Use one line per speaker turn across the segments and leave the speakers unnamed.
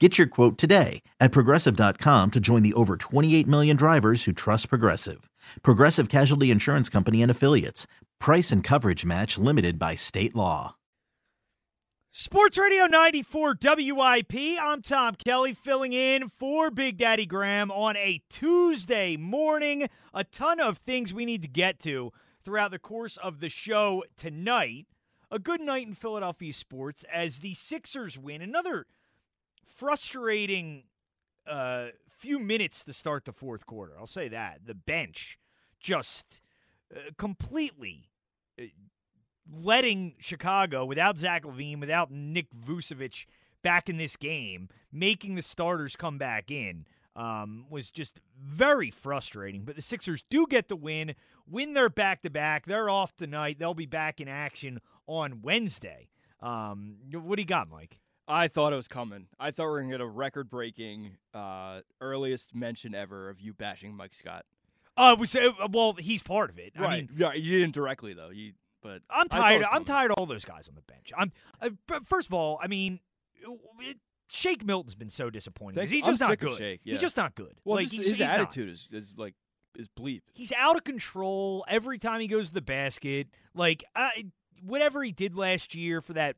Get your quote today at progressive.com to join the over 28 million drivers who trust Progressive. Progressive Casualty Insurance Company and Affiliates. Price and coverage match limited by state law.
Sports Radio 94 WIP. I'm Tom Kelly filling in for Big Daddy Graham on a Tuesday morning. A ton of things we need to get to throughout the course of the show tonight. A good night in Philadelphia sports as the Sixers win. Another frustrating uh, few minutes to start the fourth quarter. I'll say that. The bench just uh, completely uh, letting Chicago, without Zach LaVine, without Nick Vucevic back in this game, making the starters come back in. Um, was just very frustrating. But the Sixers do get the win, win their back to back. They're off tonight. They'll be back in action on Wednesday. Um, what do you got, Mike?
I thought it was coming. I thought we were going to get a record breaking, uh, earliest mention ever of you bashing Mike Scott.
Uh, we say, well, he's part of it.
Right.
I mean,
yeah, you didn't directly, though. You, but
I'm
I
tired. I'm tired of all those guys on the bench. I'm uh, but first of all, I mean, it, Shake Milton's been so disappointing.
Thanks-
He's just
I'm
not good.
Shake,
He's just not good.
Well,
like
his attitude is, is like is bleep.
He's out of control every time he goes to the basket. Like I, whatever he did last year for that,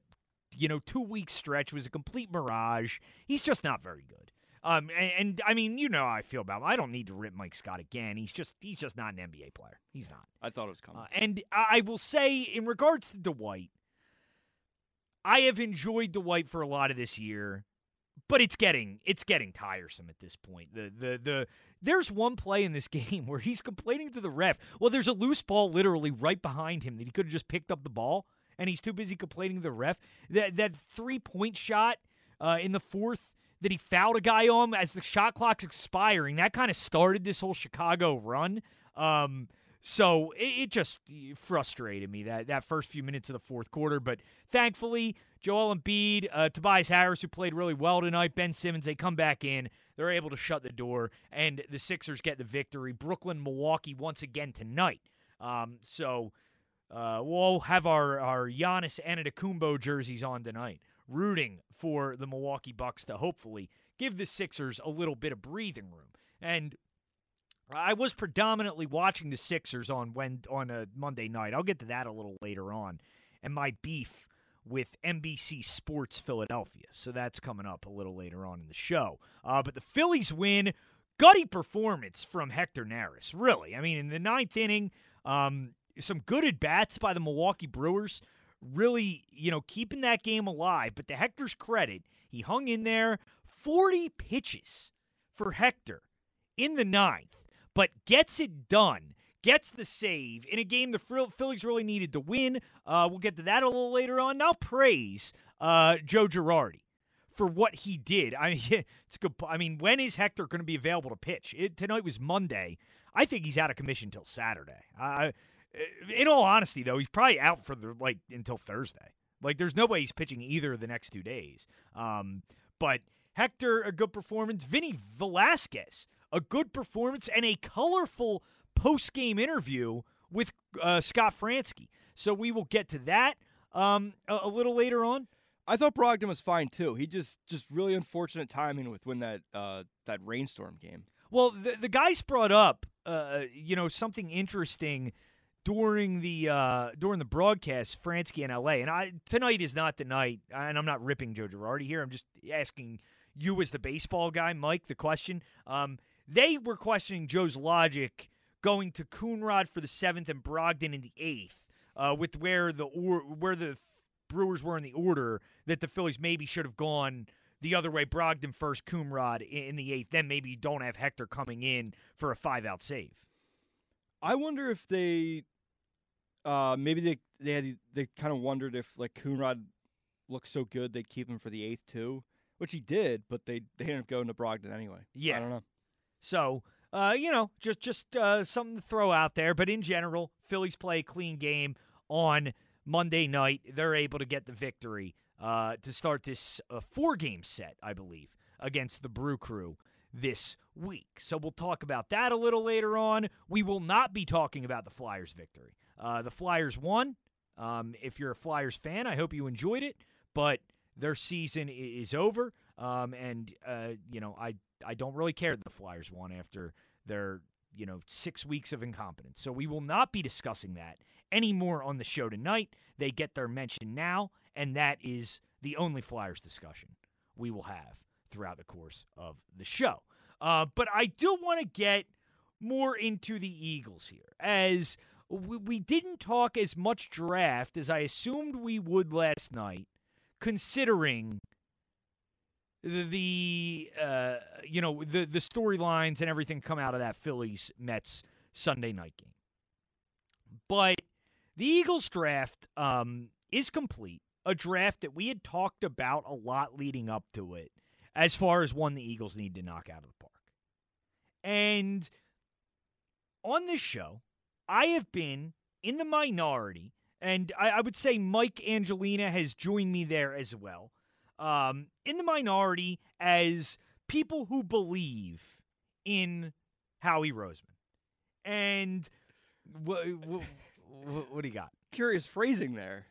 you know, two week stretch was a complete mirage. He's just not very good. Um, and, and I mean, you know how I feel about him. I don't need to rip Mike Scott again. He's just he's just not an NBA player. He's not.
I thought it was coming.
Uh, and I I will say, in regards to Dwight, I have enjoyed Dwight for a lot of this year, but it's getting it's getting tiresome at this point. The the the there's one play in this game where he's complaining to the ref. Well, there's a loose ball literally right behind him that he could have just picked up the ball, and he's too busy complaining to the ref. That that three point shot uh, in the fourth that he fouled a guy on as the shot clock's expiring. That kind of started this whole Chicago run. Um, so it, it just frustrated me that that first few minutes of the fourth quarter. But thankfully, Joel Embiid, uh, Tobias Harris, who played really well tonight, Ben Simmons, they come back in. They're able to shut the door, and the Sixers get the victory. Brooklyn, Milwaukee once again tonight. Um, so uh, we'll have our our Giannis Antetokounmpo jerseys on tonight, rooting for the Milwaukee Bucks to hopefully give the Sixers a little bit of breathing room. And I was predominantly watching the Sixers on when on a Monday night. I'll get to that a little later on, and my beef with NBC Sports Philadelphia. So that's coming up a little later on in the show. Uh, but the Phillies win. Gutty performance from Hector Neris. Really, I mean, in the ninth inning, um, some good at bats by the Milwaukee Brewers. Really, you know, keeping that game alive. But to Hector's credit, he hung in there. Forty pitches for Hector in the ninth, but gets it done. Gets the save in a game the Phillies really needed to win. Uh, we'll get to that a little later on. Now praise uh, Joe Girardi for what he did. I mean, it's good. I mean, when is Hector going to be available to pitch? It, tonight was Monday. I think he's out of commission till Saturday. I, in all honesty, though, he's probably out for the like until Thursday. Like, there's no way he's pitching either of the next two days. Um, but Hector, a good performance. Vinny Velasquez, a good performance, and a colorful post game interview with uh, Scott Franzke. So we will get to that um, a, a little later on.
I thought Brogdon was fine too. He just just really unfortunate timing with when that uh, that rainstorm game.
Well, the, the guys brought up, uh, you know, something interesting during the uh, during the broadcast, Franzke in L.A. And I tonight is not the night, and I'm not ripping Joe Girardi here. I'm just asking, you as the baseball guy, Mike, the question. Um, they were questioning Joe's logic going to Coonrod for the seventh and Brogdon in the eighth, uh, with where the or, where the Brewers were in the order that the Phillies maybe should have gone the other way. Brogdon first, Coonrod in the eighth. Then maybe you don't have Hector coming in for a five out save.
I wonder if they, uh, maybe they they had they kind of wondered if like Coonrod looked so good they'd keep him for the eighth too, which he did, but they they ended up going to Brogdon anyway.
Yeah,
I don't know.
So uh, you know, just just uh, something to throw out there. But in general, Phillies play a clean game on Monday night. They're able to get the victory uh, to start this uh, four game set, I believe, against the Brew Crew this week. So we'll talk about that a little later on. We will not be talking about the Flyers' victory. Uh, the Flyers won. Um, if you're a Flyers fan, I hope you enjoyed it. But their season is over, um, and uh, you know I I don't really care that the Flyers won after their you know six weeks of incompetence. So we will not be discussing that anymore on the show tonight. They get their mention now, and that is the only Flyers discussion we will have throughout the course of the show. Uh, but I do want to get more into the Eagles here, as we, we didn't talk as much draft as I assumed we would last night, considering the uh, you know the the storylines and everything come out of that Phillies Mets Sunday night game. But the Eagles draft um, is complete. A draft that we had talked about a lot leading up to it, as far as one the Eagles need to knock out of the park. And on this show, I have been in the minority, and I, I would say Mike Angelina has joined me there as well um, in the minority as people who believe in Howie Roseman. And what, what, what do you got?
Curious phrasing there.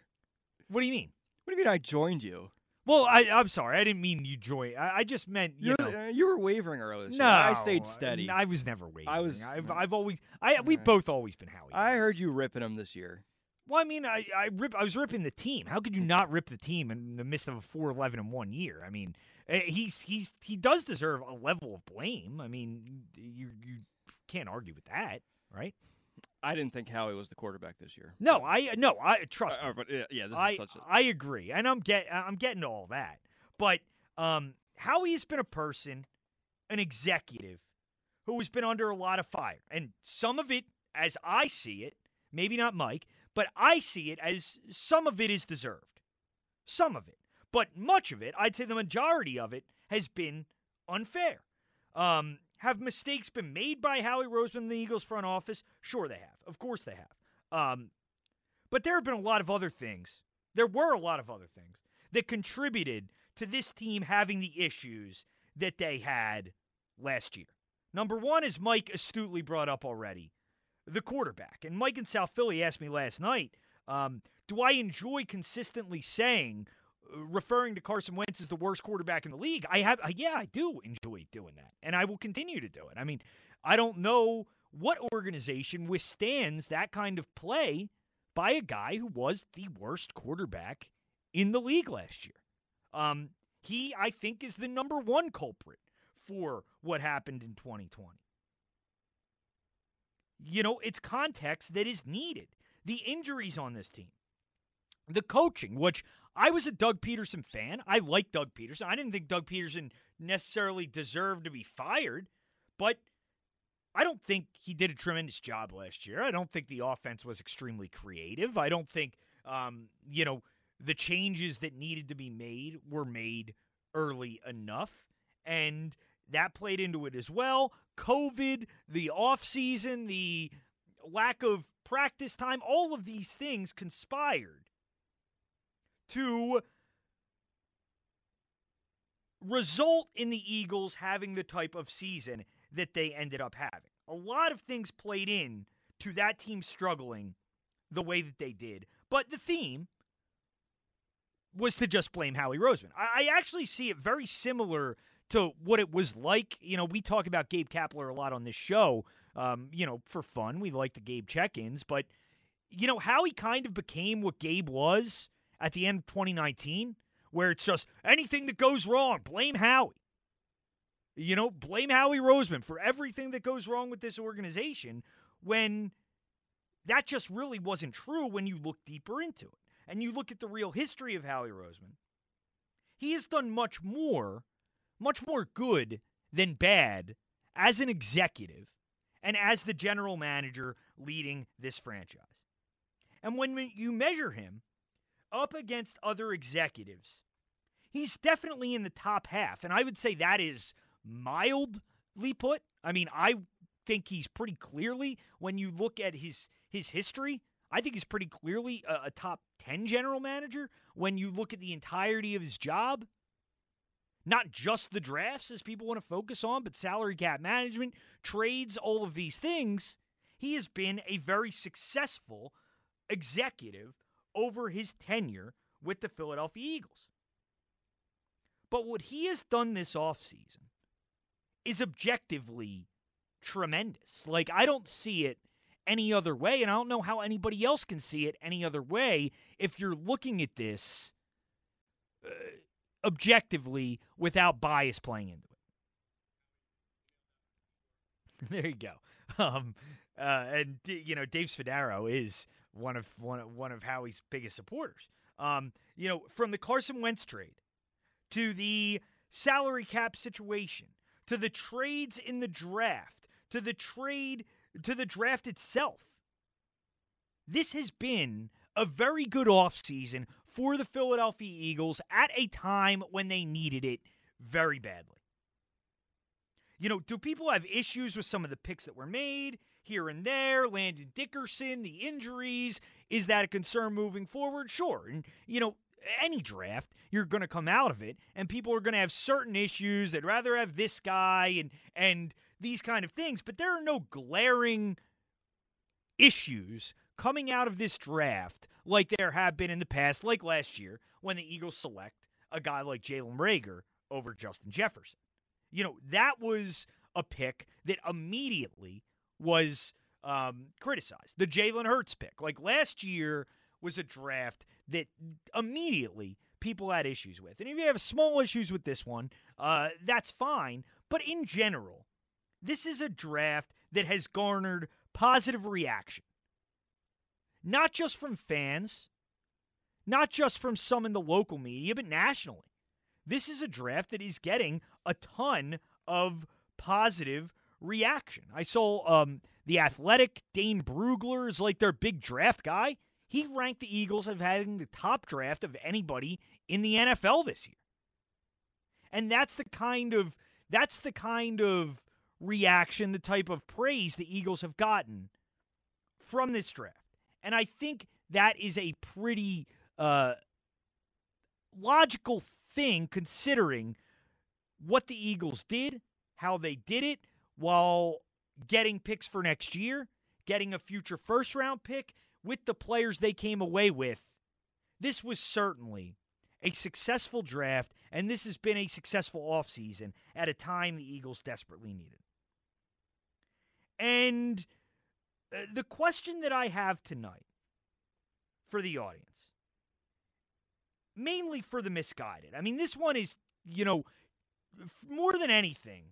What do you mean?
What do you mean I joined you?
Well, I, I'm sorry. I didn't mean you joined. I, I just meant you
You're-
know.
uh, you were wavering earlier.
No,
I stayed steady.
I was never wavering.
I was-
I've. I've always. I we've both always been Howie.
I heard you ripping him this year.
Well, I mean, I I rip. I was ripping the team. How could you not rip the team in the midst of a four eleven in one year? I mean, eh, he's he's he does deserve a level of blame. I mean, you you can't argue with that, right?
I didn't think Howie was the quarterback this year.
No, I no, I trust.
Uh,
me.
uh, but yeah, yeah, this
I
is such a.
I agree, and I'm get I'm getting to all that. But um, Howie's been a person, an executive, who has been under a lot of fire, and some of it, as I see it, maybe not Mike, but I see it as some of it is deserved, some of it, but much of it, I'd say the majority of it, has been unfair. Um, have mistakes been made by Howie Roseman in the Eagles front office? Sure, they have. Of course, they have. Um, but there have been a lot of other things. There were a lot of other things that contributed to this team having the issues that they had last year. Number one, is Mike astutely brought up already, the quarterback. And Mike in South Philly asked me last night, um, do I enjoy consistently saying, referring to Carson Wentz as the worst quarterback in the league? I have, yeah, I do enjoy doing that, and I will continue to do it. I mean, I don't know what organization withstands that kind of play by a guy who was the worst quarterback in the league last year. Um, he, I think, is the number one culprit for what happened in 2020. You know, it's context that is needed. The injuries on this team, the coaching, which I was a Doug Pederson fan. I like Doug Pederson. I didn't think Doug Pederson necessarily deserved to be fired, but I don't think he did a tremendous job last year. I don't think the offense was extremely creative. I don't think, um, you know, the changes that needed to be made were made early enough. And that played into it as well. COVID, the offseason, the lack of practice time, all of these things conspired to result in the Eagles having the type of season that they ended up having. A lot of things played in to that team struggling the way that they did. But the theme was to just blame Howie Roseman. I, actually see it very similar to what it was like. You know, we talk about Gabe Kapler a lot on this show, um, you know, for fun. We like the Gabe check ins, but, you know, Howie kind of became what Gabe was at the end of 2019, where it's just anything that goes wrong, blame Howie. You know, blame Howie Roseman for everything that goes wrong with this organization when that just really wasn't true when you look deeper into it. And you look at the real history of Howie Roseman. He has done much more, much more good than bad as an executive and as the general manager leading this franchise. And when you measure him up against other executives, he's definitely in the top half. And I would say that is mildly put. I mean, I think he's pretty clearly, when you look at his his history, I think he's pretty clearly a, a top 10 general manager when you look at the entirety of his job. Not just the drafts, as people want to focus on, but salary cap management, trades, all of these things. He has been a very successful executive over his tenure with the Philadelphia Eagles. But what he has done this offseason is objectively tremendous. Like, I don't see it any other way, and I don't know how anybody else can see it any other way if you're looking at this uh, objectively without bias playing into it. there you go. Um, uh, and you know, Dave Spadaro is one of one of, one of Howie's biggest supporters. Um, you know, from the Carson Wentz trade to the salary cap situation to the trades in the draft to the trade to the draft itself. This has been a very good offseason for the Philadelphia Eagles at a time when they needed it very badly. You know, do people have issues with some of the picks that were made here and there? Landon Dickerson, the injuries, is that a concern moving forward? Sure. And, you know, any draft, you're going to come out of it, and people are going to have certain issues. They'd rather have this guy and and these kind of things, but there are no glaring issues coming out of this draft like there have been in the past, like last year when the Eagles select a guy like Jalen Reagor over Justin Jefferson. You know, that was a pick that immediately was um, criticized. The Jalen Hurts pick. Like last year was a draft that immediately people had issues with. And if you have small issues with this one, uh, that's fine. But in general, this is a draft that has garnered positive reaction. Not just from fans, not just from some in the local media, but nationally. This is a draft that is getting a ton of positive reaction. I saw um, the athletic Dane Brugler is like their big draft guy. He ranked the Eagles as having the top draft of anybody in the NFL this year. And that's the kind of that's the kind of reaction, the type of praise the Eagles have gotten from this draft. And I think that is a pretty uh, logical thing considering what the Eagles did, how they did it, while getting picks for next year, getting a future first round pick with the players they came away with. This was certainly a successful draft, and this has been a successful offseason at a time the Eagles desperately needed. And uh, the question that I have tonight for the audience, mainly for the misguided, I mean, this one is, you know, more than anything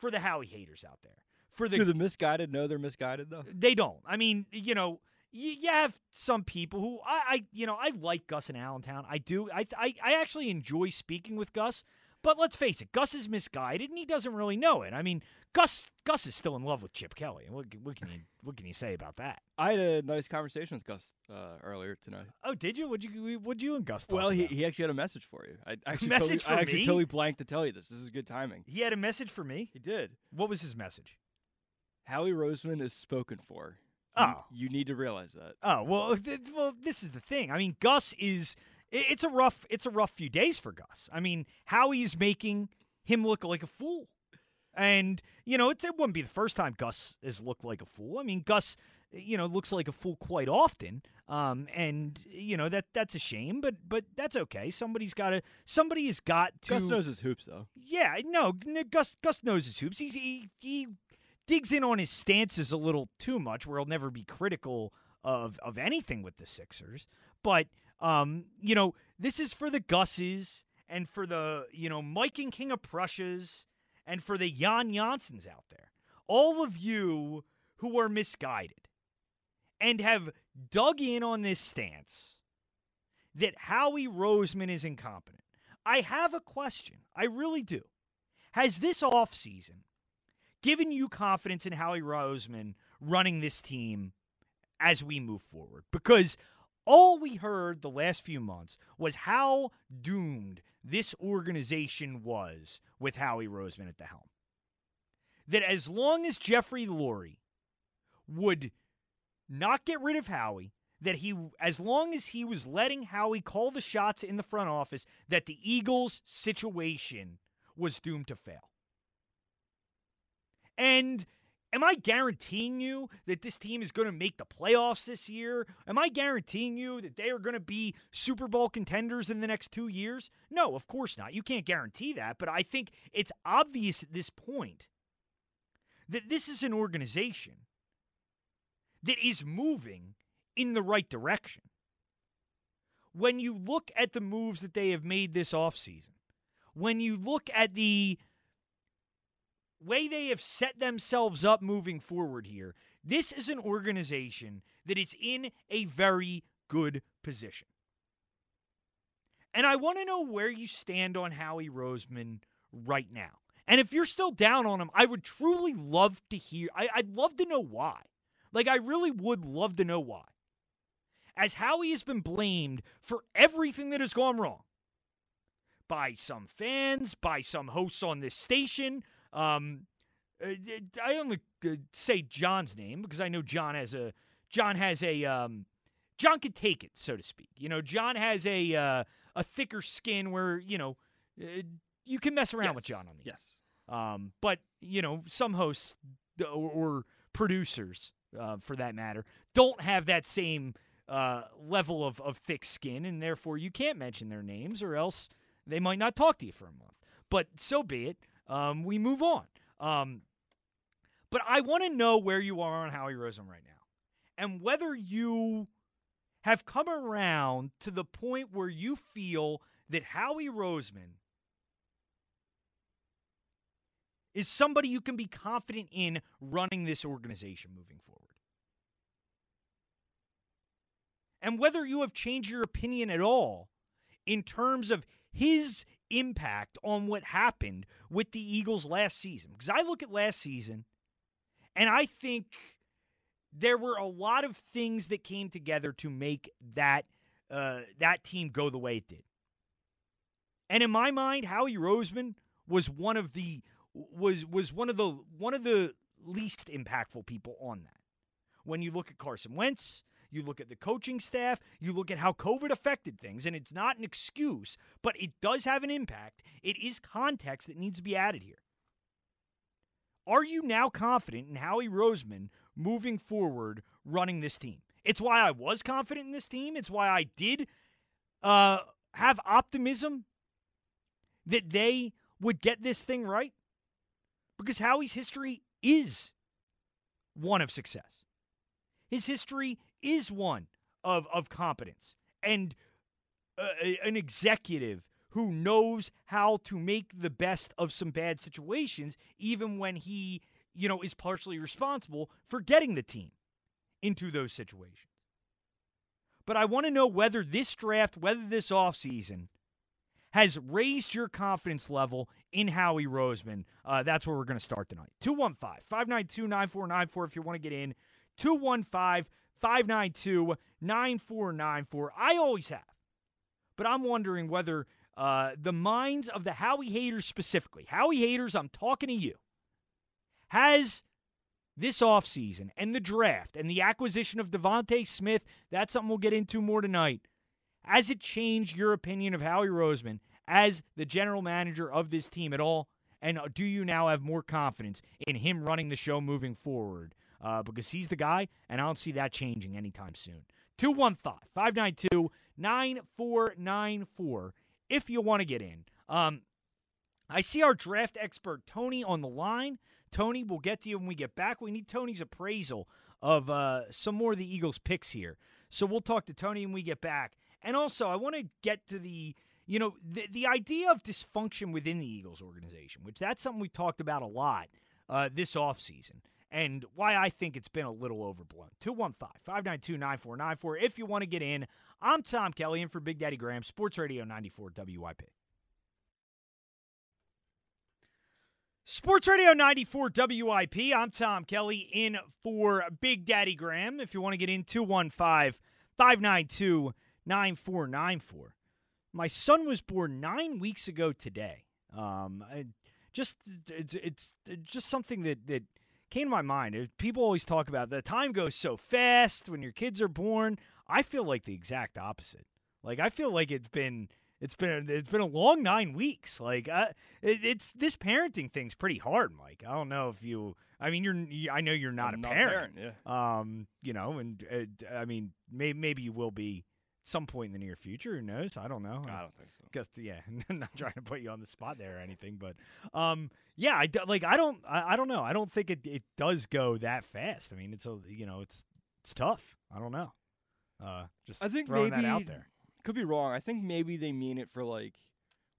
for the Howie haters out there. For the,
Do the misguided know they're misguided, though?
They don't. I mean, you know, you, you have some people who I, I, you know, I like Gus in Allentown. I do. I, I, I actually enjoy speaking with Gus. But let's face it, Gus is misguided, and he doesn't really know it. I mean, Gus Gus is still in love with Chip Kelly. What, what can you what can you say about that?
I had a nice conversation with Gus uh, earlier tonight.
Oh, did you? Would you? Would you and Gus?
well, he,
about?
he actually had a message for you. I actually
message
totally,
for
I actually
me?
totally blanked to tell you this. This is good timing.
he had a message for me.
He did.
What was his message?
Howie Roseman is spoken for.
Oh.
You, you need to realize that.
Oh well, th- well, this is the thing. I mean, Gus is. it- It's a rough. It's a rough few days for Gus. I mean, Howie is making him look like a fool, and you know it's, it wouldn't be the first time Gus has looked like a fool. I mean, Gus, you know, looks like a fool quite often, um, and you know that that's a shame. But but that's okay. Somebody's got to. Somebody has got to.
Gus knows his hoops, though.
Yeah, no, Gus Gus knows his hoops. He's, he he digs in on his stances a little too much, where he'll never be critical of of anything with the Sixers. But um, you know, this is for the Gusses and for the you know Mike and King of Prussia's and for the Jan Janssens out there, all of you who are misguided and have dug in on this stance that Howie Roseman is incompetent. I have a question. I really do. Has this offseason given you confidence in Howie Roseman running this team as we move forward? Because all we heard the last few months was how doomed this organization was with Howie Roseman at the helm. That as long as Jeffrey Lurie would not get rid of Howie, that he, as long as he was letting Howie call the shots in the front office, that the Eagles' situation was doomed to fail. And am I guaranteeing you that this team is going to make the playoffs this year? Am I guaranteeing you that they are going to be Super Bowl contenders in the next two years? No, of course not. You can't guarantee that. But I think it's obvious at this point that this is an organization that is moving in the right direction. When you look at the moves that they have made this offseason, when you look at the way they have set themselves up moving forward here, this is an organization that is in a very good position. And I want to know where you stand on Howie Roseman right now. And if you're still down on him, I would truly love to hear. I, would love to know why. Like, I really would love to know why. As Howie has been blamed for everything that has gone wrong by some fans, by some hosts on this station. Um, uh, I only uh, say John's name because I know John has a John has a um, John could take it, so to speak. You know, John has a uh, a thicker skin where you know uh, you can mess around
yes.
with John on these.
Yes.
Um, but you know, some hosts or, or producers uh, for that matter, don't have that same uh, level of, of thick skin, and therefore you can't mention their names, or else they might not talk to you for a month. But so be it. Um, we move on. Um, but I want to know where you are on Howie Roseman right now, and whether you have come around to the point where you feel that Howie Roseman is somebody you can be confident in running this organization moving forward. And whether you have changed your opinion at all in terms of his impact on what happened with the Eagles last season. Because I look at last season and I think there were a lot of things that came together to make that uh, that team go the way it did. And in my mind, Howie Roseman was one of the was was one of the one of the least impactful people on that. When you look at Carson Wentz, you look at the coaching staff, you look at how COVID affected things, and it's not an excuse, but it does have an impact. It is context that needs to be added here. Are you now confident in Howie Roseman moving forward running this team? It's why I was confident in this team. It's why I did uh, have optimism that they would get this thing right. Because Howie's history is one of success. His history is one of, of competence and uh, an executive who knows how to make the best of some bad situations, even when he, you know, is partially responsible for getting the team into those situations. But I want to know whether this draft, whether this offseason has raised your confidence level in Howie Roseman. Uh, that's where we're going to start tonight. 215 592 9494 if you want to get in. 215 592 9494. I always have. But I'm wondering whether uh, the minds of the Howie haters specifically, Howie haters, I'm talking to you, has this offseason and the draft and the acquisition of DeVonta Smith, that's something we'll get into more tonight. Has it changed your opinion of Howie Roseman as the general manager of this team at all? And do you now have more confidence in him running the show moving forward? Uh, because he's the guy, and I don't see that changing anytime soon. 215 592 9494 if you want to get in. Um, I see our draft expert, Tony, on the line. Tony, we'll get to you when we get back. We need Tony's appraisal of uh, some more of the Eagles' picks here. So we'll talk to Tony when we get back. And also, I want to get to the you know, the, the idea of dysfunction within the Eagles organization, which that's something we talked about a lot uh, this offseason, and why I think it's been a little overblown. 215 592 9494. If you want to get in, I'm Tom Kelly in for Big Daddy Graham, Sports Radio 94 WIP. Sports Radio 94 WIP. I'm Tom Kelly in for Big Daddy Graham. If you want to get in, 215 592 9494. My son was born nine weeks ago today. Um, just it's, it's just something that, that came to my mind. People always talk about the time goes so fast when your kids are born. I feel like the exact opposite. Like I feel like it's been it's been it's been a long nine weeks. Like uh, it, it's this parenting thing's pretty hard, Mike. I don't know if you. I mean, you're. I know you're not
I'm
a
not
parent.
parent, yeah.
Um, you know, and uh, I mean, maybe maybe you will be some point in the near future. Who knows? I don't know.
I don't think so.
Guess yeah, not trying to put you on the spot there or anything, but um, yeah, I like I don't I, I don't know. I don't think it it does go that fast. I mean, it's a you know it's it's tough. I don't know. Uh, just
I think
throwing
maybe
that out there.
could be wrong. I think maybe they mean it for like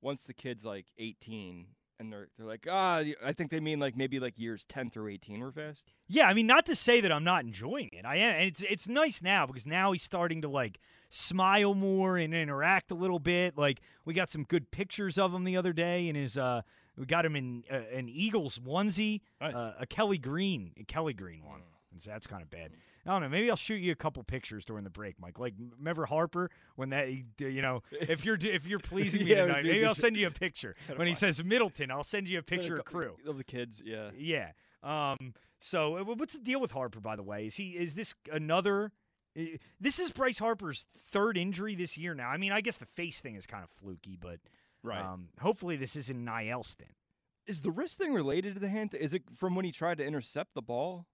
once the kid's like 18 and they're they're like ah. I think they mean like maybe like years 10 through 18 were fast.
Yeah, I mean, not to say that I'm not enjoying it. I am. And it's it's nice now because now he's starting to like smile more and interact a little bit. Like we got some good pictures of him the other day, and his uh, we got him in uh, an Eagles onesie,
Nice.
uh, a Kelly Green, a Kelly Green one. So that's kind of bad. I don't know. Maybe I'll shoot you a couple pictures during the break, Mike. Like, remember Harper when that you know if you're if you're pleasing me
Yeah,
tonight,
dude,
maybe I'll send you a picture when he says Middleton. I'll send you a picture of crew.
of the kids. Yeah.
Yeah. Um. So, uh, what's the deal with Harper? By the way, is he is this another? This is Bryce Harper's third injury this year now. I mean, I guess the face thing is kind of fluky, but
Right.
um, hopefully this isn't an IL stint.
Is the wrist thing related to the hand? Is it from when he tried to intercept the ball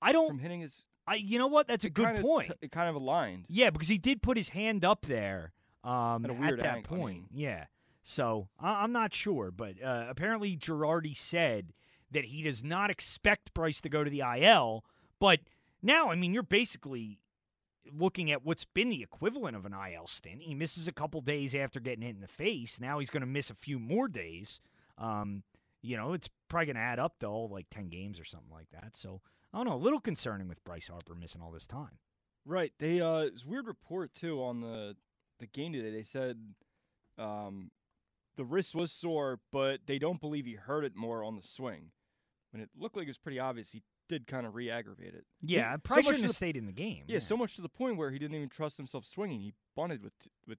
I don't.
from hitting his?
I. You know what? That's a good
kinda
point.
t- it kind of aligned.
yeah, because he did put his hand up there. Um,
At a weird
that
angle, I
point.
mean.
Yeah. So I- I'm not sure, but uh, apparently Girardi said that he does not expect Bryce to go to the IL. But now, I mean, you're basically looking at what's been the equivalent of an IL stint. He misses a couple days after getting hit in the face. Now he's going to miss a few more days. Um, you know, it's probably going to add up to all like 10 games or something like that. So I don't know, a little concerning with Bryce Harper missing all this time.
Right. They uh it's a weird report too on the the game today. They said um the wrist was sore, but they don't believe he hurt it more on the swing. When it looked like it was pretty obvious he did kind of re-aggravate it.
Yeah,
so
probably
much
shouldn't have
the-
stayed in the game.
Yeah, so much to the point where he didn't even trust himself swinging. He bunted with t- with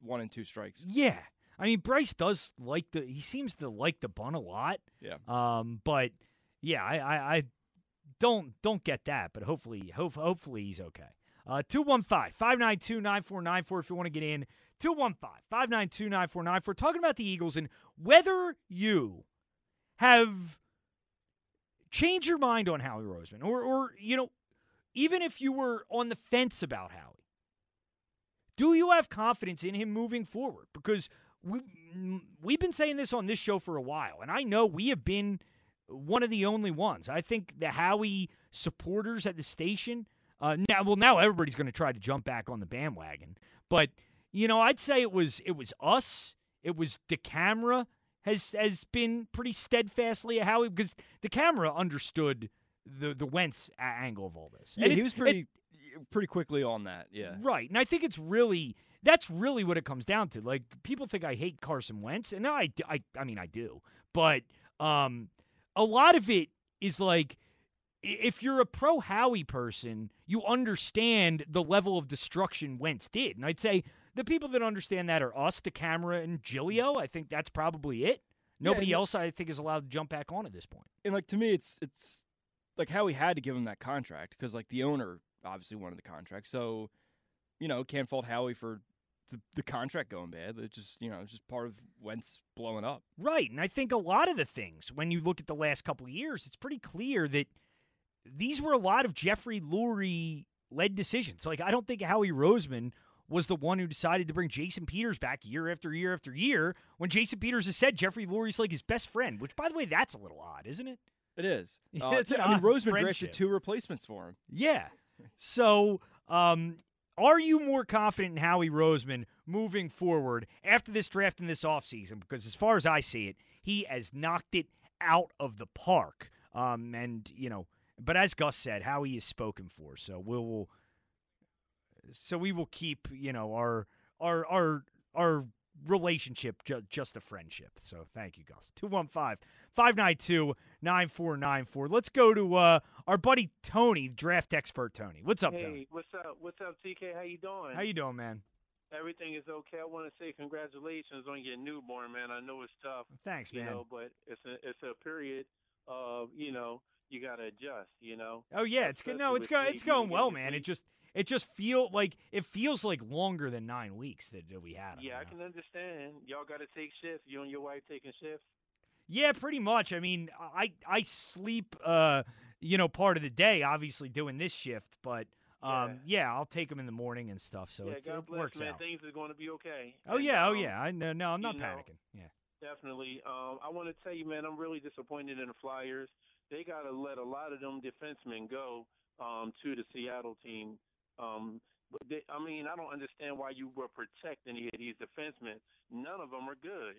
one and two strikes.
Yeah. I mean, Bryce does like the. He seems to like the bun a lot.
Yeah.
Um, but yeah, I, I, I don't don't get that. But hopefully, hope, hopefully he's okay. Uh, 215-592-9494 if you want to get in. 215-592-9494. Talking about the Eagles and whether you have changed your mind on Howie Roseman, or or you know, even if you were on the fence about Howie. Do you have confidence in him moving forward? Because we, we've been saying this on this show for a while, and I know we have been one of the only ones. I think the Howie supporters at the station, uh, now, well, now everybody's going to try to jump back on the bandwagon. But you know, I'd say it was it was us. It was the camera has has been pretty steadfastly a Howie because the camera understood the the Wentz angle of all this.
Yeah,
And
he
it-
was
it-
pretty pretty quickly on that. Yeah.
Right. And I think it's really that's really what it comes down to. Like people think I hate Carson Wentz, and I I I mean I do. But um a lot of it is like if you're a pro Howie person, you understand the level of destruction Wentz did. And I'd say the people that understand that are us, the camera, and Gilio. I think that's probably it. Nobody
and-
else, I think, is allowed to jump back on at this point.
And like to me, it's it's like how he had to give him that contract because like the owner obviously wanted the contract. So you know can't fault Howie for the, the contract going bad. It's just you know it's just part of Wentz blowing up.
Right. And I think a lot of the things, when you look at the last couple of years, it's pretty clear that these were a lot of Jeffrey Lurie led decisions. Like, I don't think Howie Roseman was the one who decided to bring Jason Peters back year after year after year when Jason Peters has said Jeffrey Lurie's like his best friend, which, by the way, that's a little odd, isn't it?
It is. Uh,
it's an
I mean, Roseman
friendship.
drafted two replacements for him.
Yeah. So, um, are you more confident in Howie Roseman moving forward after this draft and this offseason because as far as I see it, he has knocked it out of the park. Um, and you know, but as Gus said, Howie is spoken for. So we'll, so we will keep you know our our our our relationship ju- just a friendship. So thank you, Gus. 215 592 9494. Let's go to uh, our buddy Tony, draft expert Tony. What's up,
hey,
Tony?
what's up? What's up, TK? How you doing?
How you doing, man?
Everything is okay. I want to say congratulations on your newborn, man. I know it's tough,
Thanks,
you
man.
know, but it's a it's a period of you know you got to adjust, you know.
Oh yeah, it's good. No, it's
sleep,
It's going well, man. It just it just feel like it feels like longer than nine weeks that, that we had.
Yeah, I can understand. Y'all got to take shifts. You and your wife taking shifts.
Yeah, pretty much. I mean, I I sleep, uh, you know, part of the day, obviously doing this shift, but um, yeah, I'll take them in the morning and stuff, so
yeah,
it's,
God
it
bless,
works
man.
out.
Things are going to be okay.
Oh
And,
yeah, oh
um,
yeah. I no, no, I'm not
you know,
panicking. Yeah.
Definitely. Um, I want to tell you, man, I'm really disappointed in the Flyers. They got to let a lot of them defensemen go um, to the Seattle team. Um, but they, I mean, I don't understand why you were protecting any of these defensemen. None of them are good.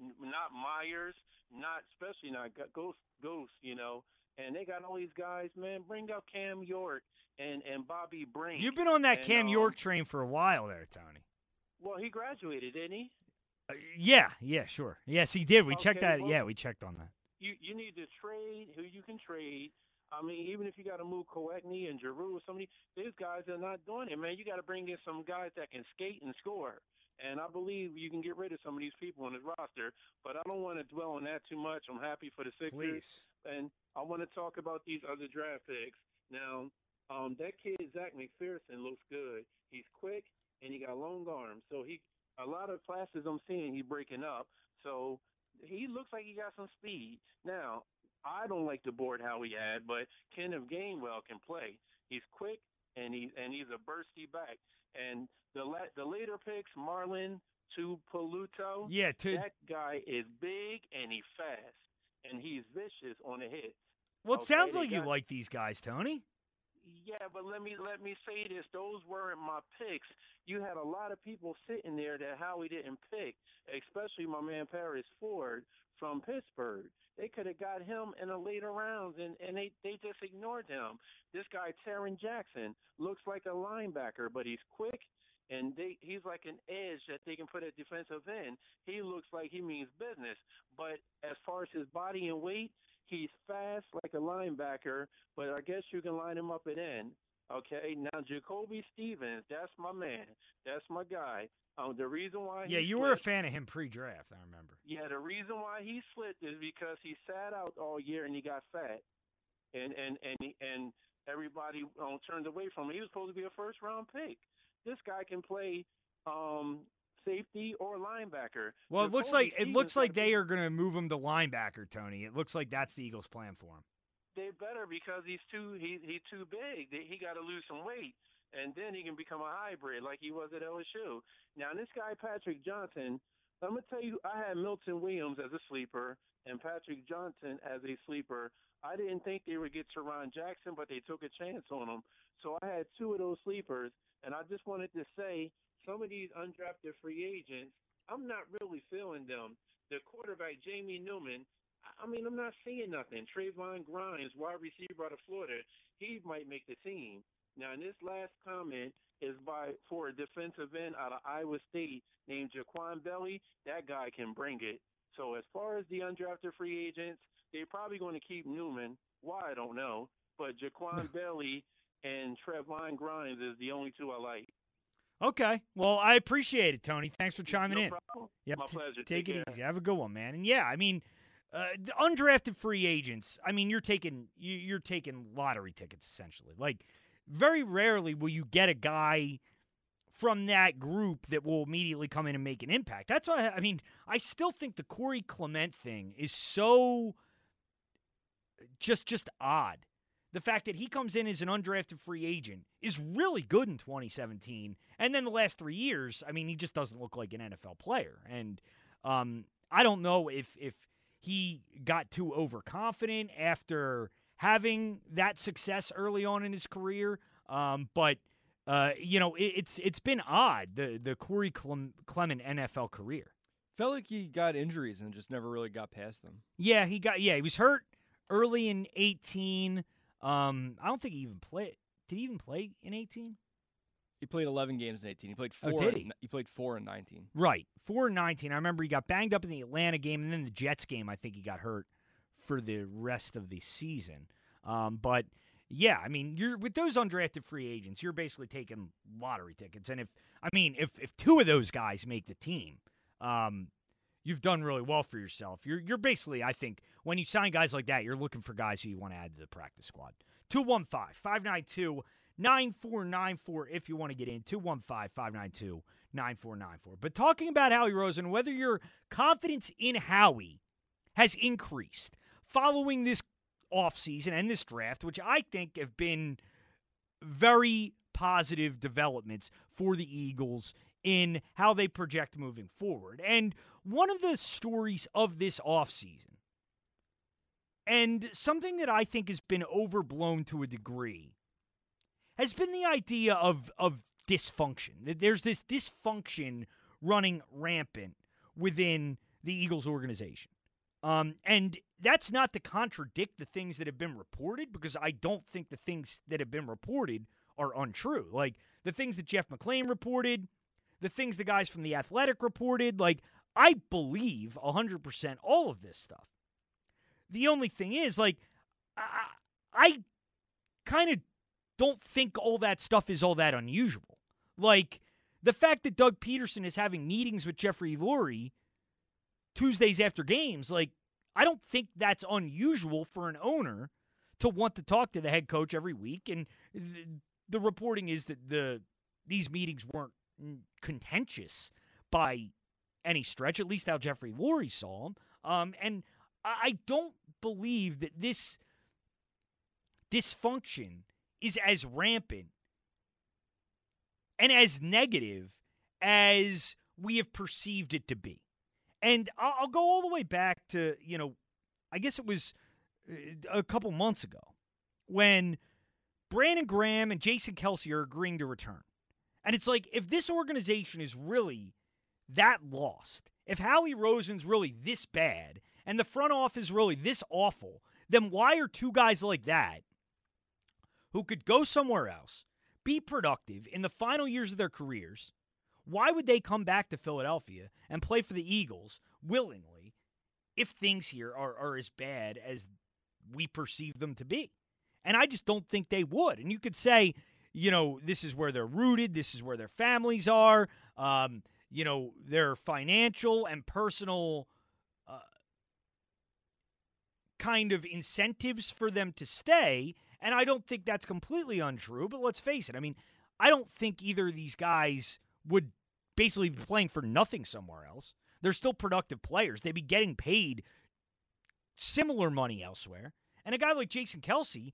Not Myers, not especially not Ghost. Ghost, you know. And they got all these guys, man. Bring out Cam York and and Bobby Brink.
You've been on that
and,
Cam
um,
York train for a while there, Tony.
Well, he graduated, didn't he?
Uh, yeah, yeah, sure. Yes, he did. We checked that.
well-
yeah, we checked on that.
you you need to trade who you can trade. I mean, even if you got to move Konecny and Giroux or somebody, these guys are not doing it, man. You got to bring in some guys that can skate and score. And I believe you can get rid of some of these people on his roster, but I don't want to dwell on that too much. I'm happy for the Sixers,
Please.
and I want to talk about these other draft picks. Now, um, that kid Zech McPhearson looks good. He's quick and he got long arms, so he a lot of classes I'm seeing he's breaking up. So he looks like he got some speed. Now, I don't like the board how he had, but Kenneth Gainwell can play. He's quick and he and he's a bursty back. And the la- the later picks, Marlin to Paluto,
Yeah, to
that guy is big and he's fast and he's vicious on the hit.
well, it
okay,
sounds like you like these guys, Tony.
Yeah, but let me let me say this: those weren't my picks. You had a lot of people sitting there that Howie didn't pick, especially my man Paris Ford from Pittsburgh. They could have got him in the later rounds, and and they they just ignored him. This guy Tarron Jackson looks like a linebacker, but he's quick. And they, he's like an edge that they can put at defensive end. He looks like he means business. But as far as his body and weight, He's fast like a linebacker, but I guess you can line him up at end. Okay, now Jacoby Stevens, that's my man. That's my guy. Um, the reason why
Yeah, you were a fan of him pre-draft. I remember.
yeah, the reason why he slipped is because he sat out all year and he got fat, and and and and everybody um, turned away from him. He was supposed to be a first round pick. This guy can play um, safety or linebacker.
Well, it looks like it looks like they are going to move him to linebacker, Tony. It looks like that's the Eagles' plan for him.
They better because he's too he he's too big. He got to lose some weight, and then he can become a hybrid like he was at LSU. Now this guy Patrick Johnson, I'm gonna tell you, I had Milton Williams as a sleeper and Patrick Johnson as a sleeper. I didn't think they would get Tarron Jackson, but they took a chance on him. So I had two of those sleepers, and I just wanted to say some of these undrafted free agents, I'm not really feeling them. The quarterback Jamie Newman, I- mean, I'm not seeing nothing. Trevon Grimes, wide receiver out of Florida, he might make the team. Now, and this last comment is by for a defensive end out of Iowa State named JaQuan Bailey. That guy can bring it. So as far as the undrafted free agents, they're probably going to keep Newman. Why I don't know, but Jaquan Bailey and Trevon Grimes is the only two I like.
Okay. Well, I appreciate it, Tony. Thanks for chiming
no
in.
Problem.
Yep,
My
t-
pleasure.
Take, it
care.
easy. Have a good one, man. And yeah, I mean, uh, undrafted free agents. I mean, you're taking you, you're taking lottery tickets essentially. Like, very rarely will you get a guy from that group that will immediately come in and make an impact. That's why I mean, I still think the Corey Clement thing is so just just odd. The fact that he comes in as an undrafted free agent is really good in 2017, and then the last three years, I mean, he just doesn't look like an NFL player. And um, I don't know if if he got too overconfident after having that success early on in his career, um, but Uh, you know, it, it's it's been odd the the Corey Clem- Clement NFL career.
Felt like he got injuries and just never really got past them.
Yeah, he got yeah he was hurt early in eighteen. Um, I don't think he even played. Did he even play in eighteen?
He played 11 games in 18. He played
Oh,
four.
did
in-
he?
he played four in 19.
Right, four and nineteen. I remember he got banged up in the Atlanta game, and then the Jets game. I think he got hurt for the rest of the season. Um, but yeah, I mean, you're with those undrafted free agents, you're basically taking lottery tickets. And if I mean, if if two of those guys make the team, um, you've done really well for yourself. You're you're basically, I think, when you sign guys like that, you're looking for guys who you want to add to the practice squad. 215 592 9494 if you want to get in. 215 592 9494. But talking about Howie Roseman, whether your confidence in Howie has increased following this offseason and this draft, which I think have been very positive developments for the Eagles in how they project moving forward. And one of the stories of this offseason, and something that I think has been overblown to a degree, has been the idea of, of dysfunction. There's this dysfunction running rampant within the Eagles organization. Um, and that's not to contradict the things that have been reported because I don't think the things that have been reported are untrue. Like the things that Jeff McLane reported, the things the guys from The Athletic reported, like I believe 100% all of this stuff. The only thing is, like, I, I kind of don't think all that stuff is all that unusual. Like, the fact that Doug Pederson is having meetings with Jeffrey Lurie Tuesdays after games, like, I don't think that's unusual for an owner to want to talk to the head coach every week. And th- the reporting is that the these meetings weren't contentious by any stretch, at least how Jeffrey Lurie saw them. Um, and I don't believe that this dysfunction is as rampant and as negative as we have perceived it to be. And I'll, go all the way back to, you know, I guess it was uh, a couple months ago when Brandon Graham and Jason Kelce are agreeing to return. And it's like, if this organization is really that lost, if Howie Roseman's really this bad, and the front office is really this awful, then why are two guys like that who could go somewhere else, be productive in the final years of their careers, why would they come back to Philadelphia and play for the Eagles willingly if things here are, are as bad as we perceive them to be? And I just don't think they would. And you could say, you know, this is where they're rooted, this is where their families are, um, you know, their financial and personal uh, kind of incentives for them to stay. And I don't think that's completely untrue, but let's face it. I mean, I don't think either of these guys would basically be playing for nothing somewhere else. They're still productive players. They'd be getting paid similar money elsewhere. And a guy like Jason Kelce,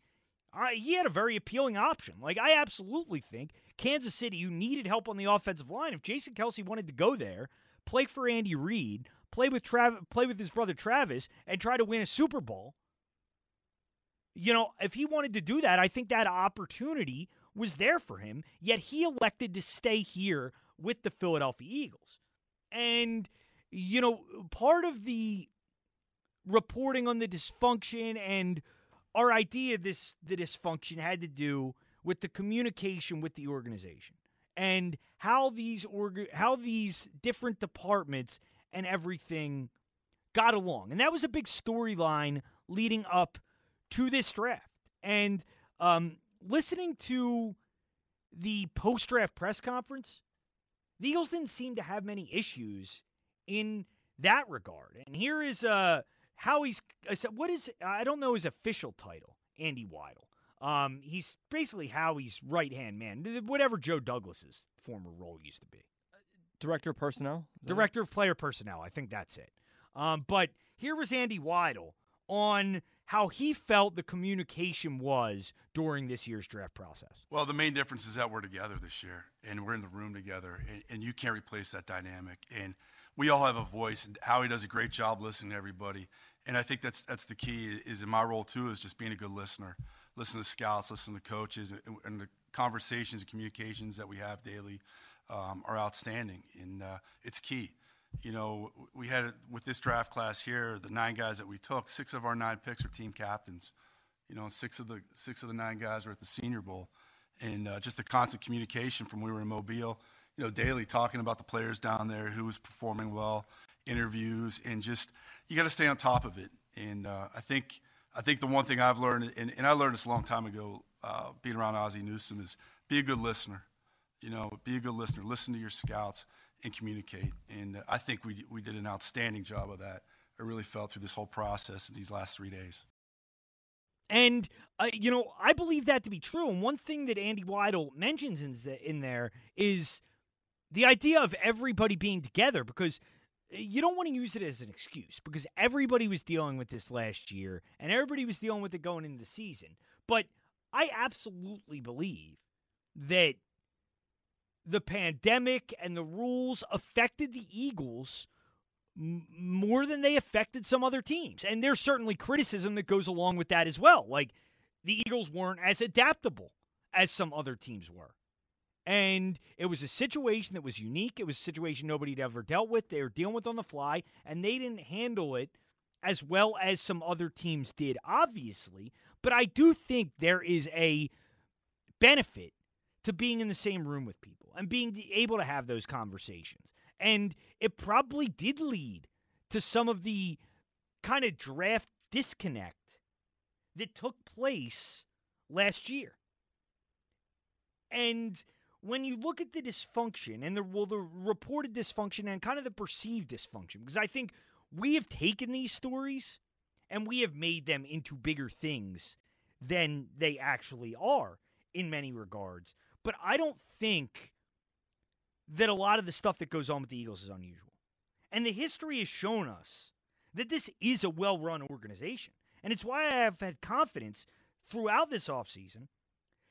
uh, he had a very appealing option. Like, I absolutely think Kansas City, you needed help on the offensive line. If Jason Kelce wanted to go there, play for Andy Reid, play with Trav- play with his brother Travis, and try to win a Super Bowl, you know, if he wanted to do that, I think that opportunity was there for him. Yet he elected to stay here with the Philadelphia Eagles. And, you know, part of the reporting on the dysfunction and our idea this the dysfunction had to do with the communication with the organization and how these org- how these different departments and everything got along. And that was a big storyline leading up to this draft. And um, listening to the post draft press conference, the Eagles didn't seem to have many issues in that regard. And here is uh, how he's I what is I don't know his official title, Andy Weidl. Um, he's basically Howie's right hand man, whatever Joe Douglas's former role used to be.
Director of personnel. Is that it?
Director of player personnel. I think that's it. Um, but here was Andy Weidl on how he felt the communication was during this year's draft process.
Well, the main difference is that we're together this year and we're in the room together, and, and you can't replace that dynamic. And we all have a voice, and Howie does a great job listening to everybody. And I think that's that's the key. Is in my role too is just being a good listener. listen to scouts, listen to coaches, and, and the conversations and communications that we have daily um, are outstanding, and uh, it's key. You know, we had with this draft class here, the nine guys that we took, six of our nine picks are team captains. You know, six of the six of the nine guys were at the Senior Bowl, and uh, just the constant communication from we were in Mobile. You know, daily talking about the players down there, who was performing well, interviews, and just you got to stay on top of it. And uh, I think I think the one thing I've learned, and, and I learned this a long time ago, uh, being around Ozzie Newsome, is be a good listener. You know, be a good listener. Listen to your scouts and communicate. And uh, I think we we did an outstanding job of that. I really felt through this whole process in these last three days.
And uh, you know, I believe that to be true. And one thing that Andy Weidl mentions in in there is the idea of everybody being together because you don't want to use it as an excuse because everybody was dealing with this last year and everybody was dealing with it going into the season. But I absolutely believe that the pandemic and the rules affected the Eagles more than they affected some other teams. And there's certainly criticism that goes along with that as well. Like the Eagles weren't as adaptable as some other teams were. And it was a situation that was unique. It was a situation nobody had ever dealt with. They were dealing with on the fly, and they didn't handle it as well as some other teams did, obviously. But I do think there is a benefit to being in the same room with people and being able to have those conversations. And it probably did lead to some of the kind of draft disconnect that took place last year. And when you look at the dysfunction and the well, the reported dysfunction and kind of the perceived dysfunction, because I think we have taken these stories and we have made them into bigger things than they actually are in many regards. But I don't think that a lot of the stuff that goes on with the Eagles is unusual. And the history has shown us that this is a well run organization. And it's why I have had confidence throughout this offseason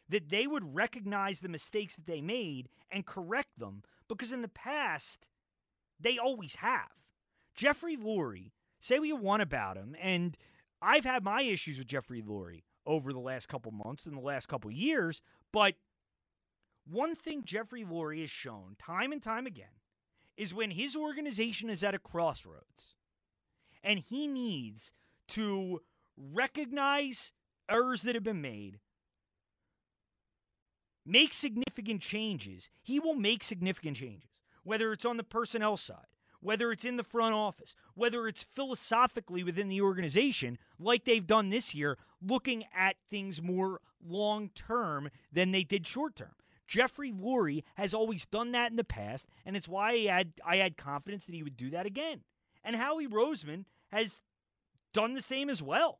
that they would recognize the mistakes that they made and correct them because in the past, they always have. Jeffrey Lurie, say what you want about him, and I've had my issues with Jeffrey Lurie over the last couple months and the last couple years, but one thing Jeffrey Lurie has shown time and time again is when his organization is at a crossroads and he needs to recognize errors that have been made, make significant changes, he will make significant changes, whether it's on the personnel side, whether it's in the front office, whether it's philosophically within the organization, like they've done this year, looking at things more long term than they did short term. Jeffrey Lurie has always done that in the past, and it's why I had I had confidence that he would do that again. And Howie Roseman has done the same as well.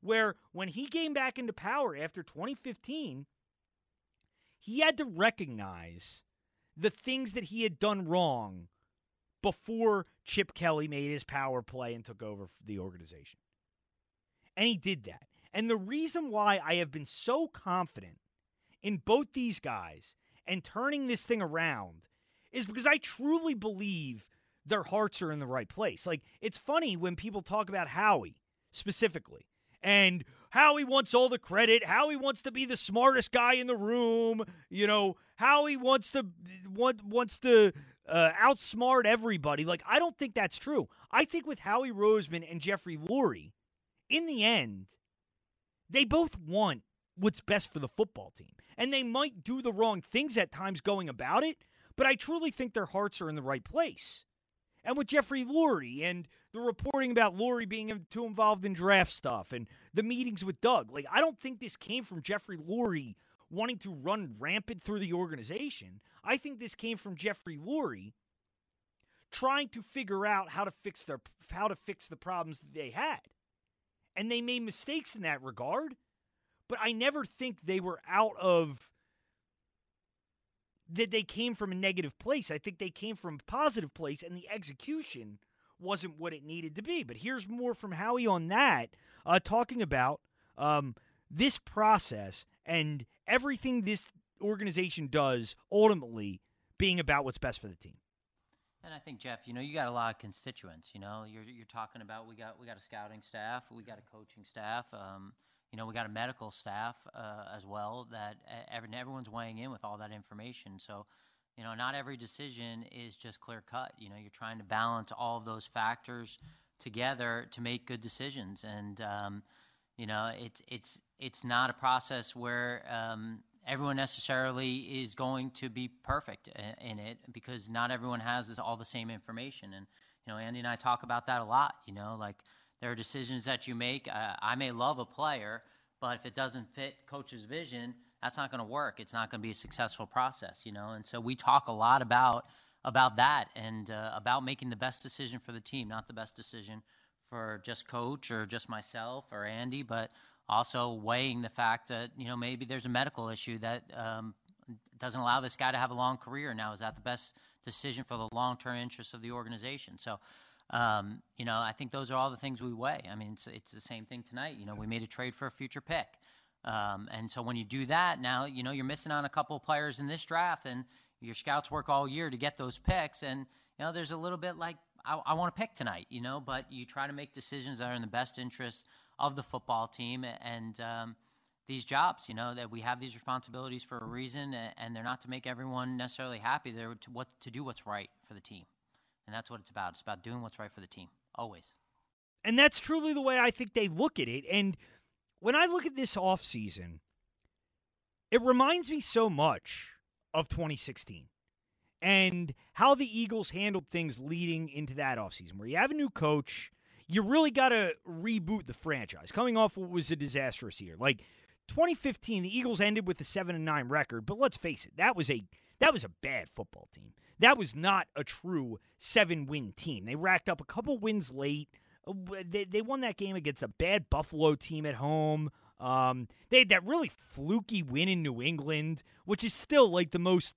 Where when he came back into power after 2015, he had to recognize the things that he had done wrong before Chip Kelly made his power play and took over the organization. And he did that. And the reason why I have been so confident in both these guys and turning this thing around is because I truly believe their hearts are in the right place. Like, it's funny when people talk about Howie specifically and Howie wants all the credit, Howie wants to be the smartest guy in the room, you know, Howie wants to want, wants to uh, outsmart everybody. Like I don't think that's true. I think with Howie Roseman and Jeffrey Lurie, in the end, they both want what's best for the football team. And they might do the wrong things at times going about it, but I truly think their hearts are in the right place and with Jeffrey Lurie and the reporting about Lurie being too involved in draft stuff and the meetings with Doug. Like, I don't think this came from Jeffrey Lurie wanting to run rampant through the organization. I think this came from Jeffrey Lurie trying to figure out how to fix their how to fix the problems that they had. And they made mistakes in that regard, but I never think they were out of that they came from a negative place. I think they came from a positive place, and the execution wasn't what it needed to be. But here's more from Howie on that, uh, talking about um, this process and everything this organization does ultimately being about what's best for the team.
And I think Jeff, you know, you got a lot of constituents. You know, you're you're talking about we got we got a scouting staff, we got a coaching staff. Um, you know, we got a medical staff uh, as well that every, everyone's weighing in with all that information. So, you know, not every decision is just clear cut. You know, you're trying to balance all of those factors together to make good decisions. And, um, you know, it's, it's, it's not a process where um, everyone necessarily is going to be perfect in it because not everyone has this, all the same information. And, you know, Andy and I talk about that a lot, you know, like – there are decisions that you make. Uh, I may love a player, but if it doesn't fit coach's vision, that's not going to work. It's not going to be a successful process, you know. And so we talk a lot about about that and uh, about making the best decision for the team, not the best decision for just coach or just myself or Andy, but also weighing the fact that you know maybe there's a medical issue that um, doesn't allow this guy to have a long career. Now, is that the best decision for the long term interests of the organization? So um, you know, I think those are all the things we weigh. I mean, it's, it's the same thing tonight. You know, we made a trade for a future pick. Um, and so when you do that, now, you know, you're missing on a couple of players in this draft, and your scouts work all year to get those picks. And, you know, there's a little bit like, I, I want to pick tonight, you know, but you try to make decisions that are in the best interest of the football team and um, these jobs, you know, that we have these responsibilities for a reason, and they're not to make everyone necessarily happy. They're to, what, to do what's right for the team. And that's what it's about. It's about doing what's right for the team, always.
And that's truly the way I think they look at it. And when I look at this offseason, it reminds me so much of 2016 and how the Eagles handled things leading into that offseason, where you have a new coach. You really got to reboot the franchise coming off what was a disastrous year. Like 2015, the Eagles ended with a 7 and 9 record, but let's face it, that was a that was a bad football team. That was not a true seven win team. They racked up a couple wins late. Uh, they, they won that game against a bad Buffalo team at home. Um, they had that really fluky win in New England, which is still like the most.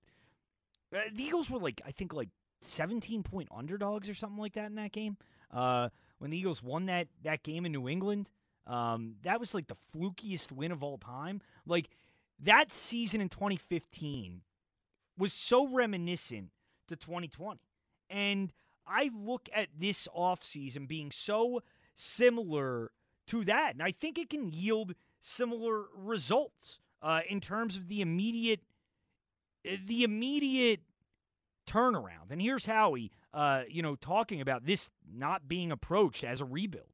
Uh, the Eagles were like, I think, like 17 point underdogs or something like that in that game. Uh, when the Eagles won that, that game in New England, um, that was like the flukiest win of all time. Like that season in 2015 was so reminiscent to 2020. And I look at this offseason being so similar to that. And I think it can yield similar results uh, in terms of the immediate the immediate turnaround. And here's Howie, uh, you know, talking about this not being approached as a rebuild.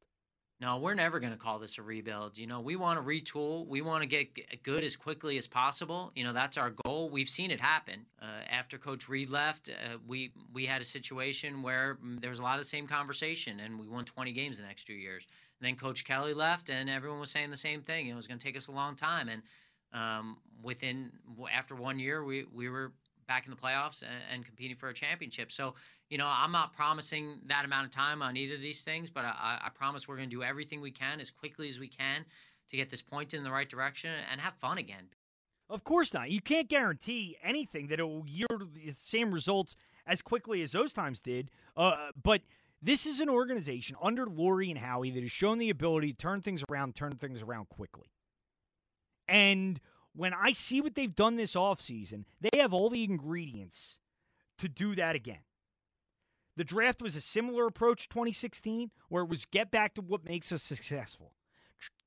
No, we're never going to call this a rebuild. You know, we want to retool. We want to get good as quickly as possible. You know, that's our goal. We've seen it happen. Uh, after Coach Reid left, uh, we we had a situation where mm, there was a lot of the same conversation, and we won 20 games the next two years. And then Coach Kelly left, and everyone was saying the same thing. It was going to take us a long time, and um, within after one year, we we were back in the playoffs and, and, competing for a championship. So, you know, I'm not promising that amount of time on either of these things, but I, I promise we're going to do everything we can as quickly as we can to get this point in the right direction and have fun again.
Of course not. You can't guarantee anything that it will yield the same results as quickly as those times did. Uh, but this is an organization under Lurie and Howie that has shown the ability to turn things around, turn things around quickly. And when I see what they've done this offseason, they have all the ingredients to do that again. The draft was a similar approach 2016, where it was get back to what makes us successful.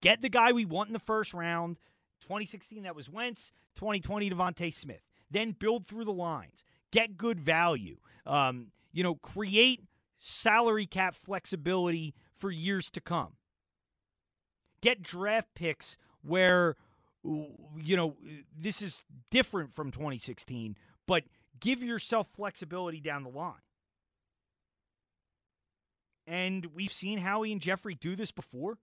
Get the guy we want in the first round. 2016, that was Wentz. 2020, DeVonta Smith. Then build through the lines. Get good value. Um, you know, create salary cap flexibility for years to come. Get draft picks where you know, this is different from 2016, but give yourself flexibility down the line. And we've seen Howie and Jeffrey do this before.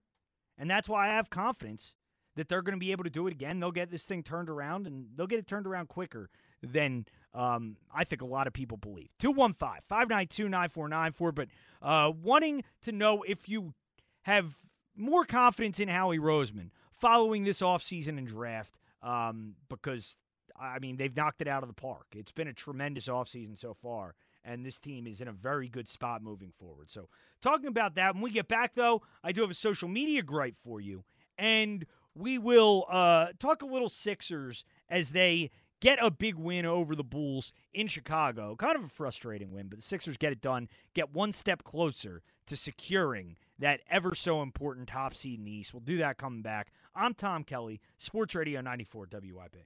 And that's why I have confidence that they're going to be able to do it again. They'll get this thing turned around and they'll get it turned around quicker than um, I think a lot of people believe. 215 592 9494. But uh, wanting to know if you have more confidence in Howie Roseman following this offseason and draft um, because, I mean, they've knocked it out of the park. It's been a tremendous offseason so far, and this team is in a very good spot moving forward. So, talking about that, when we get back, though, I do have a social media gripe for you, and we will uh, talk a little Sixers as they get a big win over the Bulls in Chicago. Kind of a frustrating win, but the Sixers get it done, get one step closer to securing that ever so important top seed in the East. We'll do that coming back. I'm Tom Kelly, Sports Radio 94 WIP.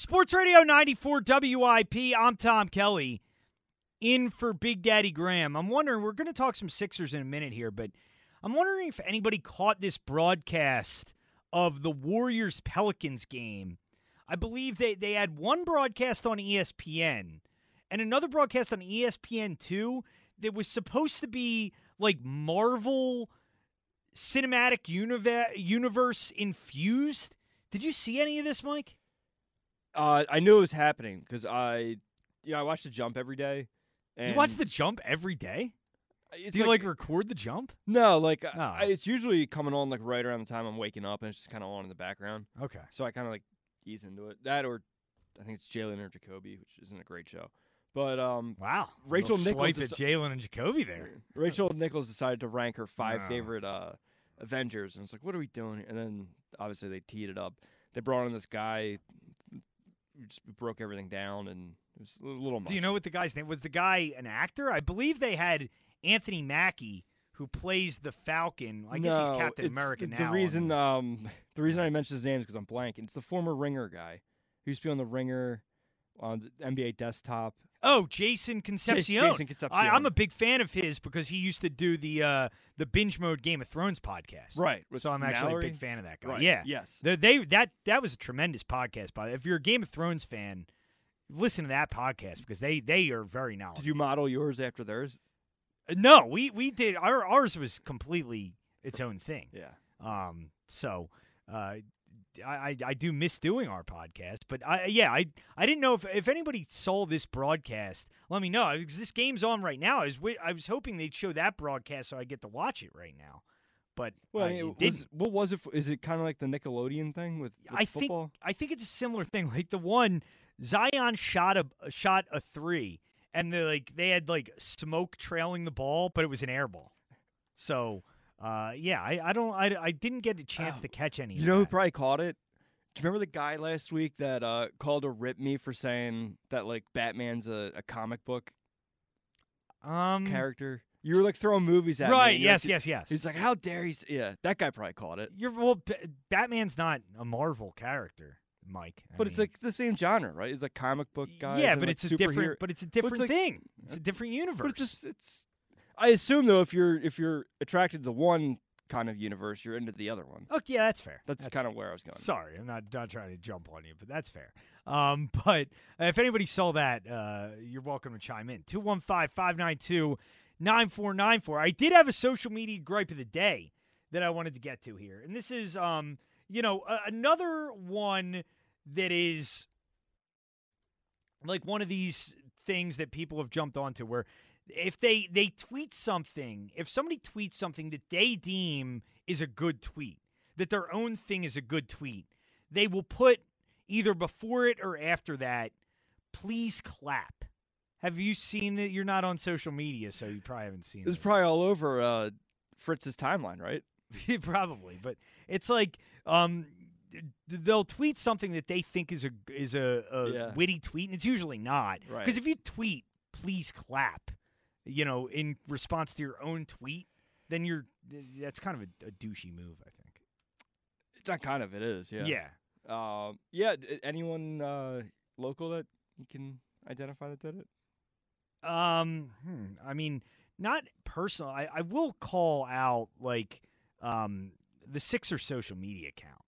Sports Radio 94 WIP. I'm Tom Kelly in for Big Daddy Graham. I'm wondering, we're going to talk some Sixers in a minute here, but I'm wondering if anybody caught this broadcast of the Warriors Pelicans game. I believe they, they had one broadcast on ESPN and another broadcast on ESPN2 that was supposed to be like Marvel cinematic universe infused. Did you see any of this, Mike?
Uh, I knew it was happening because I, you know, I watch the jump every day.
you watch the jump every day? Do you like, like, record the jump?
No, like oh. I, it's usually coming on like right around the time I'm waking up, and it's just kind of on in the background.
Okay.
So I kind of like ease into it. That or I think it's Jalen or Jacoby, which isn't a great show. But um,
wow,
Rachel Nichols
swipe at Jalen and Jacoby there.
Rachel Nichols decided to rank her five favorite uh, Avengers, and it's like, what are we doing? And then obviously they teed it up. They brought in this guy just broke everything down, and it was a little. Much.
Do you know what the guy's name was? The guy an actor? I believe they had Anthony Mackie who plays the Falcon. I guess
no,
he's Captain America now.
The reason, um, the reason I mentioned his name is because I'm blanking. It's the former Ringer guy who used to be on the Ringer on the NBA desktop.
Oh, Jason Concepcion.
Jason Concepcion.
I, am a big fan of his because he used to do the uh, the binge mode Game of Thrones podcast.
Right.
So I'm actually
Mallory?
a big fan of that guy.
Right.
Yeah.
Yes.
The, they that that was a tremendous podcast. By if you're a Game of Thrones fan, listen to that podcast because they they are very knowledgeable.
Did you model yours after theirs?
Uh, no, we we did. Our ours was completely its own thing.
Yeah.
Um. So. Uh, I, I do miss doing our podcast, but I yeah I I didn't know if if anybody saw this broadcast. Let me know uh, because this game's on right now. I was I was hoping they'd show that broadcast so I get to watch it right now, but
well, uh,
I,
was, what was it? Is it kind of like the Nickelodeon thing with, with
I
football?
think I think it's a similar thing. Like the one Zion shot a shot a three, and the like they had like smoke trailing the ball, but it was an air ball. So uh, yeah, I, I don't I, I didn't get a chance
oh,
to catch any.
You know who probably caught it? Do you remember the guy last week that uh, called to rip me for saying that like Batman's a, a comic book
um
character? You were like throwing movies at
right,
me. Right?
Yes,
like,
yes, yes.
He's like, "How dare he?" Yeah, that guy probably caught it.
You're well. B- Batman's not a Marvel character, Mike. I
but
mean,
it's like the same genre, right? It's like comic book guy.
yeah, but
like,
it's a different. But it's a different
like-
thing. It's a different universe.
But it's just it's. I assume though, if you're if you're attracted to one kind of universe, you're into the other one.
Okay, yeah, that's fair.
That's, kind of where I was going.
Sorry, I'm not not trying to jump on you, but that's fair. Um, but if anybody saw that, uh, you're welcome to chime in. 215-592-9494. I did have a social media gripe of the day that I wanted to get to here. And this is um, you know, uh, another one that is like one of these things that people have jumped onto where if they they tweet something, if somebody tweets something that they deem is a good tweet, that their own thing is a good tweet, they will put either before it or after that, please clap. Have you seen that? You're not on social media, so you probably haven't seen
This
this.
is probably all over uh, Fritz's timeline, right?
probably, but it's like um, they'll tweet something that they think is a is a, a
Yeah.
witty tweet, and it's usually not.
Right.
Because if you tweet, please clap, you know, in response to your own tweet, then you're that's kind of a, a douchey move, I think.
It's not kind of. It is. Yeah.
Yeah.
Um, yeah. d- Anyone uh, local that you can identify that did it?
Um, hmm, I mean, not personal. I, I will call out like um the Sixer social media account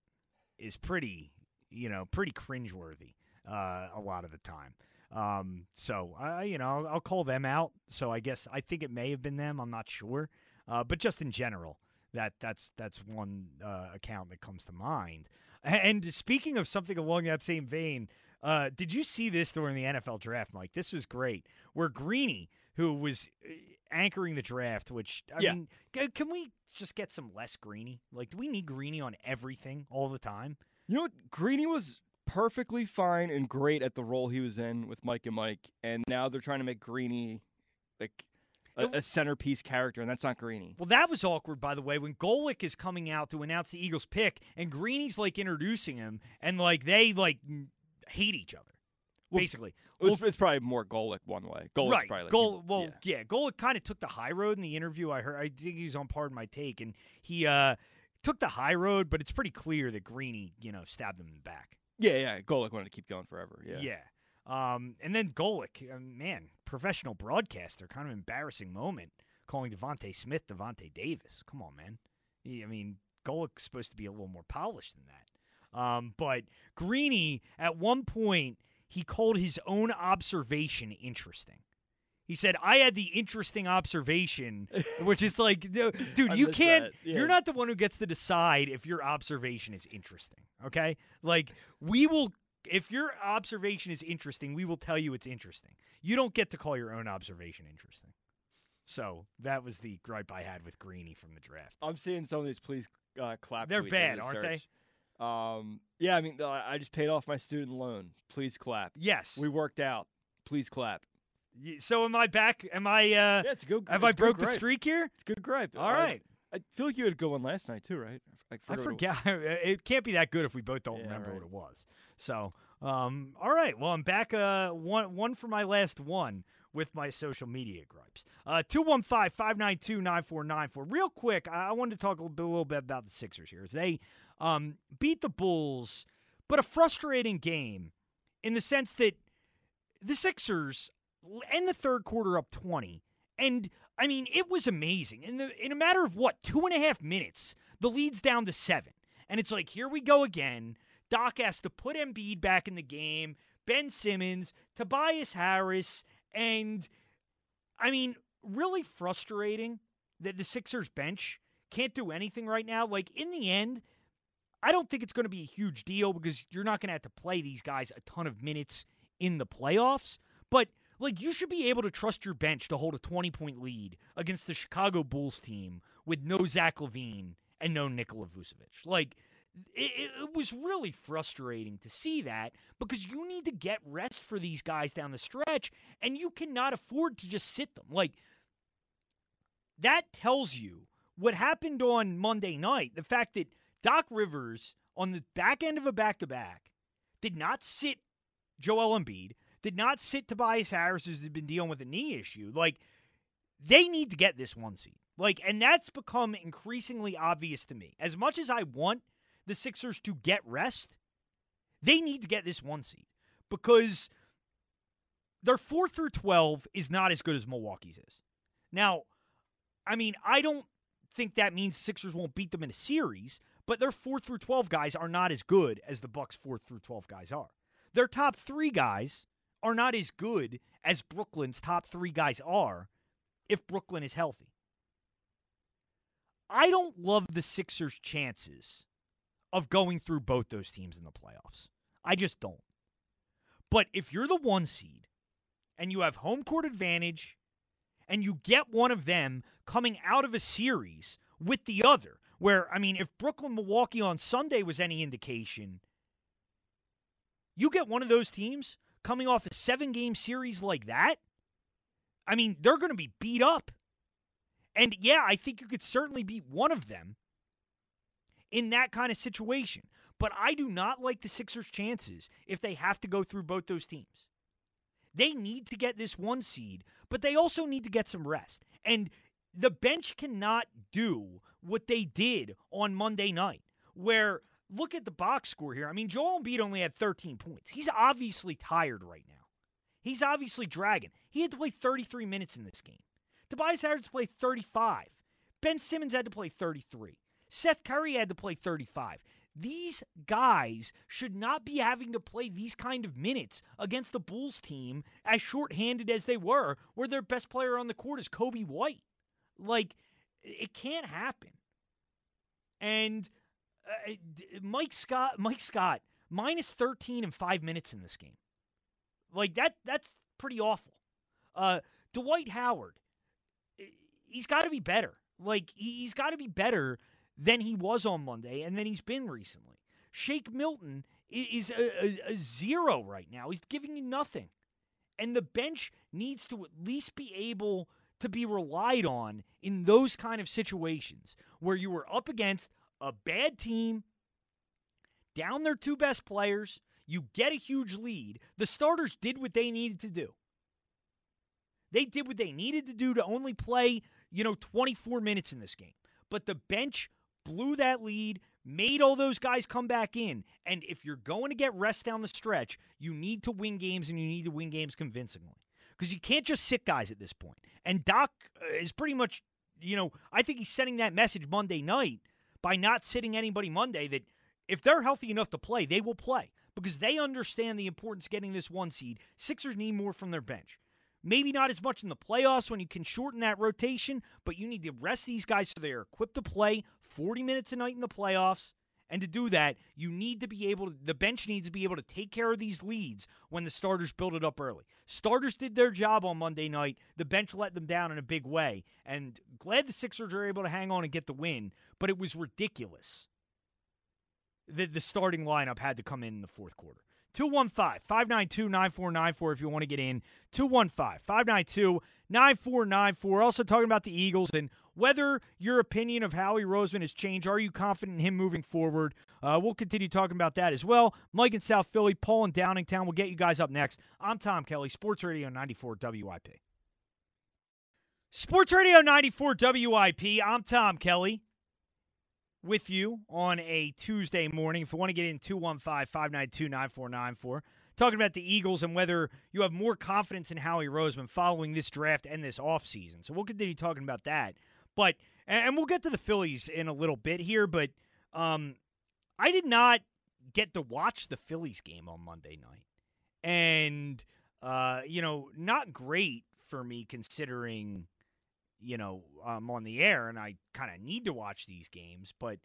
is pretty, you know, pretty cringeworthy uh, a lot of the time. Um, so I, you know, I'll, I'll call them out. So I guess I think it may have been them. I'm not sure, uh, but just in general, that that's that's one uh, account that comes to mind. And speaking of something along that same vein, uh, did you see this during the NFL draft, Mike? This was great. Where Greeny, who was uh, anchoring the draft, which I
Yeah.
mean, can we just get some less Greeny? Like, do we need Greeny on everything all the time?
You know what? Greeny was perfectly fine and great at the role he was in with Mike and Mike, and now they're trying to make Greeny like a, a centerpiece character, and that's not Greeny.
Well, that was awkward, by the way, when Golic is coming out to announce the Eagles pick, and Greeny's like introducing him, and like they like hate each other.
Well,
basically.
It's, it's probably more Golic one way. Golic's
right.
probably like.
Well,
yeah.
yeah. Golic kind of took the high road in the interview. I heard. I think he's on Pardon My Take, and he uh, took the high road. But it's pretty clear that Greeny, you know, stabbed him in the back.
Yeah, yeah. Golic wanted to keep going forever. Yeah.
Yeah. Um, and then Golic, uh, man, professional broadcaster, kind of embarrassing moment, calling DeVonta Smith Devonte Davis. Come on, man. He- I mean, Golic's supposed to be a little more polished than that. Um, but Greeny, at one point, he called his own observation interesting. He said, "I had the interesting observation," which is like, dude, you can't.
yeah.
You're not the one who gets to decide if your observation is interesting. Okay, like we will. If your observation is interesting, we will tell you it's interesting. You don't get to call your own observation interesting. So that was the gripe I had with Greeny from the draft.
I'm seeing some of these please uh, clap.
They're bad, aren't they?
Um, yeah, I mean, I just paid off my student loan. Please clap.
Yes.
We worked out. Please clap.
So am I back? Am I? Uh,
Yeah, it's a good.
have I broke the streak here?
It's a good gripe.
All
I-
right.
I feel like you had a good one last night too, right? I,
I
forgot what it-
forget. It can't be that good if we both don't
Yeah,
remember
right.
what it was. So, um, all right. Well, I'm back. Uh, one one for my last one with my social media gripes. Uh, 215-592-9494. Real quick, I, I wanted to talk a little bit, a little bit about the Sixers here. As they um, beat the Bulls, but a frustrating game in the sense that the Sixers end the third quarter up 20. And I mean, it was amazing. In the in a matter of what, two and a half minutes, the lead's down to seven. And it's like, here we go again. Doc has to put Embiid back in the game, Ben Simmons, Tobias Harris, and I mean, really frustrating that the Sixers bench can't do anything right now. Like in the end, I don't think it's going to be a huge deal because you're not going to have to play these guys a ton of minutes in the playoffs. But like you should be able to trust your bench to hold a 20 point lead against the Chicago Bulls team with no Zach LaVine and no Nikola Vucevic. Like it, it was really frustrating to see that because you need to get rest for these guys down the stretch and you cannot afford to just sit them. Like that tells you what happened on Monday night. The fact that Doc Rivers, on the back end of a back to back, did not sit Joel Embiid, did not sit Tobias Harris, as who's been dealing with a knee issue. Like, they need to get this one seed. Like, and that's become increasingly obvious to me. As much as I want the Sixers to get rest, they need to get this one seed because their four through 12 is not as good as Milwaukee's is. Now, I mean, I don't think that means Sixers won't beat them in a series, but their 4 through 12 guys are not as good as the Bucks 4 through 12 guys are. Their top 3 guys are not as good as Brooklyn's top 3 guys are if Brooklyn is healthy. I don't love the Sixers' chances of going through both those teams in the playoffs. I just don't. But if you're the one seed and you have home court advantage and you get one of them coming out of a series with the other, where, I mean, if Brooklyn Milwaukee on Sunday was any indication, you get one of those teams coming off a seven game series like that, I mean, they're going to be beat up. And yeah, I think you could certainly beat one of them in that kind of situation. But I do not like the Sixers' chances if they have to go through both those teams. They need to get this one seed, but they also need to get some rest. And the bench cannot do what they did on Monday night, where look at the box score here. I mean, Joel Embiid only had 13 points. He's obviously tired right now. He's obviously dragging. He had to play 33 minutes in this game. Tobias Harris had to play 35. Ben Simmons had to play 33. Seth Curry had to play 35. These guys should not be having to play these kind of minutes against the Bulls team as shorthanded as they were, where their best player on the court is Coby White. Like, it can't happen. And uh, Mike Scott, Mike Scott, minus 13 and five minutes in this game. Like that, that's pretty awful. Uh, Dwight Howard, he's got to be better. Like he- he's got to be better than he was on Monday, and than he's been recently. Shake Milton is a, a, a zero right now. He's giving you nothing, and the bench needs to at least be able to be relied on in those kind of situations where you were up against a bad team, down their two best players. You get a huge lead. The starters did what they needed to do. They did what they needed to do to only play, you know, 24 minutes in this game. But the bench blew that lead, made all those guys come back in. And if you're going to get rest down the stretch, you need to win games and you need to win games convincingly. Because you can't just sit guys at this point. And Doc uh, is pretty much, you know, I think he's sending that message Monday night by not sitting anybody Monday that if they're healthy enough to play, they will play because they understand the importance getting this one seed. Sixers need more from their bench. Maybe not as much in the playoffs when you can shorten that rotation, but you need to rest these guys so they're equipped to play 40 minutes a night in the playoffs. And to do that, you need to be able to, the bench needs to be able to take care of these leads when the starters build it up early. Starters did their job on Monday night. The bench let them down in a big way. And glad the Sixers are able to hang on and get the win, but it was ridiculous that the starting lineup had to come in in the fourth quarter. 215 592 9494 if you want to get in. 215 592 9494. Also talking about the Eagles and whether your opinion of Howie Roseman has changed. Are you confident in him moving forward? Uh, we'll continue talking about that as well. Mike in South Philly, Paul in Downingtown. We'll get you guys up next. I'm Tom Kelly, Sports Radio 94 WIP. Sports Radio 94 WIP. I'm Tom Kelly with you on a Tuesday morning. If you want to get in 215 592 9494, talking about the Eagles and whether you have more confidence in Howie Roseman following this draft and this offseason. So we'll continue talking about that. But, and we'll get to the Phillies in a little bit here, but um, I did not get to watch the Phillies game on Monday night. And, uh, you know, not great for me considering you know, I'm on the air and I kind of need to watch these games. But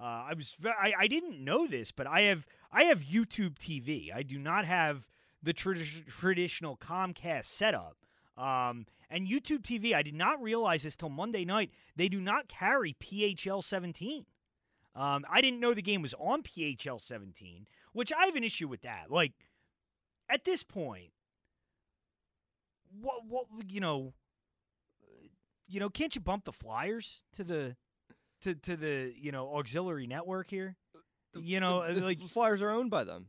uh, I was I, I didn't know this, but I have I have YouTube TV. I do not have the tradi- traditional Comcast setup. Um, and YouTube TV, I did not realize this till Monday night. They do not carry PHL 17. Um, I didn't know the game was on PHL 17, which I have an issue with that. Like, at this point, what, what, you know, you know, can't you bump the Flyers to the to to the you know auxiliary network here? You know,
the, the
like
Flyers are owned by them.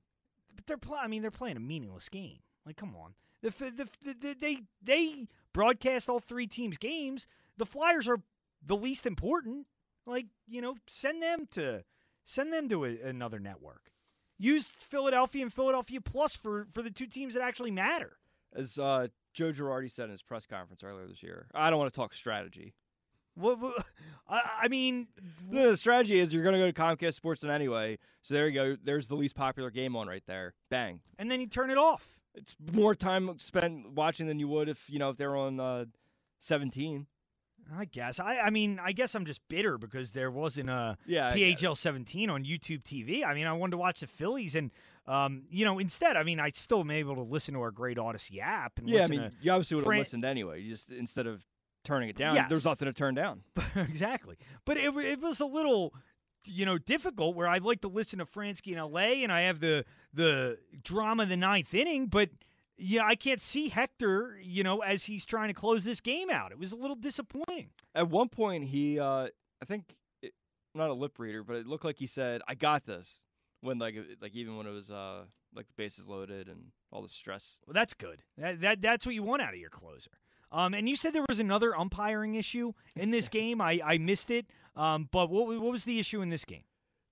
But they're pl- I mean, they're playing a meaningless game. Like, come on. The, the, the, they they broadcast all three teams' games. The Flyers are the least important. Like, you know, send them to send them to a, another network. Use Philadelphia and Philadelphia Plus for for the two teams that actually matter.
As uh, Joe Girardi said in his press conference earlier this year. I don't want to talk strategy.
What, what I, I, mean,
the strategy is you're going to go to Comcast Sportsnet anyway. So there you go. There's the least popular game on right there. Bang.
And then you turn it off.
It's more time spent watching than you would if you know if they're on uh, 17.
I guess. I, I mean, I guess I'm just bitter because there wasn't a yeah, PHL 17 on YouTube TV. I mean, I wanted to watch the Phillies, and um, you know, instead, I mean, I still am able to listen to our great Audacy app. And
yeah,
I
mean, you obviously would have listened anyway. You just instead of turning it down, yes. there's nothing to turn down.
exactly, but it, it was a little you know difficult where I'd like to listen to Franzke in L.A. and I have the the drama of the ninth inning, but yeah, I can't see Hector, you know, as he's trying to close this game out. It was a little disappointing.
At one point, he, uh, I think, it, not a lip reader, but it looked like he said, "I got this." when like like even when it was uh like the bases loaded and all the stress.
Well, that's good. That, that that's what you want out of your closer. Um, and you said there was another umpiring issue in this game. I, I missed it. Um, but what what was the issue in this game?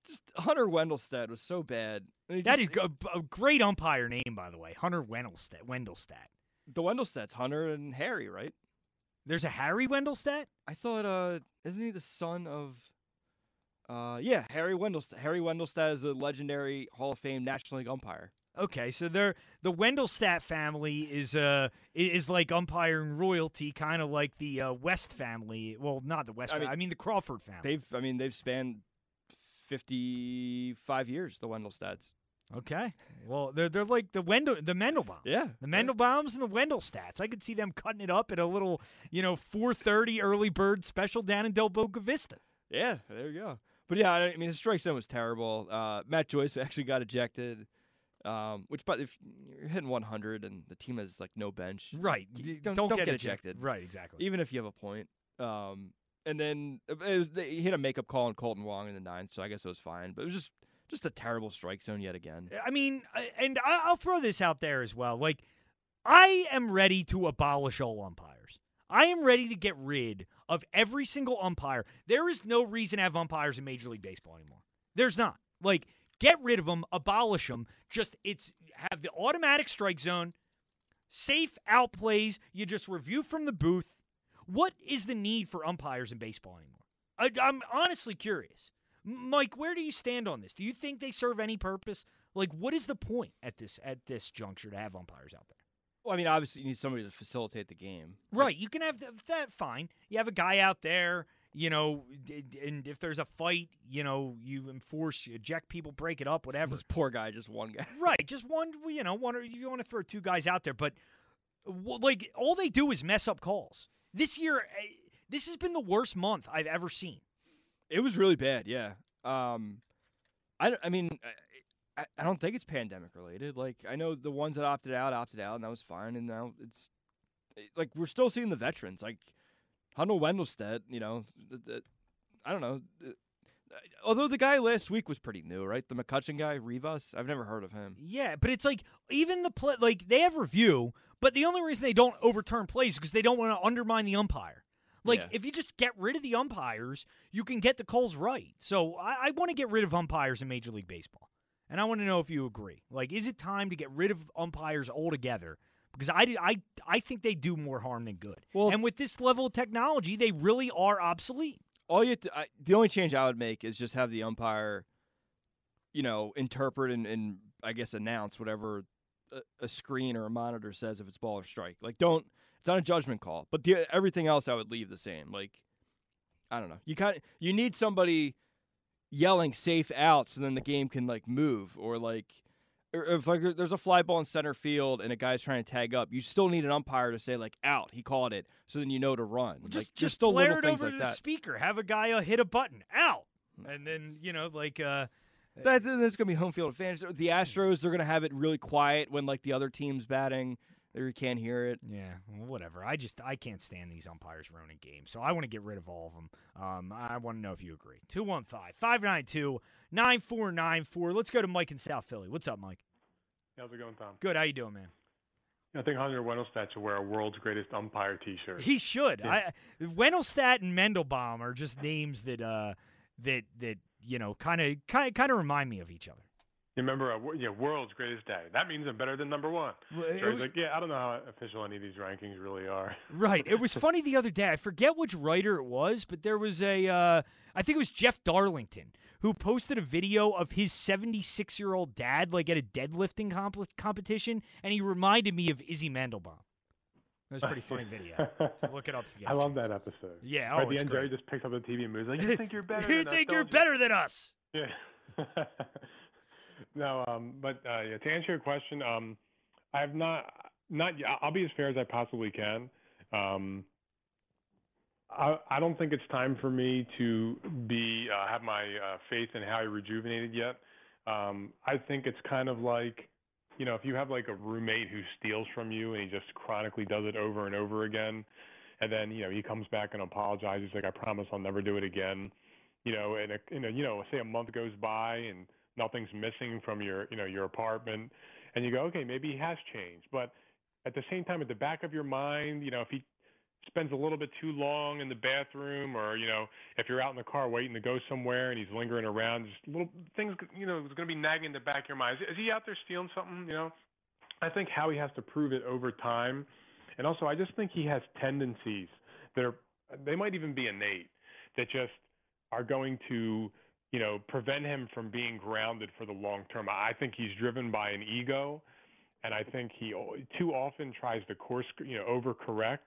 Just Hunter Wendelstedt was so bad.
That is a, a, great umpire name, by the way. Hunter Wendelstedt. Wendelstedt.
The Wendelstedts, Hunter and Harry, right?
There's a Harry Wendelstedt.
I thought, uh, isn't he the son of uh, yeah, Harry Wendelstedt. Harry Wendelstedt is the legendary Hall of Fame National League umpire.
Okay, so they're the Wendelstedt family is uh is like umpiring royalty, kind of like the uh, West family. Well, not the West. I mean, I mean the Crawford family.
They've, I mean, they've spanned fifty-five years. The Wendelstedts.
Okay, well, they're they're like the Wendell, the Mandelbaums.
Yeah,
the Mendelbaums and the Wendelstedts. I could see them cutting it up at a little, you know, four thirty early bird special down in Del Boca Vista.
Yeah, there you go. But yeah, I mean, his strike zone was terrible. Uh, Matt Joyce actually got ejected, um, which, but if you're hitting 100 and the team has like no bench,
right?
Don't, don't, don't get, get ejected.
Right, exactly.
Even if you have a point. Um, and then it was, he hit a makeup call on Kolten Wong in the ninth, so I guess it was fine. But it was just Just a terrible strike zone yet again.
I mean, uh, and I'll throw this out there as well. Like, I am ready to abolish all umpires. I am ready to get rid of every single umpire. There is no reason to have umpires in Major League Baseball anymore. There's not. Like, get rid of them, abolish them. Just it's have the automatic strike zone, safe out plays. You just review from the booth. What is the need for umpires in baseball anymore? I, I'm honestly curious. Mike, where do you stand on this? Do you think they serve any purpose? Like, what is the point at this at this juncture to have umpires out there?
Well, I mean, obviously you need somebody to facilitate the game.
Right, you can have th- that. Fine, you have a guy out there. You know, and if there's a fight, you know, you enforce, you eject people, break it up, whatever.
This poor guy, just one guy.
right, just one. You know, one. Or you want to throw two guys out there, but like all they do is mess up calls. This year, eh, this has been the worst month I've ever seen.
It was really bad. Yeah. Um, I, I mean, I, I don't think it's pandemic related. Like I know the ones that opted out opted out, and that was fine. And now it's eh, like we're still seeing the veterans, like Hunter Wendelstedt. You know, I don't know. Uh, Although the guy last week was pretty new, right? The McCutcheon guy, Rivas. I've never heard of him.
Yeah, but it's like even the play, like they have review, but the only reason they don't overturn plays is because they don't want to undermine the umpire. Like
Yeah.
if you just get rid of the umpires, you can get the calls right. So I, I want to get rid of umpires in Major League Baseball, and I want to know if you agree. Like, is it time to get rid of umpires altogether? Because I, I, I think they do more harm than good.
Well-
and with this level of technology, they really are obsolete.
All you to, the only change I would make is just have the umpire, you know, interpret and, and I guess announce whatever a, a screen or a monitor says if it's ball or strike. Like, don't it's not a judgment call, but the, everything else I would leave the same. Like, I don't know, you kind you need somebody yelling safe out so then the game can like move or like. If like there's a fly ball in center field and a guy's trying to tag up, you still need an umpire to say like out. He called it, so then you know to run.
Just
like,
just
still little
it
things
over
like
to the
that.
speaker. Have a guy uh, hit a button out, and then you know like. uh
That there's gonna be home field advantage. The Astros they're gonna have it really quiet when like the other team's batting, you can't hear it.
Yeah, whatever. I just I can't stand these umpires ruining games, so I want to get rid of all of them. Um, I want to know if you agree. 215-592-9494. Let's go to Mike in South Philly. What's up, Mike?
How's it going, Tom?
Good. How you doing, man?
I think Hunter Wendelstedt should wear a world's greatest umpire T-shirt.
He should.
Yeah.
I Wendelstedt and Mandelbaum are just names that uh that that you know kind of kind kind of remind me of each other.
You remember, uh, wo- yeah, world's greatest day. That means I'm better than number one.
Well,
So
was-
like, yeah, I don't know how official any of these rankings really are.
Right. It was funny the other day. I forget which writer it was, but there was a, uh, I think it was Jeff Darlington who posted a video of his 76 year old dad, like at a deadlifting comp- competition, and he reminded me of Izzy Mandelbaum. It was a pretty funny video. So look it up. You
I
a
love that episode.
Yeah, oh,
at the end,
great.
Jerry just picks up the TV and moves like, "You think you're better?
you
than us,
think you're
don't you?"
better than us?
Yeah. No, um, but uh, yeah, to answer your question, um, I have not not. I'll be as fair as I possibly can. Um, I, I don't think it's time for me to be uh, have my uh, faith in Howie rejuvenated yet. Um, I think it's kind of like, you know, if you have like a roommate who steals from you and he just chronically does it over and over again, and then you know he comes back and apologizes like I promise I'll never do it again. You know, and a, you know, say a month goes by and nothing's missing from your you know your apartment, and you go, okay, maybe he has changed, but at the same time, at the back of your mind, you know, if he spends a little bit too long in the bathroom or you know if you're out in the car waiting to go somewhere and he's lingering around just little things you know is going to be nagging in the back of your mind. Is, is he out there stealing something you know? I think how he has to prove it over time. And also i just think he has tendencies that are they might even be innate that just are going to you know prevent him from being grounded for the long term i think he's driven by an ego and I think he too often tries to course, you know, overcorrect.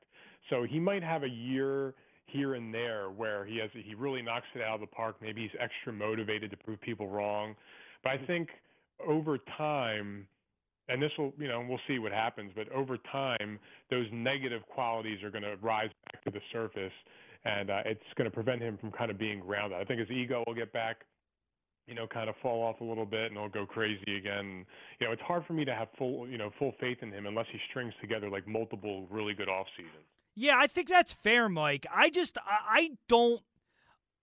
So he might have a year here and there where he has he really knocks it out of the park. Maybe he's extra motivated to prove people wrong. But I think over time, and this will, you know, we'll see what happens. But over time, those negative qualities are going to rise back to the surface, and uh, it's going to prevent him from kind of being grounded. I think his ego will get back you know, kind of fall off a little bit and he'll go crazy again. You know, it's hard for me to have full, you know, full faith in him unless he strings together like multiple really good off seasons.
Yeah, I think that's fair, Mike. I just I, don't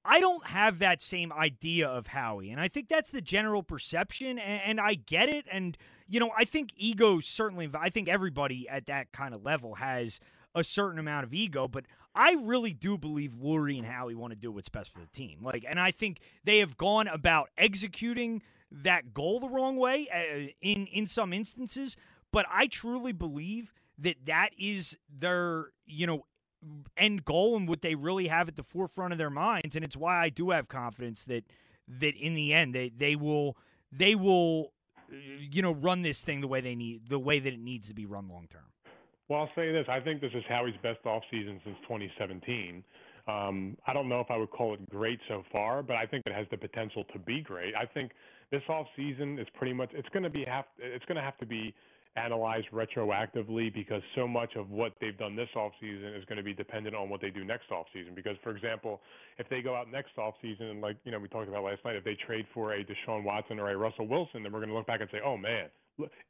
I don't have that same idea of Howie, and I think that's the general perception, and, and I get it. And you know, I think ego certainly. I think everybody at that kind of level has a certain amount of ego, but I really do believe Lurie and Howie want to do what's best for the team. Like, and I think they have gone about executing that goal the wrong way uh, in in some instances. But I truly believe that that is their you know end goal and what they really have at the forefront of their minds, and it's why I do have confidence that that in the end they they will they will you know run this thing the way they need the way that it needs to be run long term.
Well, I'll say this: I think this is Howie's best offseason since 2017. Um, I don't know if I would call it great so far, but I think it has the potential to be great. I think this offseason is pretty much it's going to be have it's going to have to be analyzed retroactively because so much of what they've done this offseason is going to be dependent on what they do next offseason. Because, for example, if they go out next offseason and, like, you know, we talked about last night, if they trade for a Deshaun Watson or a Russell Wilson, then we're going to look back and say, oh, man,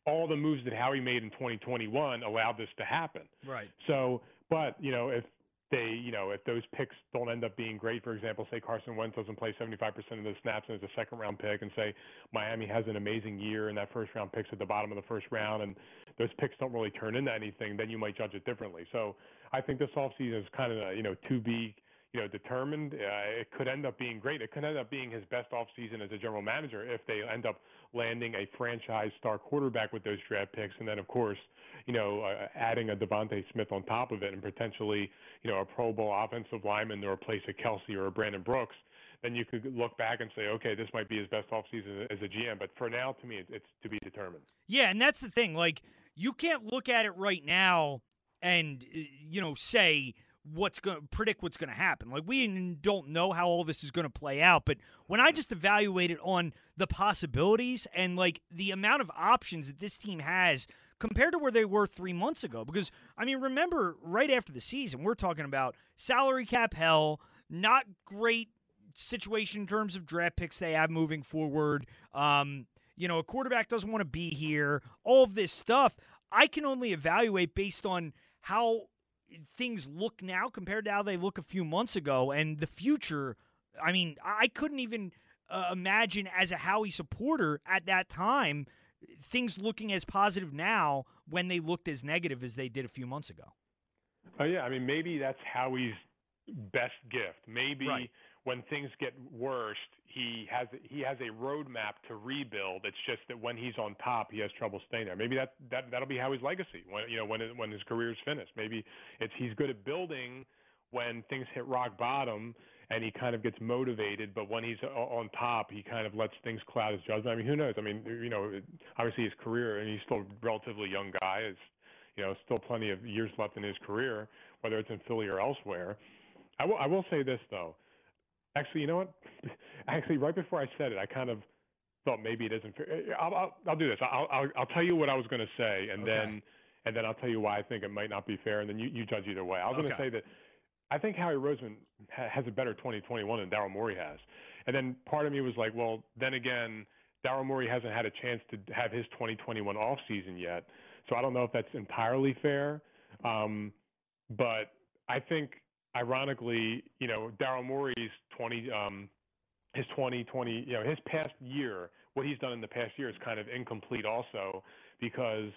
all the moves that Howie made in 2021 allowed this to happen.
Right.
So, but, you know, if they, you know, if those picks don't end up being great, for example, say Carson Wentz doesn't play 75% of the snaps and is a second round pick, and say Miami has an amazing year and that first round picks at the bottom of the first round, and those picks don't really turn into anything, then you might judge it differently. So I think this offseason is kind of, a, you know, to be you know, determined. Uh, it could end up being great. It could end up being his best offseason as a general manager if they end up landing a franchise star quarterback with those draft picks, and then of course, you know, uh, adding a DeVonta Smith on top of it, and potentially, you know, a Pro Bowl offensive lineman to replace a Kelce or a Brandon Brooks. Then you could look back and say, okay, this might be his best offseason as a GM. But for now, to me, it's to be determined.
Yeah, and that's the thing. Like, you can't look at it right now and uh, you know say what's going to predict what's going to happen. Like we don't know how all this is going to play out, but when I just evaluate it on the possibilities and like the amount of options that this team has compared to where they were 3 months ago because I mean remember right after the season we're talking about salary cap hell, not great situation in terms of draft picks they have moving forward. Um, you know, a quarterback doesn't want to be here, all of this stuff. I can only evaluate based on how things look now compared to how they look a few months ago and the future. I mean, I couldn't even uh, imagine as a Howie supporter at that time things looking as positive now when they looked as negative as they did a few months ago.
Oh yeah, I mean maybe that's Howie's best gift. Maybe
right.
When things get worse, he has he has a roadmap to rebuild. It's just that when he's on top, he has trouble staying there. Maybe that that that'll be how his legacy when you know when when his career is finished. Maybe it's he's good at building when things hit rock bottom and he kind of gets motivated, but when he's on top, he kind of lets things cloud his judgment. I mean, who knows? I mean, you know, obviously his career, and he's still a relatively young guy. Is you know, still plenty of years left in his career, whether it's in Philly or elsewhere. I will, I will say this though. Actually, you know what? Actually, right before I said it, I kind of thought maybe it isn't fair. I'll, I'll, I'll do this. I'll, I'll, I'll tell you what I was going to say, and
okay.
then, and then I'll tell you why I think it might not be fair, and then you, you judge either way. I was
okay.
going to say that I think Howie Roseman ha- has a better 2021 than Daryl Morey has, and then part of me was like, well, then again, Daryl Morey hasn't had a chance to have his 2021 off season yet, so I don't know if that's entirely fair. Um, but I think ironically, you know, Daryl Morey's 20, um, his 2020, you know, his past year, what he's done in the past year is kind of incomplete also because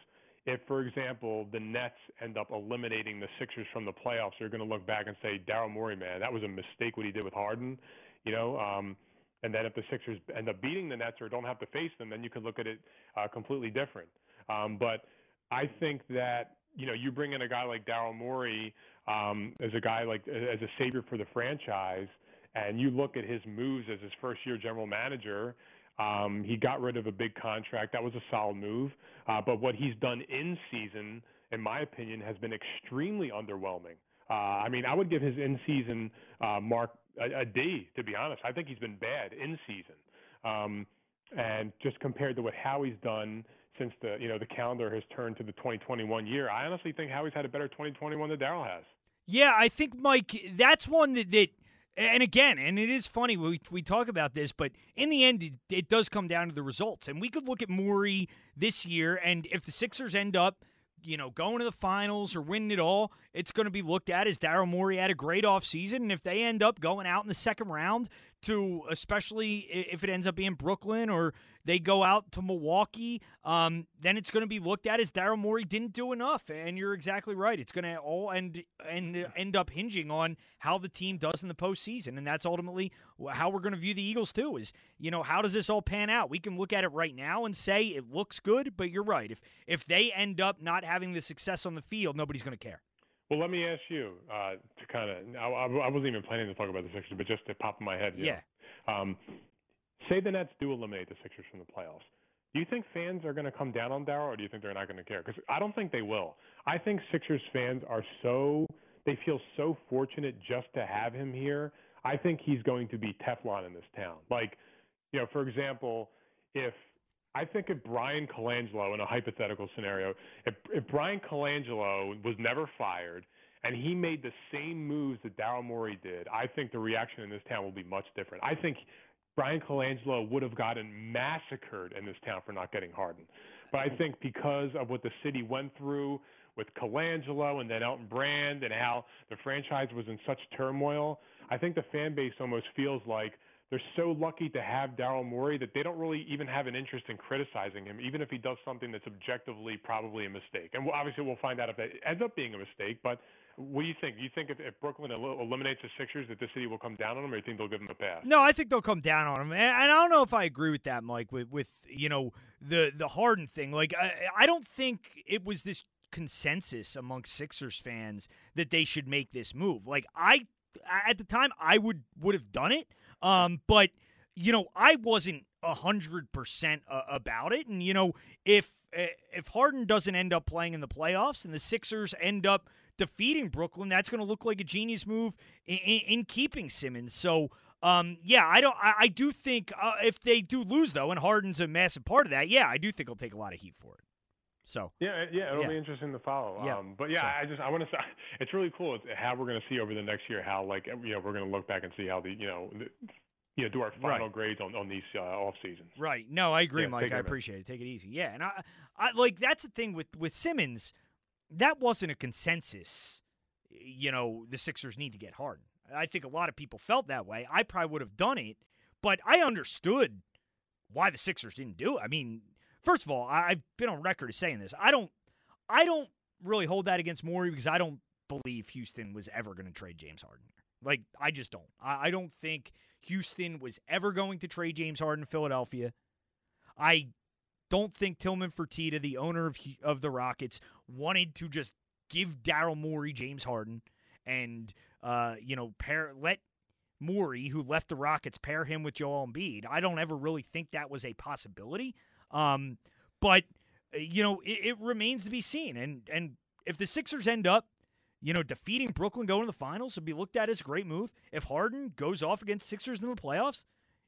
if, for example, the Nets end up eliminating the Sixers from the playoffs, they're going to look back and say, Daryl Morey, man, that was a mistake what he did with Harden, you know. Um, and then if the Sixers end up beating the Nets or don't have to face them, then you could look at it uh, completely different. Um, but I think that you know you bring in a guy like Daryl Morey um, as a guy like as a savior for the franchise, and you look at his moves as his first year general manager. Um, he got rid of a big contract. That was a solid move. Uh, but what he's done in season, in my opinion, has been extremely underwhelming. Uh, I mean, I would give his in season uh, mark a, a D, to be honest. I think he's been bad in season. Um, and just compared to what Howie's done since the you know the calendar has turned to the 2021 year, I honestly think Howie's had a better 2021 than Daryl has.
Yeah, I think Mike, that's one that, that and again, and it is funny we we talk about this, but in the end, it, it, does come down to the results. And we could look at Morey this year, and if the Sixers end up you know, going to the finals or winning it all, it's going to be looked at as Daryl Morey had a great offseason. And if they end up going out in the second round to, especially if it ends up being Brooklyn or they go out to Milwaukee, um, then it's going to be looked at as Daryl Morey didn't do enough. And you're exactly right. It's going to all end and end up hinging on how the team does in the postseason, and that's ultimately how we're going to view the Eagles too. Is you know how does this all pan out? We can look at it right now and say it looks good, but you're right. If if they end up not having the success on the field, nobody's going to care.
Well, let me ask you uh, to kind of. I, I, wasn't even planning to talk about the Sixers, but just to pop in my head.
yeah.
Know, um, say the Nets do eliminate the Sixers from the playoffs. Do you think fans are going to come down on Daryl, or do you think they're not going to care? Because I don't think they will. I think Sixers fans are so they feel so fortunate just to have him here. I think he's going to be Teflon in this town. Like, you know, for example, if I think if Bryan Colangelo in a hypothetical scenario, if, if Bryan Colangelo was never fired and he made the same moves that Daryl Morey did, I think the reaction in this town will be much different. I think Bryan Colangelo would have gotten massacred in this town for not getting Harden. But I think because of what the city went through with Colangelo and then Elton Brand and how the franchise was in such turmoil, I think the fan base almost feels like they're so lucky to have Daryl Morey that they don't really even have an interest in criticizing him, even if he does something that's objectively probably a mistake. And obviously, we'll find out if it ends up being a mistake. But what do you think? Do you think if, if Brooklyn el- eliminates the Sixers, that the city will come down on them, or do you think they'll give them a pass?
No, I think they'll come down on them, and, and I don't know if I agree with that, Mike. With with you know the the Harden thing, like I, I don't think it was this consensus among Sixers fans that they should make this move. Like I at the time I would would have done it um, but you know, I wasn't a hundred percent about it, and you know, if if Harden doesn't end up playing in the playoffs and the Sixers end up defeating Brooklyn, that's going to look like a genius move in, in, in keeping Simmons. So. Um, yeah, I don't. I, I do think uh, if they do lose though, and Harden's a massive part of that, yeah, I do think he'll take a lot of heat for it. So
yeah, yeah, it'll
yeah.
be interesting to follow.
Yeah.
Um, but yeah, so. I just I want to say it's really cool it's how we're going to see over the next year how like you know we're going to look back and see how the you know the, you know, do our final
right.
grades on, on these uh, off seasons.
Right. No, I agree,
yeah,
Mike. I appreciate it. Take it easy. Yeah, and I, I like that's the thing with with Simmons. That wasn't a consensus. You know, the Sixers need to get Harden. I think a lot of people felt that way. I probably would have done it, but I understood why the Sixers didn't do it. I mean, first of all, I've been on record as saying this. I don't, I don't really hold that against Morey because I don't believe Houston was ever going to trade James Harden. Like, I just don't. I, I don't think Houston was ever going to trade James Harden to Philadelphia. I don't think Tillman Fertitta, the owner of of the Rockets, wanted to just give Daryl Morey James Harden and uh, you know pair let Morey, who left the Rockets, pair him with Joel Embiid. I don't ever really think that was a possibility. Um, but uh, you know, it, it remains to be seen. And and if the Sixers end up you know, defeating Brooklyn going to the finals would be looked at as a great move. If Harden goes off against Sixers in the playoffs,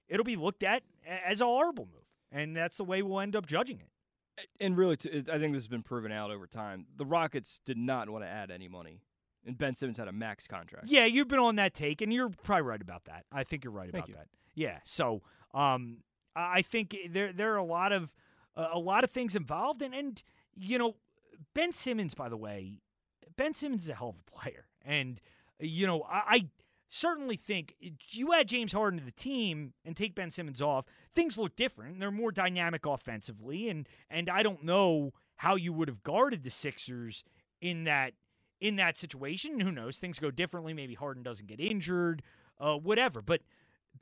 it'll be looked at as a horrible move. And that's the way we'll end up judging it.
And really, I think this has been proven out over time. The Rockets did not want to add any money. And Ben Simmons had a max contract.
Yeah, you've been on that take, and you're probably right about that. I think you're right
Thank
about
you.
that. Yeah. So, um, I think there there are a lot of uh, a lot of things involved, and and you know, Ben Simmons, by the way, Ben Simmons is a hell of a player. And, you know, I, I certainly think you add James Harden to the team and take Ben Simmons off, things look different. They're more dynamic offensively. And, and I don't know how you would have guarded the Sixers in that in that situation. Who knows? Things go differently. Maybe Harden doesn't get injured, uh, whatever. But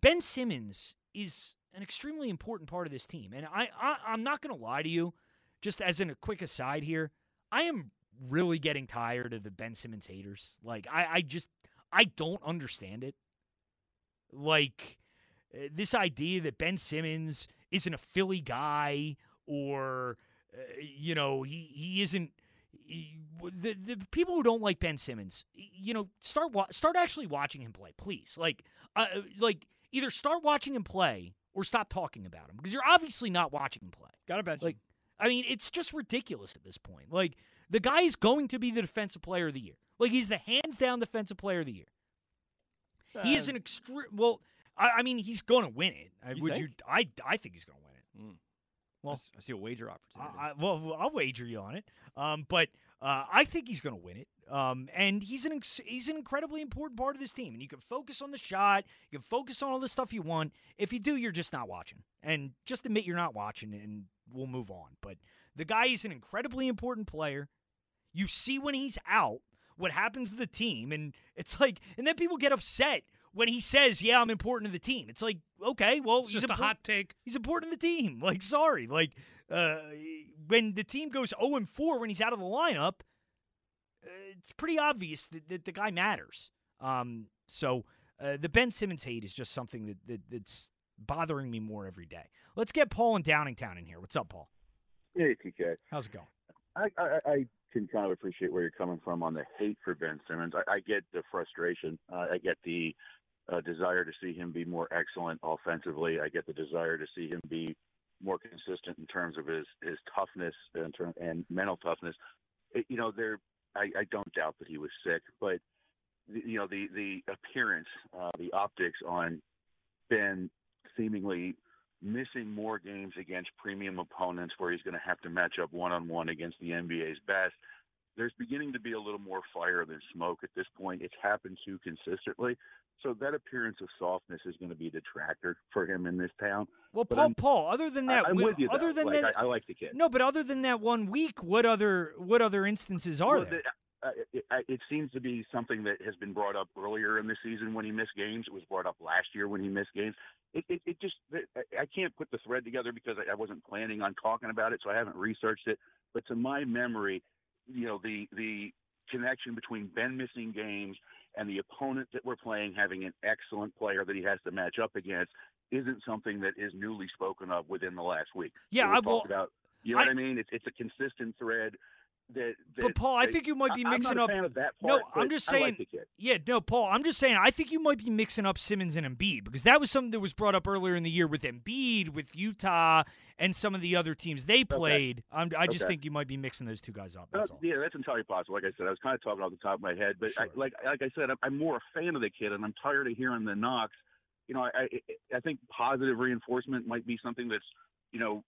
Ben Simmons is an extremely important part of this team. And I, I I'm not going to lie to you. Just as in a quick aside here, I am really getting tired of the Ben Simmons haters. Like I, I just I don't understand it. Like uh, this idea that Ben Simmons isn't a Philly guy or uh, you know he he isn't he, the the people who don't like Ben Simmons, you know, start wa- start actually watching him play, please. Like uh, like either start watching him play or stop talking about him because you're obviously not watching him play.
Got to bench.
Like I mean, it's just ridiculous at this point. Like the guy is going to be the defensive player of the year. Like he's the hands down defensive player of the year. Uh, he is an extreme. Well, I, I, mean, he's going to win it.
You
Would
think?
you? I I think he's going to win it.
Mm.
Well,
I s- I see a wager opportunity.
I, I- well, I'll wager you on it. Um, but uh, I think he's going to win it. Um, and he's an he's an incredibly important part of this team. And you can focus on the shot. You can focus on all the stuff you want. If you do, you're just not watching. And just admit you're not watching, and we'll move on. But the guy is an incredibly important player. You see when he's out what happens to the team, and it's like, and then people get upset when he says, "Yeah, I'm important to the team." It's like, okay, well,
It's
he's
just a hot take.
He's important to the team. Like, sorry, like uh, when the team goes 0 and 4 when he's out of the lineup, uh, it's pretty obvious that, that the guy matters. Um, so uh, the Ben Simmons hate is just something that, that that's bothering me more every day. Let's get Paul in Downingtown in here. What's up, Paul?
Hey, TK.
How's it going?
I, I, I can kind of appreciate where you're coming from on the hate for Ben Simmons. I, I get the frustration. Uh, I get the uh, desire to see him be more excellent offensively. I get the desire to see him be more consistent in terms of his his toughness and, and mental toughness. It, you know, there. I, I don't doubt that he was sick, but you know the the appearance, uh, the optics on Ben seemingly missing more games against premium opponents where he's going to have to match up one on one against the NBA's best. There's beginning to be a little more fire than smoke at this point. It's happened too consistently. So that appearance of softness is going to be a detractor for him in this town.
Well,
But
Paul,
I'm-
Paul. Other than that,
I, am with you.
Other
though.
than
like,
that,
I, I like the kid.
no, but other than that one week, what other what other instances are
Well,
there?
the- uh, it, it- seems to be something that has been brought up earlier in the season when he missed games. It was brought up last year when he missed games. It, it, it just I I can't put the thread together because I, I wasn't planning on talking about it, so I haven't researched it. But to my memory, you know, the the connection between Ben missing games and the opponent that we're playing having an excellent player that he has to match up against isn't something that is newly spoken of within the last week.
Yeah,
was
I-
talked about. You know
I-
what I mean? It's it's a consistent thread. That, that
But Paul, I think you might be mixing up. No, I'm just saying.
like.
Yeah, no, Paul. I'm just saying. I think you might be mixing up Simmons and Embiid because that was something that was brought up earlier in the year with Embiid, with Utah, and some of the other teams they played. I'm, I just
Okay.
think you might be mixing those two guys up.
Uh,
That's all.
yeah, that's entirely possible. Like I said, I was kind of talking off the top of my head, but I, like like I said, I'm, I'm more a fan of the kid, and I'm tired of hearing the knocks. You know, I I, I think positive reinforcement might be something that's you know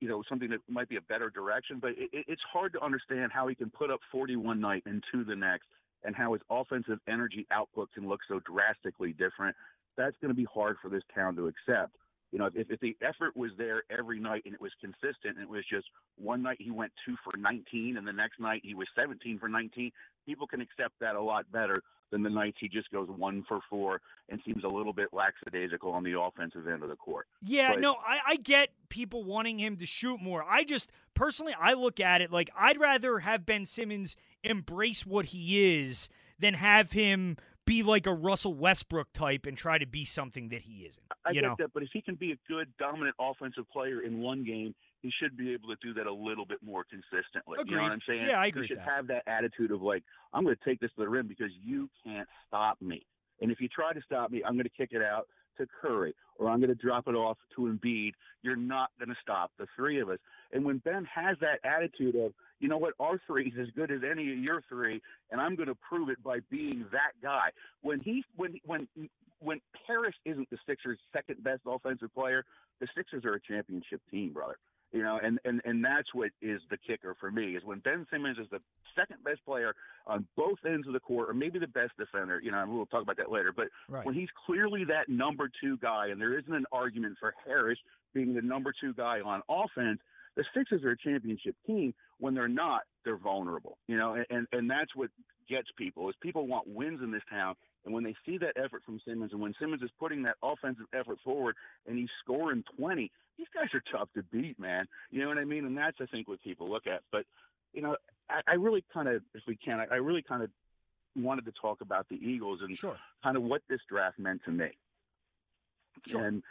you know something that might be a better direction, but it, it, it's hard to understand how he can put up 40 one night and two the next, and how his offensive energy output can look so drastically different. That's going to be hard for this town to accept. You know, if, if the effort was there every night and it was consistent and it was just one night he went two for 19 and the next night he was 17 for 19, people can accept that a lot better than the nights he just goes one for four and seems a little bit lackadaisical on the offensive end of the court.
Yeah,
But-
no, I, I get people wanting him to shoot more. I just personally, I look at it like I'd rather have Ben Simmons embrace what he is than have him be like a Russell Westbrook type and try to be something that he isn't.
I
you
get
know,
that, but if he can be a good, dominant offensive player in one game, he should be able to do that a little bit more consistently. You know what I'm saying?
Yeah, I agree
He should
that.
have that attitude of like, I'm going to take this to the rim because you can't stop me. And if you try to stop me, I'm going to kick it out to Curry or I'm going to drop it off to Embiid. You're not going to stop the three of us. And when Ben has that attitude of, you know what, our three is as good as any of your three, and I'm going to prove it by being that guy. When he, when, when, when Harris isn't the Sixers' second best offensive player, the Sixers are a championship team, brother. You know, and, and, and that's what is the kicker for me is when Ben Simmons is the second best player on both ends of the court, or maybe the best defender. You know, and we'll talk about that later. But
Right.
when he's clearly that number two guy, and there isn't an argument for Harris being the number two guy on offense, the Sixers are a championship team. When they're not, they're vulnerable. You know, and, and and that's what gets people is people want wins in this town. And when they see that effort from Simmons, and when Simmons is putting that offensive effort forward, and he's scoring 20, these guys are tough to beat, man. You know what I mean? And that's I think what people look at. But you know, I, I really kind of, if we can, I, I really kind of wanted to talk about the Eagles and
Sure.
kind of what this draft meant to me. And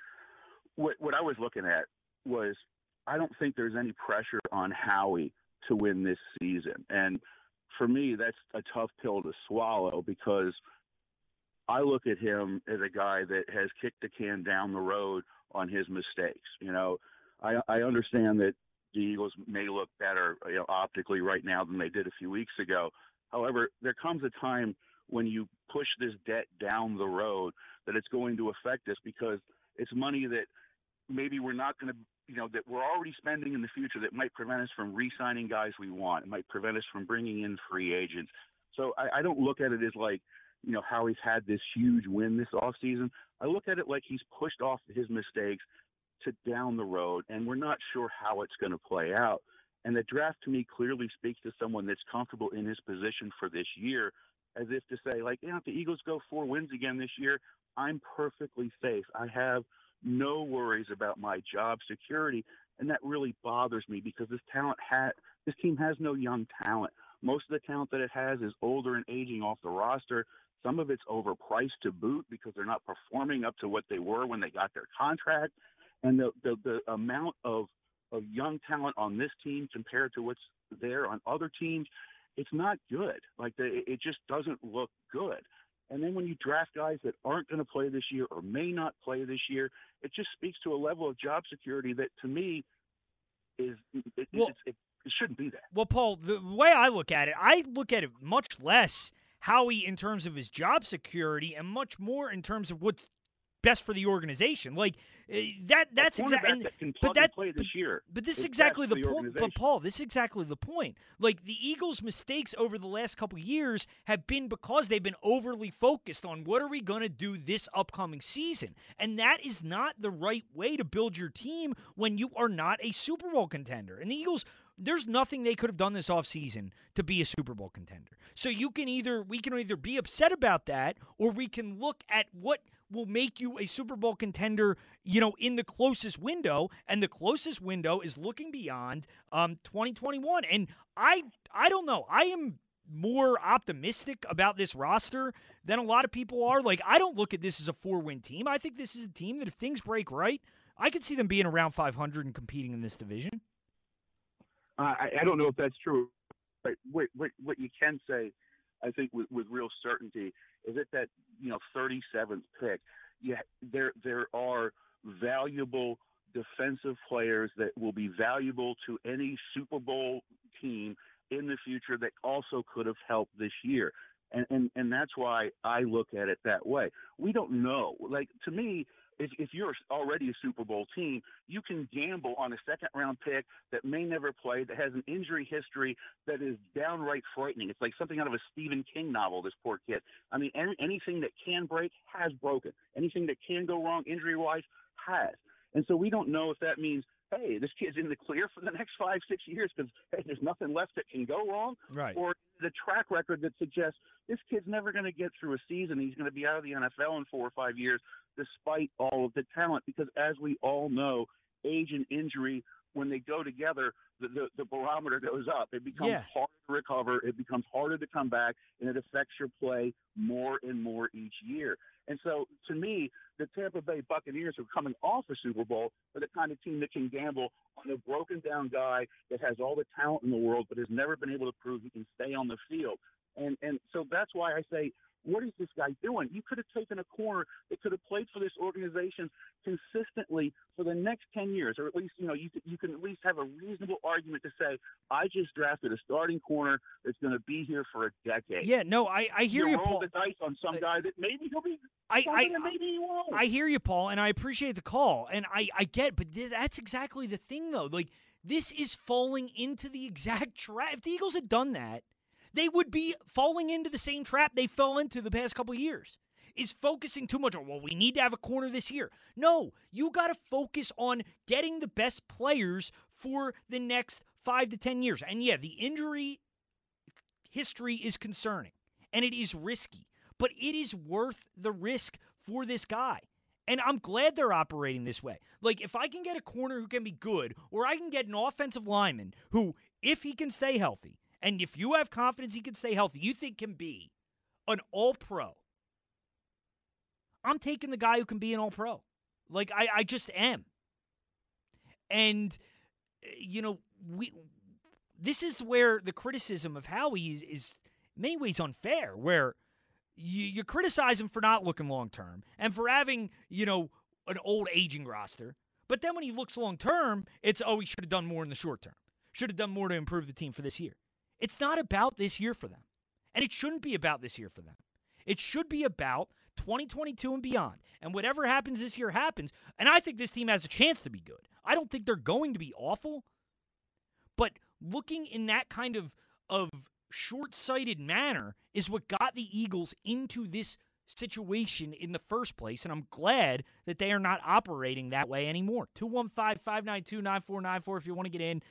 what what I was looking at was I don't think there's any pressure on Howie to win this season. And for me, that's a tough pill to swallow because I look at him as a guy that has kicked the can down the road on his mistakes. You know, I I understand that the Eagles may look better, you know, optically right now than they did a few weeks ago. However, there comes a time when you push this debt down the road that it's going to affect us because it's money that maybe we're not going to you know that we're already spending in the future that might prevent us from re-signing guys we want. It might prevent us from bringing in free agents. So I, I don't look at it as like you know how he's had this huge win this off season. I look at it like he's pushed off his mistakes to down the road, and we're not sure how it's going to play out. And the draft to me clearly speaks to someone that's comfortable in his position for this year, as if to say, like, if the Eagles go four wins again this year, I'm perfectly safe. I have no worries about my job security, and that really bothers me because this talent ha- this team has no young talent. Most of the talent that it has is older and aging off the roster. Some of it's overpriced to boot because they're not performing up to what they were when they got their contract. And the, the, the amount of, of young talent on this team compared to what's there on other teams, it's not good. Like the, it just doesn't look good. And then when you draft guys that aren't going to play this year or may not play this year, it just speaks to a level of job security that to me is it,
Well-
it's, it, it shouldn't be that.
Well, Paul, the way I look at it, I look at it much less Howie in terms of his job security and much more in terms of what's best for the organization. Like uh, that that's exactly
that
but that
play this
but-
year.
But this is
is
exactly the
the
point. But. Paul, this is exactly the point. Like the Eagles' mistakes over the last couple years have been because they've been overly focused on what are we going to do this upcoming season, and that is not the right way to build your team when you are not a Super Bowl contender. And the Eagles. There's nothing they could have done this offseason to be a Super Bowl contender. So you can either we can either be upset about that or we can look at what will make you a Super Bowl contender, you know, in the closest window, and the closest window is looking beyond um 2021. And I I don't know. I am more optimistic about this roster than a lot of people are. Like I don't look at this as a four-win team. I think this is a team that if things break right, I could see them being around 500 and competing in this division.
I, I don't know if that's true, but what, what, what you can say, I think, with, with real certainty, is that that you know 37th pick, yeah, there there are valuable defensive players that will be valuable to any Super Bowl team in the future that also could have helped this year. And, and and that's why I look at it that way. We don't know. Like to me, if if you're already a Super Bowl team, you can gamble on a second round pick that may never play, that has an injury history that is downright frightening. It's like something out of a Stephen King novel. This poor kid. I mean, any, anything that can break has broken. Anything that can go wrong injury wise has. And so we don't know if that means, hey, this kid's in the clear for the next five, six years because hey, there's nothing left that can go wrong,
Right.
or the track record that suggests this kid's never going to get through a season. He's going to be out of the NFL in four or five years, despite all of the talent. Because as we all know, age and injury, when they go together, the, the, the barometer goes up. It becomes
Yeah.
harder to recover. It becomes harder to come back, and it affects your play more and more each year. And so, to me, the Tampa Bay Buccaneers are coming off a Super Bowl are the kind of team that can gamble on a broken down guy that has all the talent in the world, but has never been able to prove he can stay on the field. And and so that's why I say, what is this guy doing? You could have taken a corner that could have played for this organization consistently for the next ten years, or at least you know you you can at least have a reasonable argument to say, I just drafted a starting corner that's going to be here for a decade.
Yeah, no, I, I hear you, Paul.
the dice on some uh, guy that maybe he'll be
I, I,
maybe he won't.
I hear you, Paul, and I appreciate the call, and I, I get, but th- that's exactly the thing, though. Like this is falling into the exact trap. If the Eagles had done that, they would be falling into the same trap they fell into the past couple years. Is focusing too much on well, we need to have a corner this year. No, you got to focus on getting the best players for the next five to ten years. And yeah, the injury history is concerning and it is risky, but it is worth the risk for this guy. And I'm glad they're operating this way. Like, if I can get a corner who can be good, or I can get an offensive lineman who, if he can stay healthy, and if you have confidence he can stay healthy, you think can be an all pro, I'm taking the guy who can be an all pro. Like, I, I just am. And, uh, you know, we. This is where the criticism of Howie is, is many ways unfair, where you, you criticize him for not looking long term and for having, you know, an old aging roster. But then when he looks long term, it's, oh, he should have done more in the short term. Should have done more to improve the team for this year. It's not about this year for them. And it shouldn't be about this year for them. It should be about 2022 and beyond. And whatever happens this year happens. And I think this team has a chance to be good. I don't think they're going to be awful. But looking in that kind of of short-sighted manner is what got the Eagles into this situation in the first place, and I'm glad that they are not operating that way anymore. 215 592 9494 if you want to get in.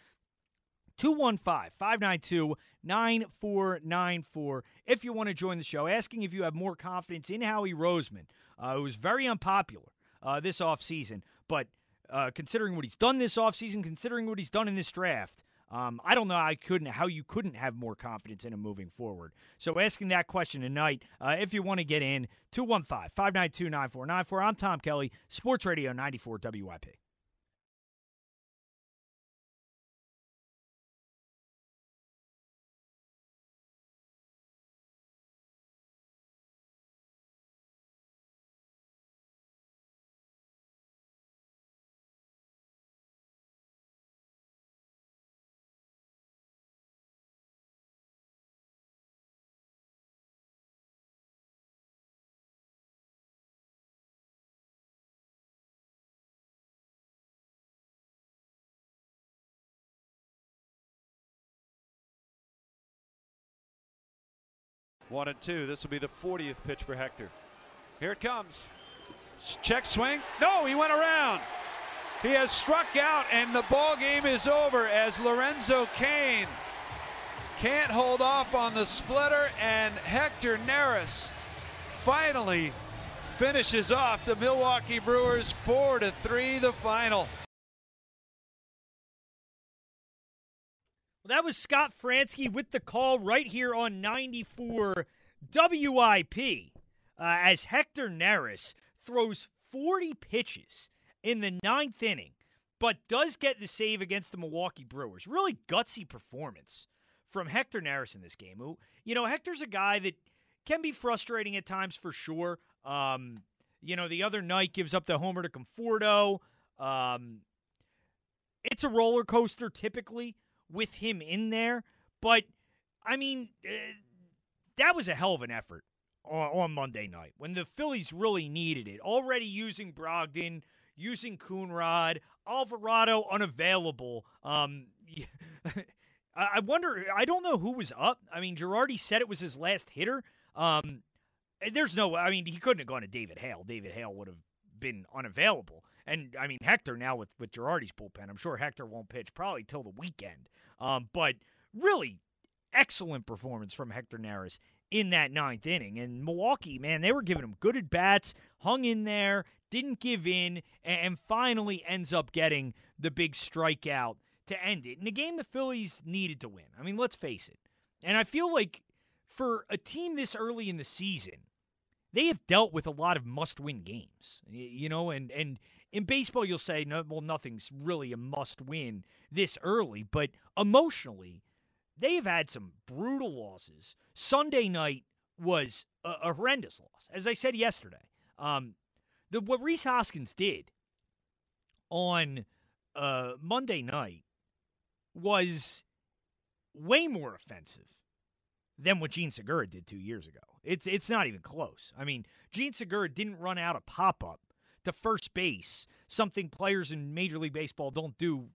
215 592 9494 if you want to join the show. Asking if you have more confidence in Howie Roseman, uh, who was very unpopular uh, this offseason, but uh, considering what he's done this offseason, considering what he's done in this draft, um, I don't know how, I couldn't, how you couldn't have more confidence in him moving forward. So asking that question tonight, uh, if you want to get in, 215 592 9494. I'm Tom Kelly, Sports Radio 94 WIP.
One and two. This will be the 40th pitch for Hector. Here it comes. Check swing. No, he went around. He has struck out, and the ball game is over as Lorenzo Cain can't hold off on the splitter, and Hector Neris finally finishes off the Milwaukee Brewers four to three. The final.
Well, that was Scott Franzke with the call right here on 94 WIP uh, as Hector Neris throws 40 pitches in the ninth inning, but does get the save against the Milwaukee Brewers. Really gutsy performance from Hector Neris in this game. Who, you know, Hector's a guy that can be frustrating at times for sure. Um, you know, the other night gives up the homer to Conforto. Um, it's a roller coaster typically with him in there. But I mean, uh, that was a hell of an effort on, on, Monday night when the Phillies really needed it. Already using Brogdon, using Coonrod, Alvarado unavailable. Um, I wonder. I don't know who was up. I mean, Girardi said it was his last hitter. Um, there's no. I mean, he couldn't have gone to David Hale. David Hale would have been unavailable. And I mean, Hector now with with Girardi's bullpen, I'm sure Hector won't pitch probably till the weekend. Um, but really excellent performance from Hector Neris in that ninth inning. And Milwaukee, man, they were giving him good at bats, hung in there, didn't give in, and finally ends up getting the big strikeout to end it. In a game the Phillies needed to win. I mean, let's face it. And I feel like for a team this early in the season, they have dealt with a lot of must-win games. You know, and and in baseball, you'll say, no, well, nothing's really a must win this early, but emotionally, they've had some brutal losses. Sunday night was a, a horrendous loss. As I said yesterday, um, the, what Rhys Hoskins did on uh, Monday night was way more offensive than what Jean Segura did two years ago. It's it's not even close. I mean, Jean Segura didn't run out a pop up to first base, something players in Major League Baseball don't do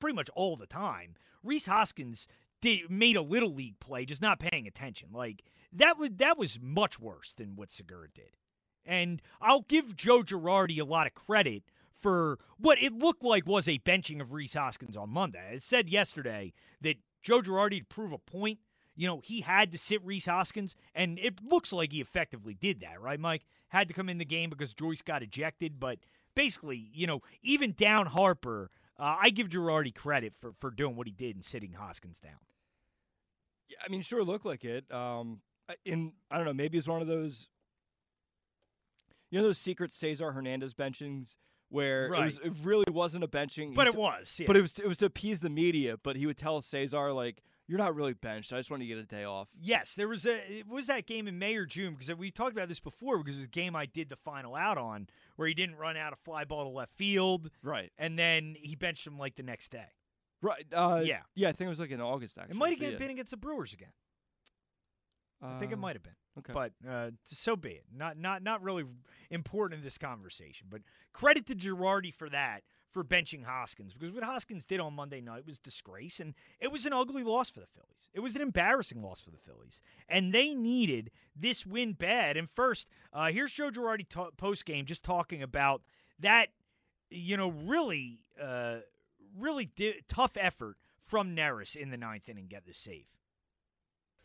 pretty much all the time. Rhys Hoskins did made a little league play, just not paying attention. Like that was that was much worse than what Segura did. And I'll give Joe Girardi a lot of credit for what it looked like was a benching of Rhys Hoskins on Monday. I said yesterday that Joe Girardi to prove a point, you know, he had to sit Rhys Hoskins, and it looks like he effectively did that, right, Mike? had to come in the game because Joyce got ejected. But basically, you know, even down Harper, uh, I give Girardi credit for, for doing what he did and sitting Hoskins down.
Yeah, I mean, sure looked like it. Um, in I don't know, maybe it's one of those, you know, those secret Cesar Hernandez benchings where right. it, was, it really wasn't a benching,
but it was. Yeah.
But it was it was to appease the media. But he would tell Cesar like, you're not really benched. I just want to get a day off.
Yes, there was a it was that game in May or June because we talked about this before because it was a game I did the final out on where he didn't run out a fly ball to left field.
Right.
And then he benched him like the next day.
Right. Uh,
yeah.
Yeah, I think it was like in August actually.
It might have been against the Brewers again. I think it
Uh,
might have been.
okay.
But uh, so be it. Not not not really important in this conversation. But credit to Girardi for that, for benching Hoskins, because what Hoskins did on Monday night was disgrace, and it was an ugly loss for the Phillies. It was an embarrassing loss for the Phillies, and they needed this win bad. And first, uh, here's Joe Girardi post game just talking about that. You know, really, uh, really di- tough effort from Neris in the ninth inning get the save.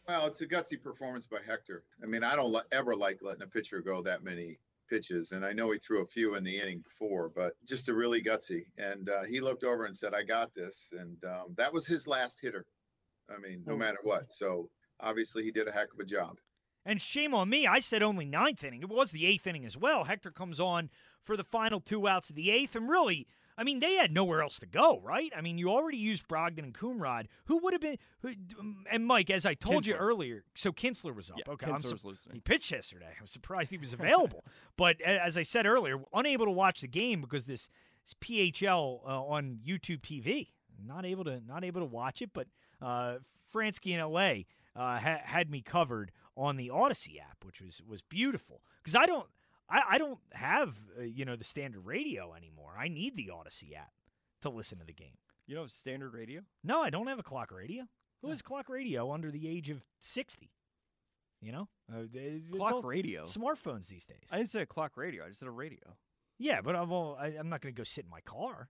Well, it's a gutsy performance by Hector. I mean, I don't ever like letting a pitcher go that many pitches, and I know he threw a few in the inning before, but just a really gutsy. And uh, he looked over and said, "I got this," and um, that was his last hitter. I mean, no matter what. So obviously, he did a heck of a job.
And shame on me, I said only ninth inning. It was the eighth inning as well. Hector comes on for the final two outs of the eighth, and really, I mean, they had nowhere else to go, right? I mean, you already used Brogdon and Coonrod, Who would have been? Who, and Mike, as I told you earlier, so Kintzler was up.
Yeah,
okay,
Kintzler listening.
he pitched yesterday. I'm surprised he was available. but as I said earlier, unable to watch the game because this, this PHL uh, on YouTube TV. Not able to not able to watch it, but uh, Franzke in LA uh, ha- had me covered on the Audacy app, which was was beautiful because I don't I, I don't have uh, you know the standard radio anymore. I need the Audacy app to listen to the game.
You don't have standard radio.
No, I don't have a clock radio. Who has clock radio under the age of sixty? You know, uh,
Clock radio.
smartphones these days.
I didn't say a clock radio. I just said a radio.
Yeah, but I'm all, I, I'm not going to go sit in my car.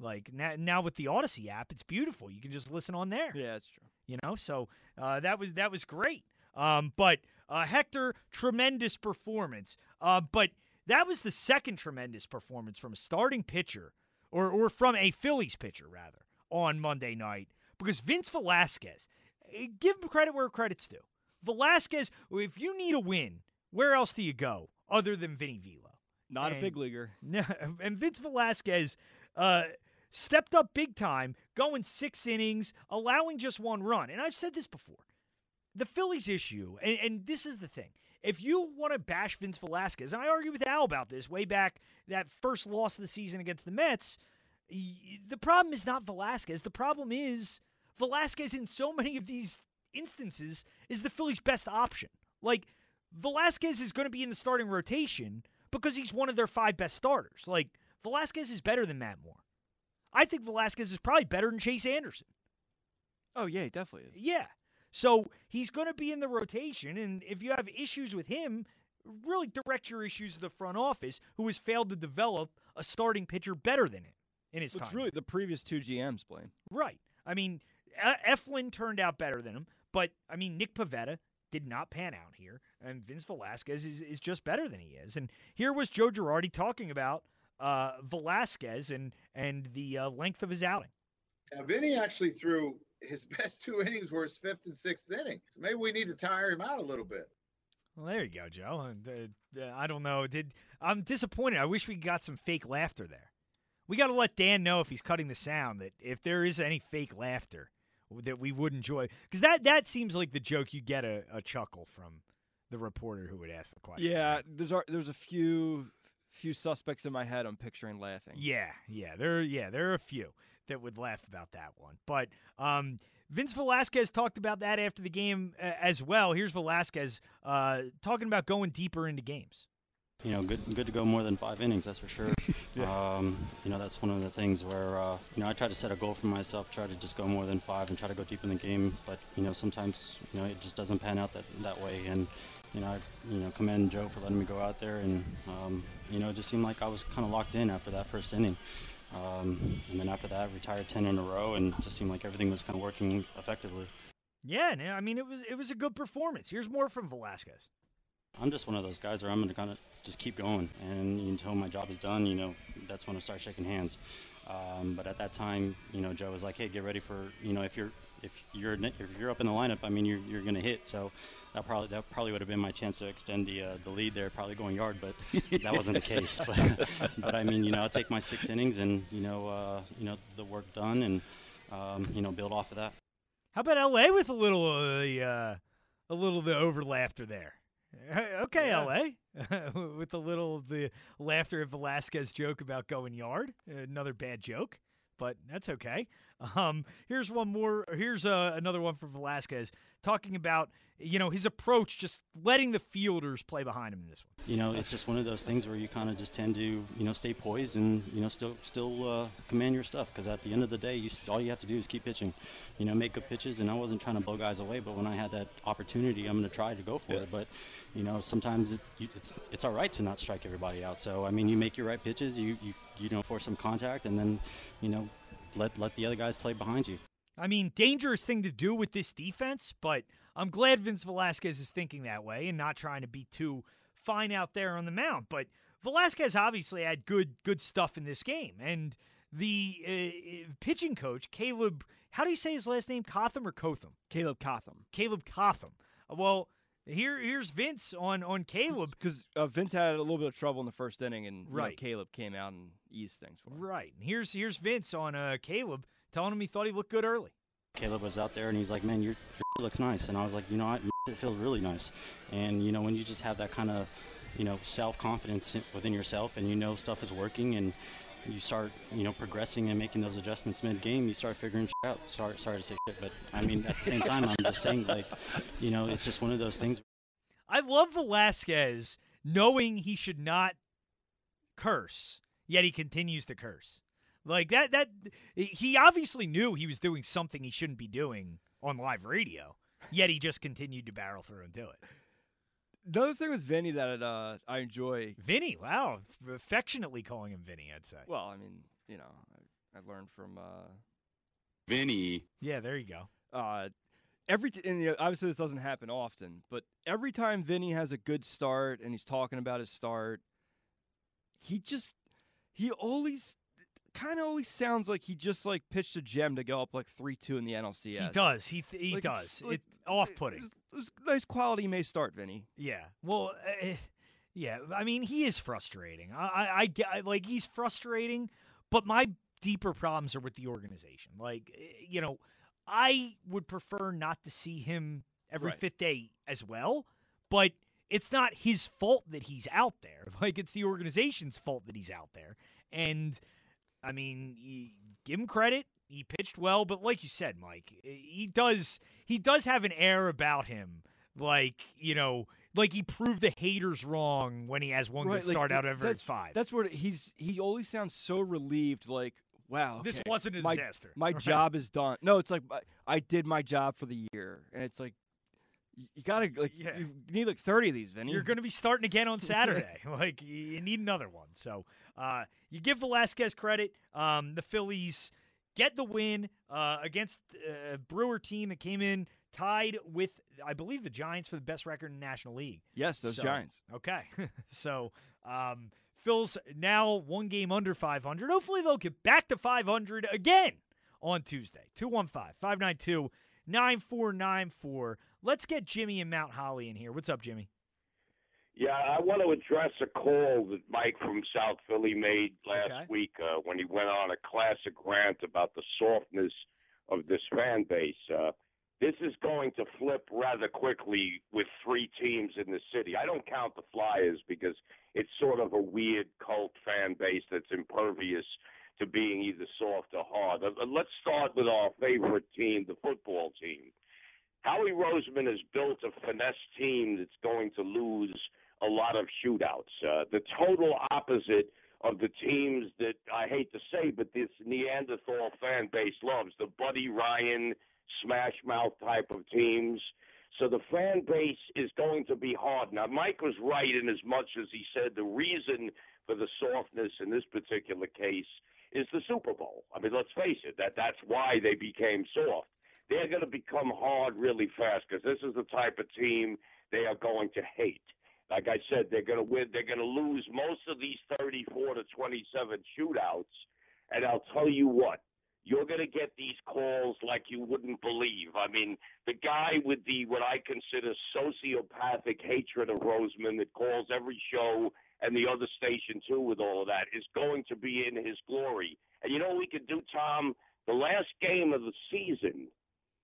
Like now, now with the Audacy app, it's beautiful. You can just listen on there.
Yeah, that's true.
You know, so uh, that was that was great. Um, but uh, Hector, tremendous performance. Uh, but that was the second tremendous performance from a starting pitcher, or or from a Phillies pitcher rather, on Monday night. Because Vince Velasquez, eh, give him credit where credit's due. Velasquez, if you need a win, where else do you go other than Vinny Velo?
Not a big leaguer.
and Vince Velasquez uh, stepped up big time, going six innings, allowing just one run. And I've said this before. The Phillies' issue, and, and this is the thing. If you want to bash Vince Velasquez, and I argued with Al about this way back that first loss of the season against the Mets, the problem is not Velasquez. The problem is Velasquez in so many of these instances is the Phillies' best option. Like Velasquez is going to be in the starting rotation because he's one of their five best starters. Like Velasquez is better than Matt Moore. I think Velasquez is probably better than Chase Anderson.
Oh yeah, he definitely is.
Yeah. So he's going to be in the rotation, and if you have issues with him, really direct your issues to the front office, who has failed to develop a starting pitcher better than him in his
It's
time.
It's really the previous two GMs blame.
Right. I mean, Eflin turned out better than him, but I mean, Nick Pivetta did not pan out here, and Vince Velasquez is, is just better than he is. And here was Joe Girardi talking about uh, Velasquez and and the uh, length of his outing.
Now, Vinny actually threw his best two innings were his fifth and sixth inning. So maybe we need to tire him out a little bit.
Well, there you go, Joe. And, uh, I don't know. Did I'm disappointed. I wish we got some fake laughter there. We got to let Dan know if he's cutting the sound that if there is any fake laughter that we would enjoy, because that that seems like the joke you get a, a chuckle from the reporter who would ask the question.
Yeah, there's a, there's a few few suspects in my head. I'm picturing laughing.
Yeah, yeah, there, yeah, there are a few that would laugh about that one. But um, Vince Velasquez talked about that after the game uh, as well. Here's Velasquez uh, talking about going deeper into games.
You know, good good to go more than five innings, that's for sure. um, you know, that's one of the things where uh, you know I try to set a goal for myself, try to just go more than five, and try to go deep in the game. But you know, sometimes you know it just doesn't pan out that that way. And you know, I you know commend Joe for letting me go out there, and um, you know, it just seemed like I was kind of locked in after that first inning. Um, and then after that, retired ten in a row, and just seemed like everything was kind of working effectively.
Yeah, no, I mean it was it was a good performance. Here's more from Velasquez.
I'm just one of those guys where I'm going to kind of just keep going, and until my job is done, you know, that's when I start shaking hands. Um, but at that time, you know, Joe was like, "Hey, get ready for, you know, if you're if you're if you're up in the lineup, I mean, you're you're going to hit." So that probably that probably would have been my chance to extend the uh, the lead there, probably going yard, but that wasn't the case. But, but I mean, you know, I'll take my six innings and you know, uh, you know, the work done, and um, you know, build off of that.
How about L.A. with a little uh, uh, a little the over laughter there? Okay, L.A. with a little the laughter of Velasquez joke about going yard. Another bad joke, but that's okay. Um, here's one more. Here's uh, another one from Velasquez talking about you know his approach, just letting the fielders play behind him in this one.
You know, it's just one of those things where you kind of just tend to you know stay poised and you know still still uh, command your stuff because at the end of the day, you all you have to do is keep pitching. You know, make good pitches, and I wasn't trying to blow guys away, but when I had that opportunity, I'm going to try to go for
Yeah.
it. But you know, sometimes it, it's it's all right to not strike everybody out. So I mean, you make your right pitches, you you you know force some contact, and then you know let let the other guys play behind you.
I mean, dangerous thing to do with this defense, but I'm glad Vince Velasquez is thinking that way and not trying to be too fine out there on the mound. But Velasquez obviously had good good stuff in this game, and the uh, pitching coach Caleb, how do you say his last name? Cotham or Cotham?
Caleb Cotham.
Caleb Cotham. Well, here here's Vince on on Caleb
because uh, Vince had a little bit of trouble in the first inning, and you know,
Right.
Caleb came out and eased things for him.
Right. And here's here's Vince on uh, Caleb telling him he thought he looked good early.
Caleb was out there and he's like, "Man, your your looks nice," and I was like, "You know, what? it feels really nice." And you know, when you just have that kind of, you know, self confidence within yourself, and you know stuff is working, and you start, you know, progressing and making those adjustments mid game, you start figuring shit out. Sorry, sorry to say shit, but I mean, at the same time, I'm just saying, like, you know, it's just one of those things.
I love Velasquez knowing he should not curse, yet he continues to curse. Like that that he obviously knew he was doing something he shouldn't be doing on live radio, yet he just continued to barrel through and do it.
Another thing with Vinny that uh, I enjoy.
Vinny, wow, affectionately calling him Vinny, I'd say.
Well, I mean, you know, I, I learned from uh,
Vinny.
Yeah, there you go.
uh, every t- and you know, obviously this doesn't happen often, but every time Vinny has a good start and he's talking about his start, he just he always kind of always sounds like he just like pitched a gem to go up like three two in the NLCS.
He does. He th- he
Like,
does.
it's like-
it off-putting.
It a nice quality May start, Vinny.
Yeah. Well, uh, yeah. I mean, he is frustrating. I, I, I get like he's frustrating, but my deeper problems are with the organization. Like, eh, you know, I would prefer not to see him every
Right.
fifth day as well, but it's not his fault that he's out there. Like, it's the organization's fault that he's out there. And I mean, give him credit. He pitched well, but like you said, Mike, he does he does have an air about him, like you know, like he proved the haters wrong when he has one
Right,
good
like,
start out of every
that's,
five.
That's what he's. He always sounds so relieved, like, "Wow,
This wasn't a
my,
disaster."
My
Right.
job is done." No, it's like I, I did my job for the year, and it's like you, gotta like
Yeah.
you need like thirty of these, Vinny.
You're going to be starting again on Saturday. like you you need another one. So uh, you give Velasquez credit. Um, the Phillies get the win uh, against uh, a Brewer team that came in tied with, I believe, the Giants for the best record in the National League.
Yes, those
So-
Giants.
Okay, so um, Phil's now one game under 500. Hopefully they'll get back to 500 again on Tuesday. 215 592 9494. Let's get Jimmy and Mount Holly in here. What's up, Jimmy?
Yeah, I want to address a call that Mike from South Philly made last
Okay.
week uh, when he went on a classic rant about the softness of this fan base. Uh, this is going to flip rather quickly with three teams in the city. I don't count the Flyers because it's sort of a weird cult fan base that's impervious to being either soft or hard. Uh, Let's start with our favorite team, the football team. Howie Roseman has built a finesse team that's going to lose a lot of shootouts. Uh, the total opposite of the teams that I hate to say, but this Neanderthal fan base loves the Buddy Ryan, Smash Mouth type of teams. So the fan base is going to be hard. Now, Mike was right in as much as he said the reason for the softness in this particular case is the Super Bowl. I mean, let's face it, that that's why they became soft. They're going to become hard really fast because this is the type of team they are going to hate. Like I said, they're going to win. They're going to lose most of these 34 to 27 shootouts. And I'll tell you what, you're going to get these calls like you wouldn't believe. I mean, the guy with the what I consider sociopathic hatred of Roseman that calls every show and the other station too with all of that is going to be in his glory. And you know what we could do, Tom? The last game of the season,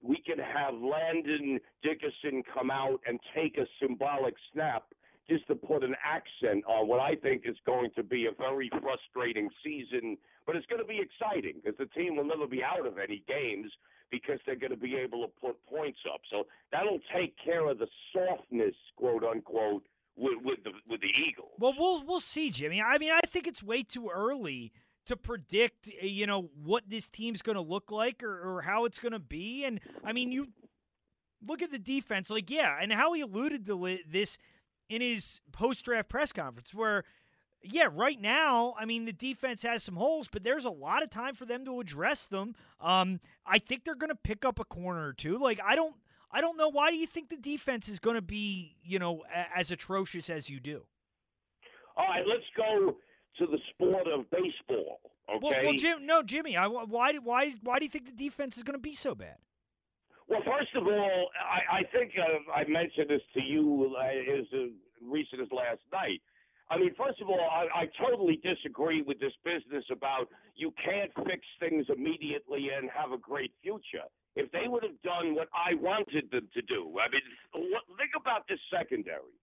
we could have Landon Dickerson come out and take a symbolic snap just to put an accent on what I think is going to be a very frustrating season, but it's going to be exciting because the team will never be out of any games because they're going to be able to put points up. So that'll take care of the softness, quote unquote, with, with the with the Eagles.
Well, we'll we'll see, Jimmy. I mean, I think it's way too early to predict, uh, you know, what this team's going to look like or, or how it's going to be. And I mean, you look at the defense, like yeah, and how he alluded to this in his post draft press conference, where yeah, right now, I mean, the defense has some holes, but there's a lot of time for them to address them. Um, I think they're going to pick up a corner or two. Like, I don't, I don't know. Why do you think the defense is going to be, you know, a- as atrocious as you do?
All right, let's go to the sport of baseball. Okay.
Well, well Jim, no, Jimmy. I, why, why, why do you think the defense is going to be so bad?
Well, first of all, I, I think uh, I mentioned this to you uh, as uh, recent as last night. I mean, first of all, I, I totally disagree with this business about you can't fix things immediately and have a great future. If they would have done what I wanted them to do, I mean, what, think about this secondary.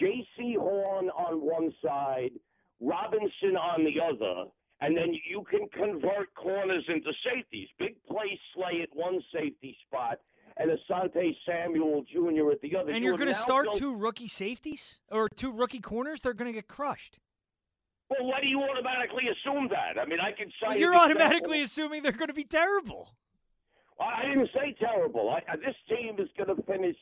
Jaycee Horn on one side, Robinson on the other, and then you can convert corners into safeties. Big play Slay at one safety spot, and Asante Samuel Jr. at the other.
And
You
you're going to start
built-
two rookie safeties or two rookie corners? They're going to get crushed.
Well, why do you automatically assume that? I mean, I can cite.
You're automatically assuming they're going to be terrible.
I didn't say terrible. I, I- this team is going to finish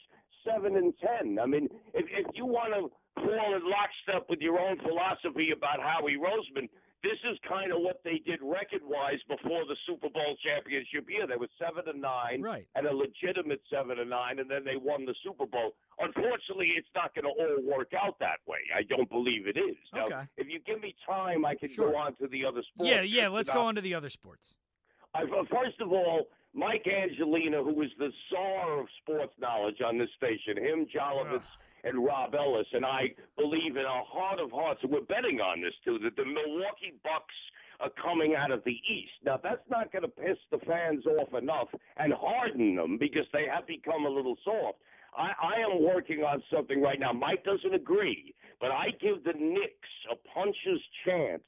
seven and ten. I mean, if if you want to fall in lockstep with your own philosophy about Howie Roseman, this is kind of what they did record-wise before the Super Bowl championship year. They were seven and nine,
Right.
and a legitimate seven and nine, and then they won the Super Bowl. Unfortunately, it's not going to all work out that way. I don't believe it is. Now,
Okay.
if you give me time, I can
Sure.
go on to the other sports.
Yeah, yeah. Let's go on to the other sports.
I, first of all, Mike Angelina, who is the czar of sports knowledge on this station, him, Jolovitz, and Rob Ellis, and I believe in our heart of hearts, and we're betting on this too, that the Milwaukee Bucks are coming out of the East. Now, that's not going to piss the fans off enough and harden them because they have become a little soft. I, I am working on something right now. Mike doesn't agree, but I give the Knicks a puncher's chance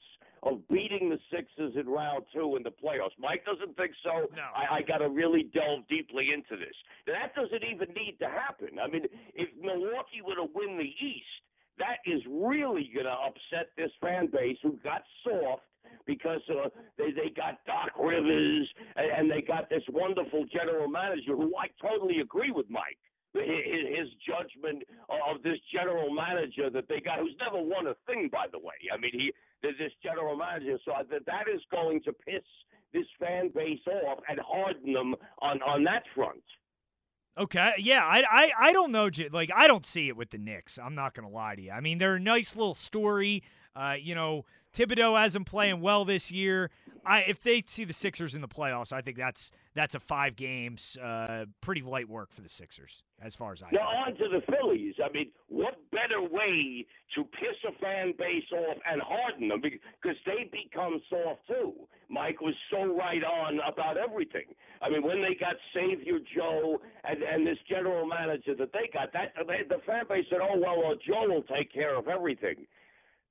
of beating the Sixers in round two in the playoffs. Mike doesn't think so.
No.
I, I got to really delve deeply into this. That doesn't even need to happen. I mean, if Milwaukee were to win the East, that is really going to upset this fan base who got soft because uh, they they got Doc Rivers and, and they got this wonderful general manager who I totally agree with Mike. His, judgment of this general manager that they got, who's never won a thing, by the way. I mean, he this general manager, so that that is going to piss this fan base off and harden them on on that front.
Okay, yeah, I, I, I don't know, like I don't see it with the Knicks. I'm not gonna lie to you. I mean, they're a nice little story. Uh, you know, Thibodeau hasn't playing well this year. I if they see the Sixers in the playoffs, I think that's that's a five games, uh, pretty light work for the Sixers as far as I.
Now on to the Phillies. I mean, what better way to piss a fan base off and harden them because they become soft too. Mike was so right on about everything. I mean, when they got Savior Joe and and this general manager that they got, that the fan base said, "Oh well, well, Joe will take care of everything."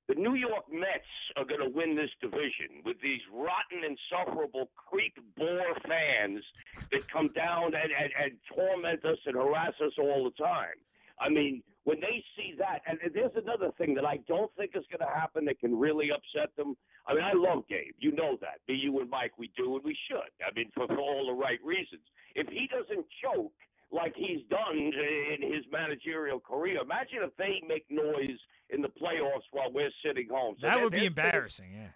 The New York Mets are going to win this division with these rotten, insufferable, creep bore fans that come down and, and, and torment us and harass us all the time. I mean, when they see that, and and there's another thing that I don't think is going to happen that can really upset them. I mean, I love Gabe. You know that. Me, you, and Mike, we do, and we should. I mean, for, for all the right reasons. If he doesn't choke like he's done in his managerial career, imagine if they make noise in the playoffs while we're sitting home. So
that would be
there's things-
embarrassing. Yeah.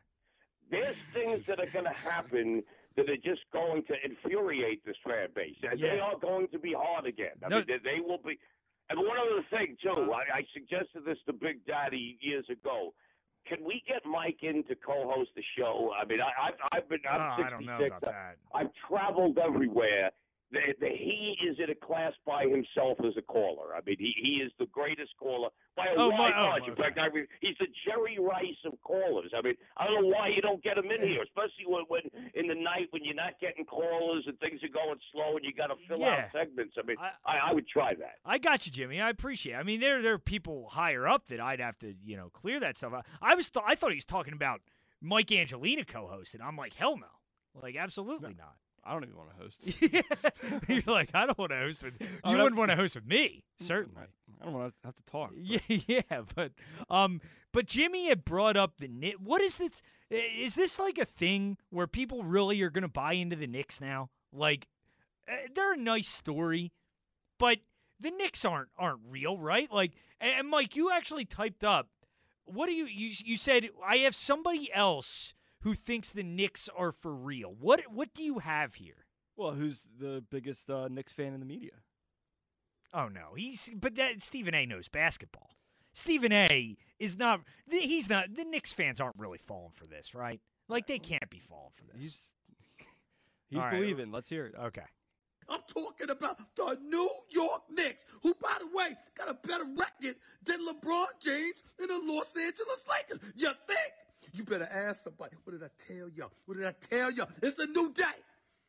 there's things that are going to happen that are just going to infuriate this fan base. And They are going to be hard again. I
No-
mean, they, they will be. And one other thing too, uh-huh. I, I suggested this to Big Daddy years ago. Can we get Mike in to co-host the show? I mean, I, I've, I've been. I'm
Oh, I don't know about that.
I've traveled everywhere. The, the, he is in a class by himself as a caller. I mean, he, he is the greatest caller by a
Oh,
wide
my- oh,
margin. In fact, I mean, he's the Jerry Rice of callers. I mean, I don't know why you don't get him in here, especially when, when in the night when you're not getting callers and things are going slow and you got to fill
Yeah.
out segments. I mean, I, I would try that.
I got you, Jimmy. I appreciate. it. I mean, there there are people higher up that I'd have to you know clear that stuff. out. I was th- I thought he was talking about Mike Angelina co-hosting. I'm like, hell no, like absolutely not.
I don't even want to host.
You're like, I don't want to host with you.
I
wouldn't want to host with me, certainly.
I don't want to have to talk.
Yeah, yeah, but um, but Jimmy had brought up the Knicks. What is this? Is this like a thing where people really are going to buy into the Knicks now? Like, uh, they're a nice story, but the Knicks aren't aren't real, right? Like, and Mike, you actually typed up. What do you you you said? I have somebody else who thinks the Knicks are for real. What what do you have here?
Well, who's the biggest uh, Knicks fan in the media?
Oh no, he's but that Stephen A. knows basketball. Stephen A. is not. He's not. The Knicks fans aren't really falling for this, right? Like they can't be falling for this.
He's he's
All right.
believing. Let's hear it.
Okay.
I'm talking about the New York Knicks, who, by the way, got a better record than LeBron James and the Los Angeles Lakers. You think? You better ask somebody. What did I tell y'all? What did I tell y'all? It's a new day.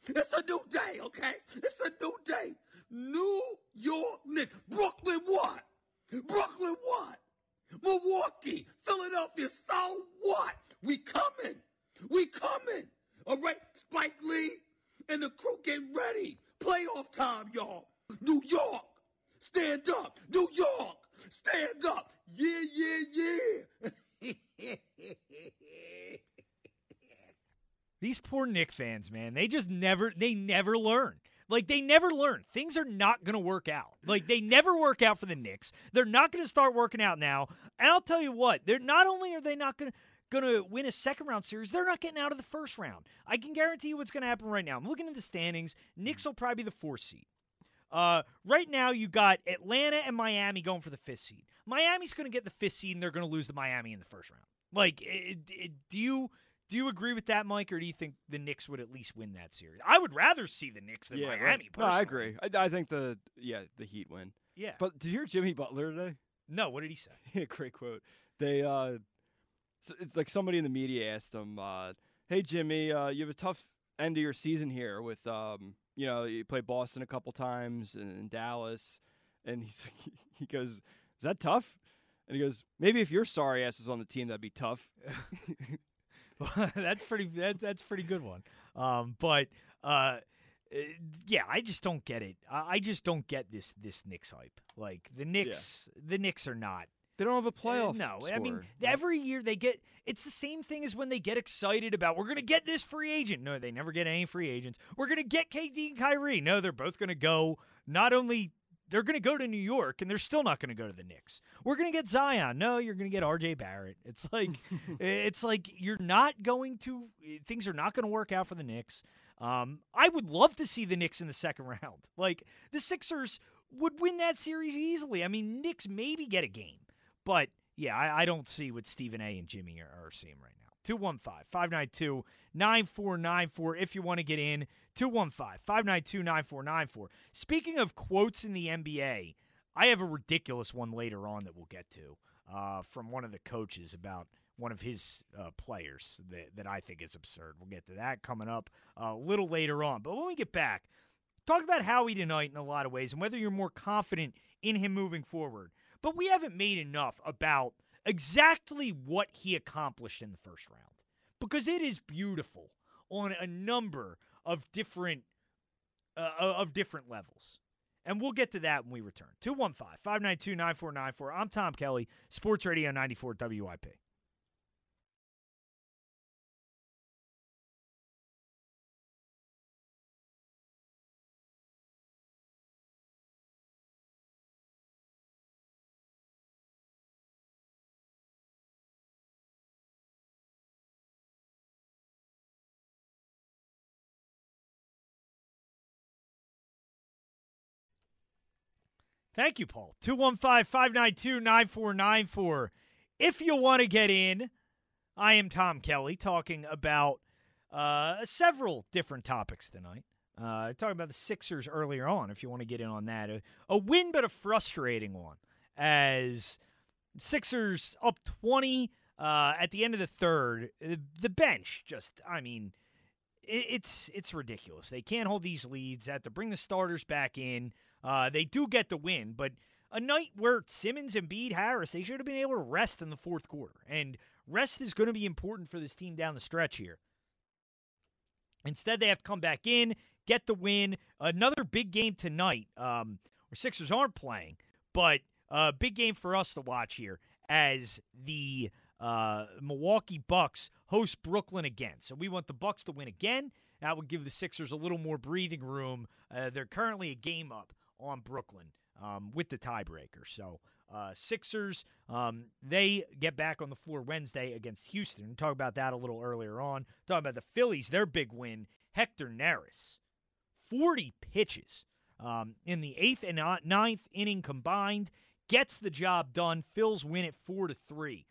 It's a new day, okay? It's a new day. New York Knicks. Brooklyn what? Brooklyn what? Milwaukee, Philadelphia, so what? We coming. We coming. All right, Spike Lee and the crew get ready. Playoff time, y'all. New York, stand up. New York, stand up. Yeah, yeah, yeah.
These poor Nick fans, man, they just never they never learn. Like they never learn. Things are not going to work out. Like they never work out for the Knicks. They're not going to start working out now. And I'll tell you what, they're not only are they not going to going to win a second round series, they're not getting out of the first round. I can guarantee you what's going to happen right now. I'm looking at the standings. Knicks will probably be the fourth seed. Uh, right now, you got Atlanta and Miami going for the fifth seed. Miami's going to get the fifth seed, and they're going to lose to Miami in the first round. Like, it, it, do you do you agree with that, Mike, or do you think the Knicks would at least win that series? I would rather see the Knicks than
yeah.
Miami.
No, I agree. I, I think the yeah the Heat win.
Yeah.
But did you hear Jimmy Butler today?
No, what did he say?
Great quote. They uh, so it's like somebody in the media asked him, uh, "Hey Jimmy, uh, you have a tough end of your season here with um, you know, you played Boston a couple times and, Dallas," and he's he goes, "Is that tough?" And he goes, "Maybe if your sorry ass was on the team, that'd be tough."
that's pretty. That, that's pretty good one. Um, but uh, uh, yeah, I just don't get it. I, I just don't get this this Knicks hype. Like the Knicks, the Knicks are not.
They don't have a eh, playoff.
no, I mean every year they get. It's the same thing as when they get excited about we're going to get this free agent. No, they never get any free agents. We're going to get KD and Kyrie. No, they're both going to go. Not only they're going to go to New York, and they're still not going to go to the Knicks. We're going to get Zion. No, you're going to get R.J. Barrett. It's like eh, it's like you're not going to. Eh, things are not going to work out for the Knicks. Um, I would love to see the Knicks in the second round. Like the Sixers would win that series easily. I mean, Knicks maybe get a game, but yeah, I, I don't see what Stephen A. and Jimmy are, are seeing right now. 215 592 9494 if you want to get in. 215 592 9494. Speaking of quotes in the NBA, I have a ridiculous one later on that we'll get to uh, from one of the coaches about one of his uh, players that, that I think is absurd. We'll get to that coming up uh, a little later on. But when we get back, talk about Howie tonight in a lot of ways and whether you're more confident in him moving forward. But we haven't made enough about exactly what he accomplished in the first round because it is beautiful on a number of different uh, of different levels. And we'll get to that when we return. 215 592 9494. I'm Tom Kelly, Sports Radio 94 WIP. Thank you, Paul. 215 592 9494. If you want to get in, I am Tom Kelly talking about uh, several different topics tonight. Uh, talking about the Sixers earlier on, if you want to get in on that. A, a win, but a frustrating one, as Sixers up 20 uh, at the end of the third. Uh, the bench just, I mean, it, it's it's ridiculous. They can't hold these leads. They have to bring the starters back in. Uh, they do get the win, but a night where Simmons and Bede Harris, they should have been able to rest in the fourth quarter. And rest is going to be important for this team down the stretch here. Instead, they have to come back in, get the win. Another big game tonight, um, where Sixers aren't playing, but a big game for us to watch here as the uh, Milwaukee Bucks host Brooklyn again. So we want the Bucks to win again. That would give the Sixers a little more breathing room. Uh, they're currently a game up on Brooklyn um, with the tiebreaker. So uh, Sixers, um, they get back on the floor Wednesday against Houston. Talk about that a little earlier on. Talking about the Phillies, their big win. Hector Neris, 40 pitches um, in the eighth and ninth inning combined, gets the job done. Phil's win at four to three,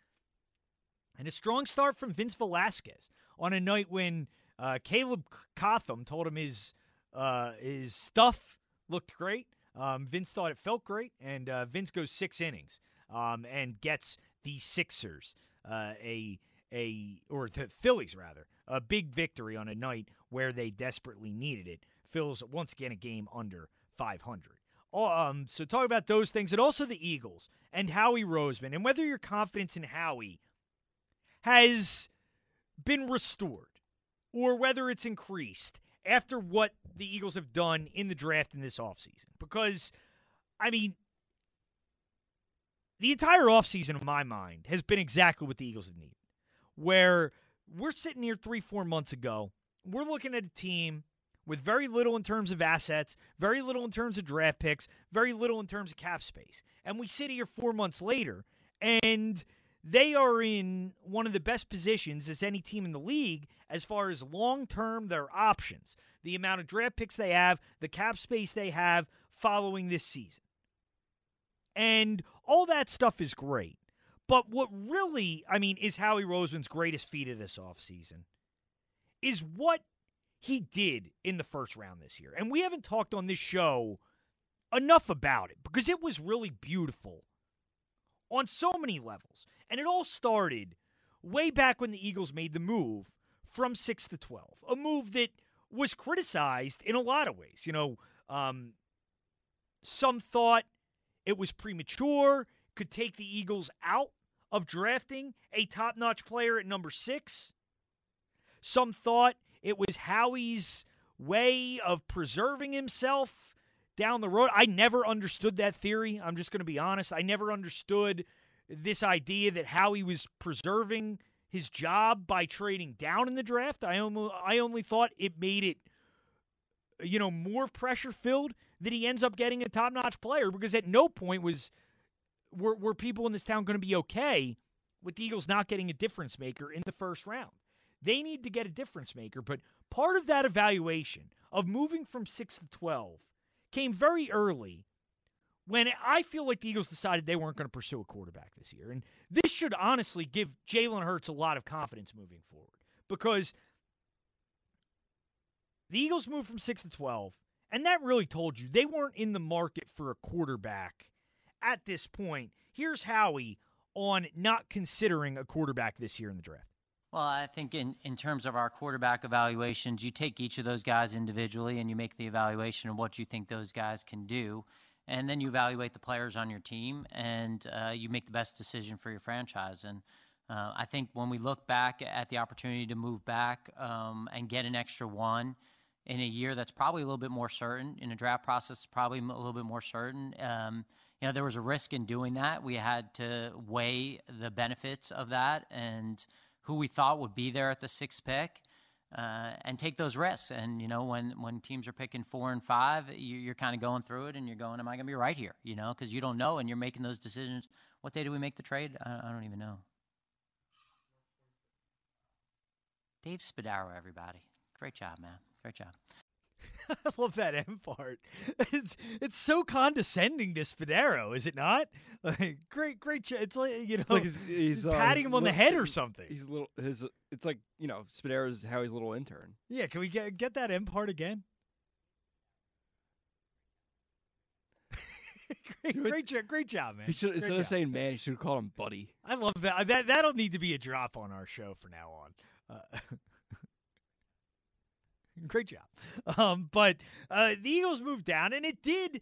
and a strong start from Vince Velasquez on a night when uh, Caleb Cotham told him his uh, his stuff looked great. Um, Vince thought it felt great, and uh, Vince goes six innings um, and gets the Sixers uh, a a or the Phillies rather a big victory on a night where they desperately needed it. Phil's once again a game under 500. Um, so talk about those things, and also the Eagles and Howie Roseman, and whether your confidence in Howie has been restored or whether it's increased after what the Eagles have done in the draft in this offseason. Because, I mean, the entire offseason, in my mind, has been exactly what the Eagles have needed. Where we're sitting here three, four months ago, we're looking at a team with very little in terms of assets, very little in terms of draft picks, very little in terms of cap space. And we sit here four months later, and they are in one of the best positions as any team in the league as far as long term their options, the amount of draft picks they have, the cap space they have following this season. And all that stuff is great. But what really, I mean, is Howie Roseman's greatest feat of this offseason is what he did in the first round this year. And we haven't talked on this show enough about it because it was really beautiful on so many levels. And it all started way back when the Eagles made the move from 6 to 12, a move that was criticized in a lot of ways. You know, um, some thought it was premature, could take the Eagles out of drafting a top notch player at number six. Some thought it was Howie's way of preserving himself down the road. I never understood that theory. I'm just going to be honest. I never understood this idea that Howie was preserving his job by trading down in the draft. I only I only thought it made it you know more pressure filled that he ends up getting a top notch player because at no point was were, were people in this town going to be okay with the Eagles not getting a difference maker in the first round. They need to get a difference maker, but part of that evaluation of moving from 6 to 12 came very early when I feel like the Eagles decided they weren't going to pursue a quarterback this year. And this should honestly give Jalen Hurts a lot of confidence moving forward because the Eagles moved from 6 to 12, and that really told you they weren't in the market for a quarterback at this point. Here's Howie on not considering a quarterback this year in the draft.
Well, I think in, in terms of our quarterback evaluations, you take each of those guys individually and you make the evaluation of what you think those guys can do. And then you evaluate the players on your team and uh, you make the best decision for your franchise. And uh, I think when we look back at the opportunity to move back um, and get an extra one in a year that's probably a little bit more certain, in a draft process, probably a little bit more certain. Um, you know, there was a risk in doing that. We had to weigh the benefits of that and who we thought would be there at the sixth pick. Uh, and take those risks. And you know, when when teams are picking four and five, you, are kind of going through it, and you're going, "Am I going to be right here?" You know, because you don't know, and you're making those decisions. What day do we make the trade? I, I don't even know. Dave Spadaro, everybody, great job, man, great job.
I love that M part. It's, it's so condescending to Spadaro, is it not? Like, great, great. Ch- it's like you know,
like he's, he's, uh,
patting uh, him on the head or something.
He's little. His it's like you know, Spadaro's how he's a little intern.
Yeah, can we get get that M part again? great, great, great job, man.
He should,
great
instead
job.
of saying man, you should have called him buddy.
I love that. That that'll need to be a drop on our show from now on. Uh, great job. Um, but uh, the Eagles moved down, and it did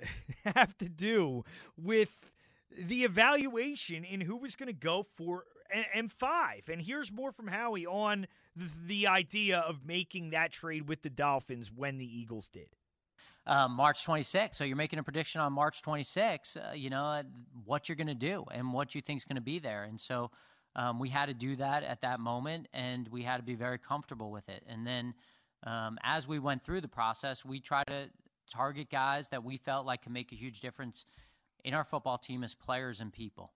have to do with the evaluation in who was going to go for M five. And here's more from Howie on the, idea of making that trade with the Dolphins when the Eagles did.
uh, March 26th. So you're making a prediction on March 26th, uh, you know, uh, what you're going to do and what you think is going to be there. And so um, we had to do that at that moment and we had to be very comfortable with it. And then um, as we went through the process, we tried to target guys that we felt like could make a huge difference in our football team as players and people.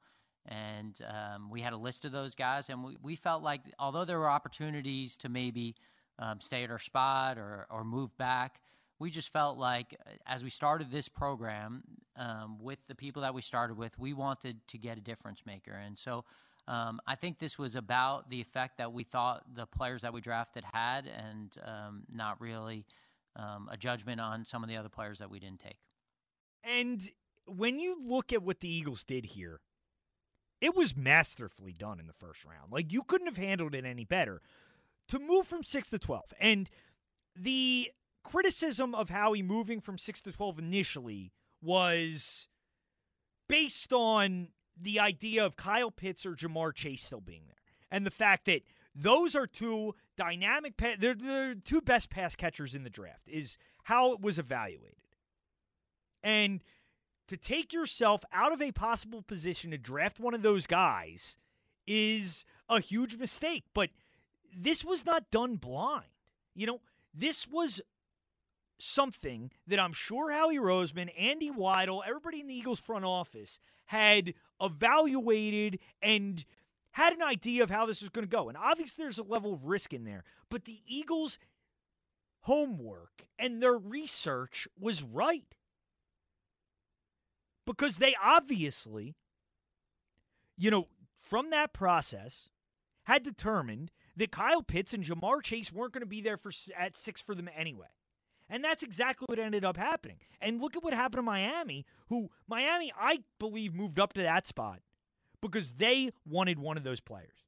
And um, we had a list of those guys, and we, we felt like although there were opportunities to maybe um, stay at our spot or, or move back, we just felt like uh, as we started this program um, with the people that we started with, we wanted to get a difference maker. And so um, I think this was about the effect that we thought the players that we drafted had, and um, not really um, a judgment on some of the other players that we didn't take.
And when you look at what the Eagles did here, it was masterfully done in the first round. Like you couldn't have handled it any better. To move from 6 to 12 and the criticism of Howie moving from 6 to 12 initially was based on the idea of Kyle Pitts or Ja'Marr Chase still being there. And the fact that those are two dynamic pa- they're the two best pass catchers in the draft is how it was evaluated. And to take yourself out of a possible position to draft one of those guys is a huge mistake. But this was not done blind. You know, this was something that I'm sure Howie Roseman, Andy Weidl, everybody in the Eagles front office had evaluated and had an idea of how this was going to go. And obviously, there's a level of risk in there. But the Eagles' homework and their research was right because they obviously, you know, from that process, had determined that Kyle Pitts and Ja'Marr Chase weren't going to be there for at six for them anyway. And that's exactly what ended up happening. And look at what happened to Miami, who Miami, I believe, moved up to that spot because they wanted one of those players.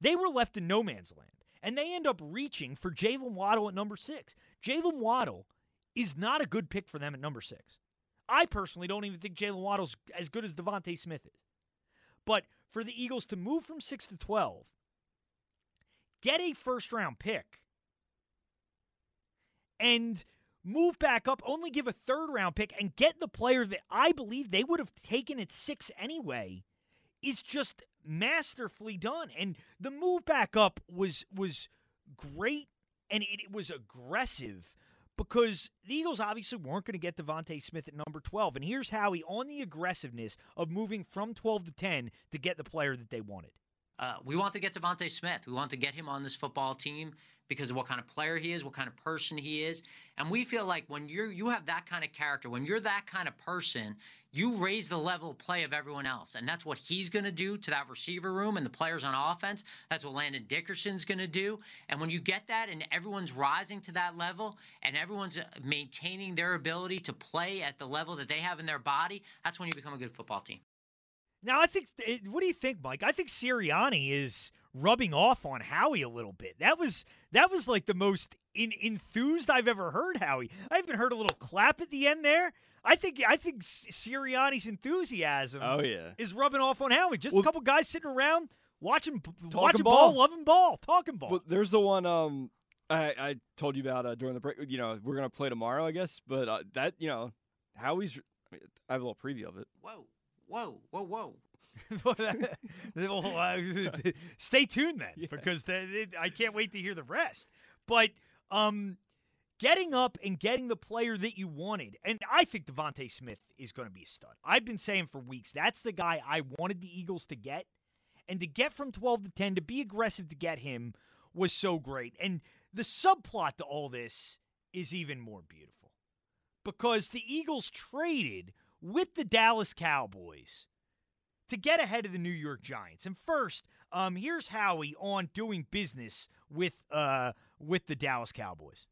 They were left in no man's land. And they end up reaching for Jaylen Waddle at number six. Jaylen Waddle is not a good pick for them at number six. I personally don't even think Jaylen Waddle's as good as DeVonta Smith is. But for the Eagles to move from 6 to 12, get a first round pick, and move back up, only give a third round pick, and get the player that I believe they would have taken at 6 anyway, is just masterfully done. And the move back up was was great and it, it was aggressive because the Eagles obviously weren't going to get DeVonta Smith at number 12. And here's Howie on the aggressiveness of moving from 12 to 10 to get the player that they wanted.
Uh, we want to get DeVonta Smith. We want to get him on this football team because of what kind of player he is, what kind of person he is, and we feel like when you're you have that kind of character, when you're that kind of person, you raise the level of play of everyone else, and that's what he's going to do to that receiver room and the players on offense. That's what Landon Dickerson's going to do, and when you get that, and everyone's rising to that level, and everyone's uh, maintaining their ability to play at the level that they have in their body, that's when you become a good football team.
Now, I think, eh, what do you think, Mike? I think Sirianni is rubbing off on Howie a little bit. That was that was like the most in, enthused I've ever heard Howie. I even heard a little clap at the end there. I think I think Sirianni's enthusiasm
Oh, yeah.
is rubbing off on Howie. Just
Well-
a couple guys sitting around watching
Talking
watching
ball.
ball, loving ball, talking ball.
But there's the one um I, I told you about uh, during the break. You know, we're gonna play tomorrow, I guess. But uh, that you know, Howie's. I have a little preview of it.
Whoa, whoa, whoa, whoa.
well, uh, stay tuned then, because the, it, I can't wait to hear the rest. But um, getting up and getting the player that you wanted, and I think DeVonta Smith is going to be a stud. I've been saying for weeks that's the guy I wanted the Eagles to get, and to get from twelve to ten to be aggressive to get him was so great. And the subplot to all this is even more beautiful because the Eagles traded with the Dallas Cowboys to get ahead of the New York Giants. And first, um, here's Howie on doing business with uh with the Dallas Cowboys.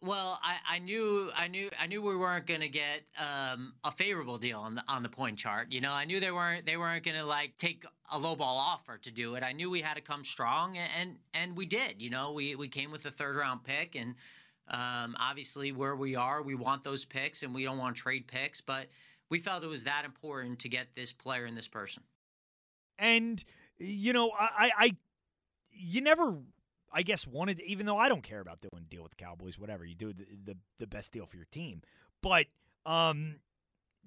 Well, I, I knew I knew I knew we weren't going to get um, a favorable deal on the on the point chart. You know, I knew they weren't they weren't going to like take a low ball offer to do it. I knew we had to come strong, and and we did. You know, we we came with a third round pick, and um, obviously where we are, we want those picks, and we don't want to trade picks, but we felt it was that important to get this player and this person.
And you know, I, I you never I guess wanted, even though I don't care about doing deal with the Cowboys, whatever you do, the, the, the best deal for your team. But um,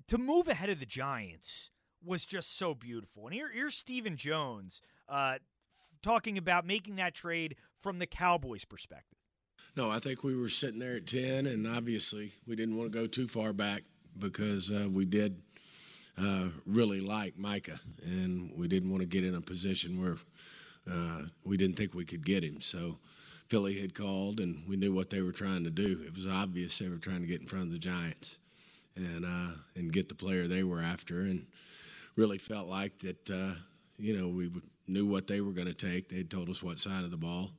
to move ahead of the Giants was just so beautiful. And here, here's Stephen Jones uh, talking about making that trade from the Cowboys' perspective.
No, I think we were sitting there at 10, and obviously we didn't want to go too far back because uh, we did uh, really like Micah, and we didn't want to get in a position where uh, we didn't think we could get him. So Philly had called, and we knew what they were trying to do. It was obvious they were trying to get in front of the Giants and uh, and get the player they were after, and really felt like that. Uh, you know, we knew what they were going to take. They'd told us what side of the ball,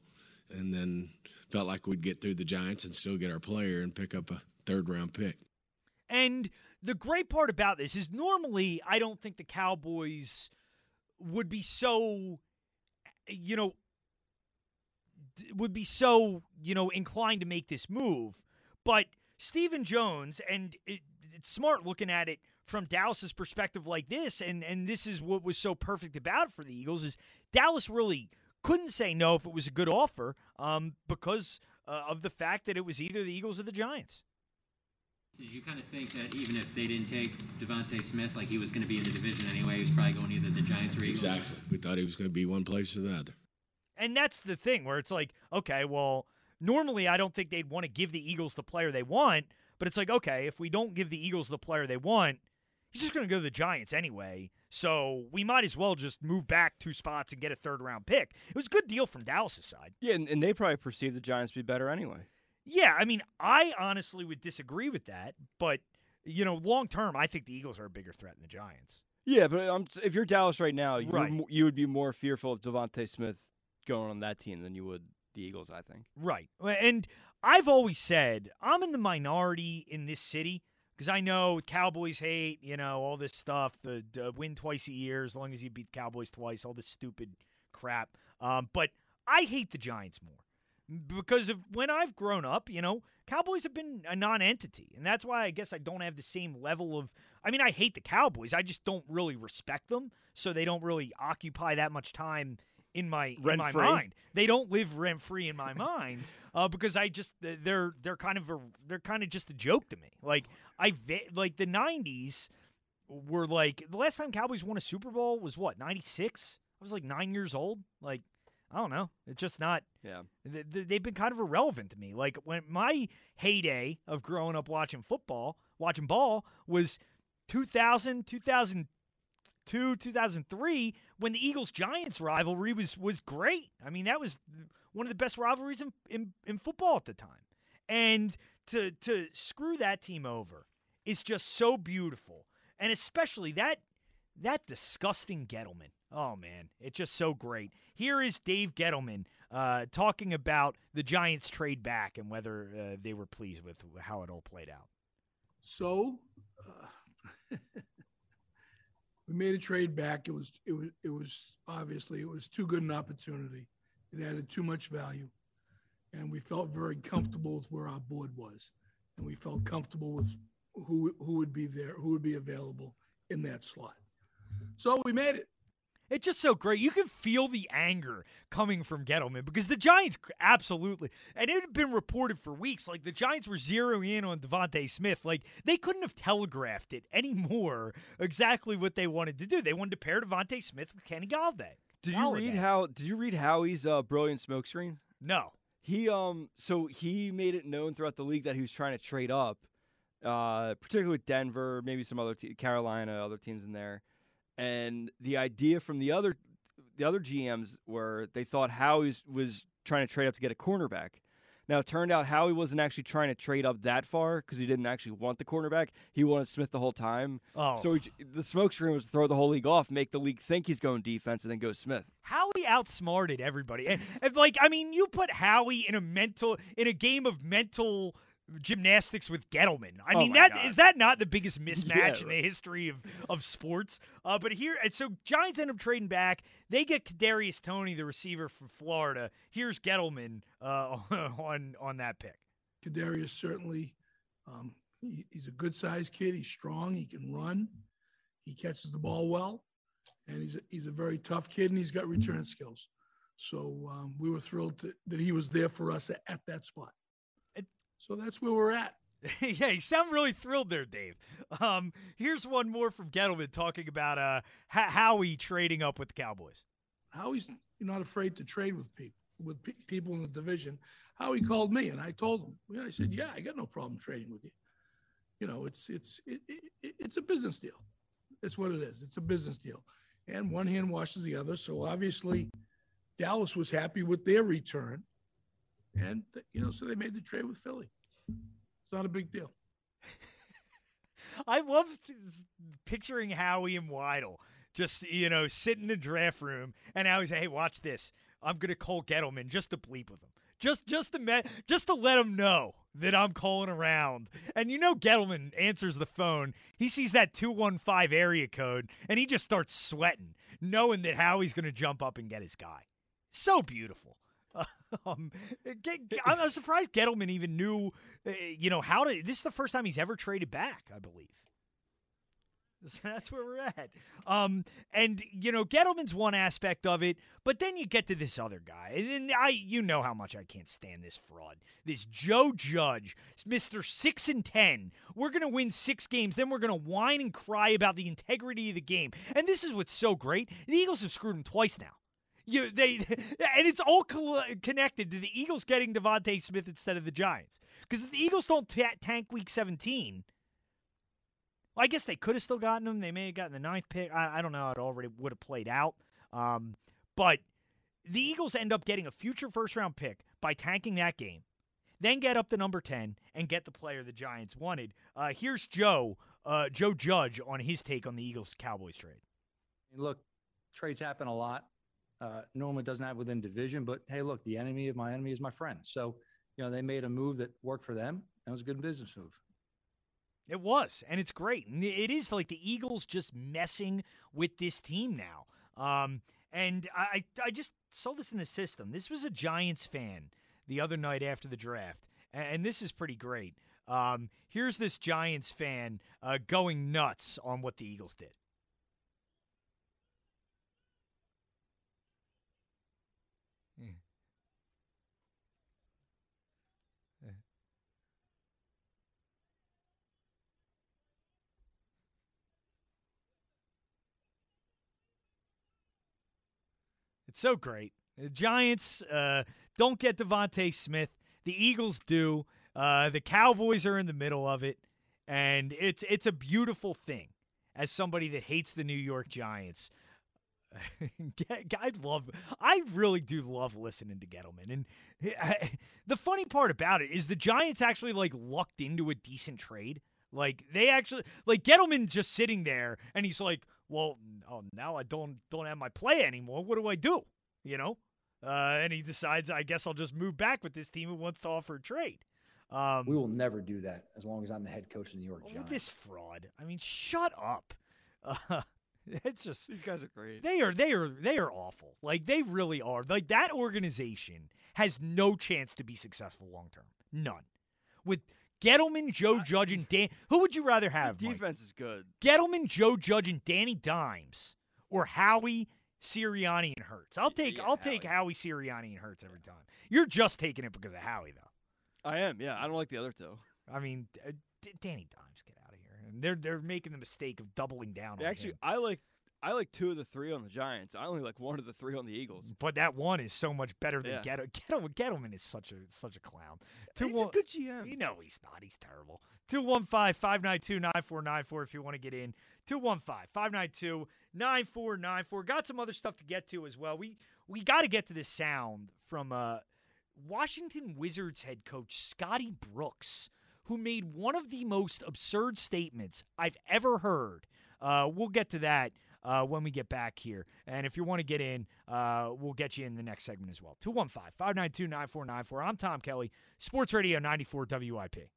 and then felt like we'd get through the Giants and still get our player and pick up a third round pick.
And the great part about this is normally I don't think the Cowboys would be so you know, would be so, you know, inclined to make this move. But Stephen Jones, and it, it's smart looking at it from Dallas's perspective like this, and, and this is what was so perfect about it for the Eagles, is Dallas really couldn't say no if it was a good offer um, because uh, of the fact that it was either the Eagles or the Giants.
Did you kind of think that even if they didn't take DeVonta Smith, like he was going to be in the division anyway, he was probably going either the Giants or Eagles?
Exactly. We thought he was going to be one place or the other.
And that's the thing where it's like, okay, well, normally I don't think they'd want to give the Eagles the player they want, but it's like, okay, if we don't give the Eagles the player they want, he's just going to go to the Giants anyway. So we might as well just move back two spots and get a third round pick. It was a good deal from Dallas' side.
Yeah, and, and they probably perceived the Giants to be better anyway.
Yeah, I mean, I honestly would disagree with that, but you know, long term, I think the Eagles are a bigger threat than the Giants.
Yeah, but um, if you're Dallas right now, you
Right.
would, you would be more fearful of DeVonta Smith going on that team than you would the Eagles. I think.
Right. And I've always said I'm in the minority in this city because I know Cowboys hate, you know, all this stuff, the, the win twice a year as long as you beat the Cowboys twice, all this stupid crap. Um, but I hate the Giants more because of when I've grown up, you know, Cowboys have been a non-entity, and that's why I guess I don't have the same level of. I mean, I hate the Cowboys. I just don't really respect them, so they don't really occupy that much time in my in my
Rent-free?
mind. They don't live rent free in my mind uh, because I just they're they're kind of a, they're kind of just a joke to me. Like I like the '90s were like the last time Cowboys won a Super Bowl was what '96. I was like nine years old. Like I don't know. It's just not.
Yeah.
th- th- They've been kind of irrelevant to me. Like when my heyday of growing up watching football, watching ball was 2000, 2002, 2003 when the Eagles Giants rivalry was was great. I mean, that was one of the best rivalries in, in, in football at the time. And to to screw that team over is just so beautiful. And especially that that disgusting Gettleman. Oh man, it's just so great. Here is Dave Gettleman uh, talking about the Giants trade back and whether uh, they were pleased with how it all played out.
So uh, we made a trade back. It was it was it was obviously it was too good an opportunity. It added too much value, and we felt very comfortable with where our board was, and we felt comfortable with who who would be there, who would be available in that slot. So we made it.
It's just so great. You can feel the anger coming from Gettleman because the Giants absolutely, and it had been reported for weeks, like the Giants were zeroing in on DeVonta Smith. Like they couldn't have telegraphed it anymore exactly what they wanted to do. They wanted to pair DeVonta Smith with Kenny Golladay.
Did you read how? Did you read Howie's uh, brilliant smokescreen?
No.
He um. So he made it known throughout the league that he was trying to trade up, uh, particularly with Denver, maybe some other te- Carolina, other teams in there, and the idea from the other the other GMs were they thought Howie was, trying to trade up to get a cornerback, Now it turned out Howie wasn't actually trying to trade up that far because he didn't actually want the cornerback. He wanted Smith the whole time.
Oh.
So he, the smokescreen was to throw the whole league off, make the league think he's going defense, and then go Smith.
Howie outsmarted everybody. And, and, like, I mean, you put Howie in a mental in a game of mental gymnastics with Gettleman. I
Oh
mean,
my
that
God.
is that not the biggest mismatch
Yeah,
in the history of of sports? Uh, but here, so Giants end up trading back. They get Kadarius Toney, the receiver from Florida. Here's Gettleman uh, on on that pick.
Kadarius certainly, um, he, he's a good sized kid. He's strong. He can run. He catches the ball well, and he's a, he's a very tough kid, and he's got return skills. So um, we were thrilled to, that he was there for us at, at that spot. So that's where we're at.
yeah, you sound really thrilled there, Dave. Um, here's one more from Gettleman talking about uh, Ho- Howie trading up with the Cowboys.
Howie's not afraid to trade with people with pe- people in the division. Howie called me and I told him. I said, "Yeah, I got no problem trading with you. You know, it's it's it, it, it's a business deal. That's what it is. It's a business deal, and one hand washes the other. So obviously, Dallas was happy with their return, and you know, so they made the trade with Philly. It's not a big deal.
I love picturing Howie and Weidl just you know sitting in the draft room, and Howie's hey, watch this. I'm gonna call Gettleman just to bleep with him, just just to me- just to let him know that I'm calling around. And you know, Gettleman answers the phone. He sees that two one five area code, and he just starts sweating, knowing that Howie's gonna jump up and get his guy. So beautiful. Um, get, I'm surprised Gettleman even knew, uh, you know, how to. This is the first time he's ever traded back, I believe. So that's where we're at. Um, and you know, Gettleman's one aspect of it, but then you get to this other guy, and then I, you know, how much I can't stand this fraud. This Joe Judge, Mister Six and Ten. We're gonna win six games, then we're gonna whine and cry about the integrity of the game. And this is what's so great: the Eagles have screwed him twice now. You they and it's all connected to the Eagles getting DeVonta Smith instead of the Giants. Because if the Eagles don't ta- tank Week 17, well, I guess they could have still gotten him. They may have gotten the ninth pick. I, I don't know. how It already would have played out. Um, but the Eagles end up getting a future first round pick by tanking that game, then get up to number 10 and get the player the Giants wanted. Uh, here's Joe, uh, Joe Judge, on his take on the Eagles Cowboys trade.
Look, trades happen a lot. Uh, normally doesn't happen within division, but hey, look, the enemy of my enemy is my friend. So, you know, they made a move that worked for them. and It was a good business move.
It was, and it's great. It is like the Eagles just messing with this team now. Um, and I, I just saw this in the system. This was a Giants fan the other night after the draft, and this is pretty great. Um, here's this Giants fan uh, going nuts on what the Eagles did. It's so great. The Giants uh, don't get DeVonta Smith. The Eagles do. Uh, the Cowboys are in the middle of it, and it's it's a beautiful thing. As somebody that hates the New York Giants, I love. I really do love listening to Gettleman, and the funny part about it is the Giants actually like lucked into a decent trade. Like they actually like Gettleman just sitting there, and he's like, "Well, oh, now I don't don't have my play anymore. What do I do?" You know, uh, and he decides, I guess I'll just move back with this team who wants to offer a trade. Um,
we will never do that as long as I'm the head coach of the New York
oh,
Giants.
this fraud. I mean, shut up. Uh, it's just
These guys are great.
they are they are they are awful. Like they really are. Like that organization has no chance to be successful long term. None. With Gettleman, Joe Judge, and Dan, who would you rather have? Mike?
Defense is good.
Gettleman, Joe Judge, and Danny Dimes, or Howie, Sirianni, and Hurts. I'll take I'll take Howie, Sirianni, and Hurts every time. You're just taking it because of Howie, though.
I am. Yeah, I don't like the other two.
I mean, uh, D- Danny Dimes, get out of here. And they're they're making the mistake of doubling down on
Actually,
him.
I like I like two of the three on the Giants. I only like one of the three on the Eagles.
But that one is so much better than
Yeah.
Gettle. Gettle. Gettleman is such a such a clown. Two
He's a
one-
good GM.
You know he's not. He's terrible. 215 592 9494 if you want to get in. 215 592 9494. Got some other stuff to get to as well. We we got to get to this sound from uh Washington Wizards head coach Scotty Brooks, who made one of the most absurd statements I've ever heard. Uh, we'll get to that uh, when we get back here. And if you want to get in, uh, we'll get you in the next segment as well. 215 592 9494. I'm Tom Kelly, Sports Radio 94 WIP.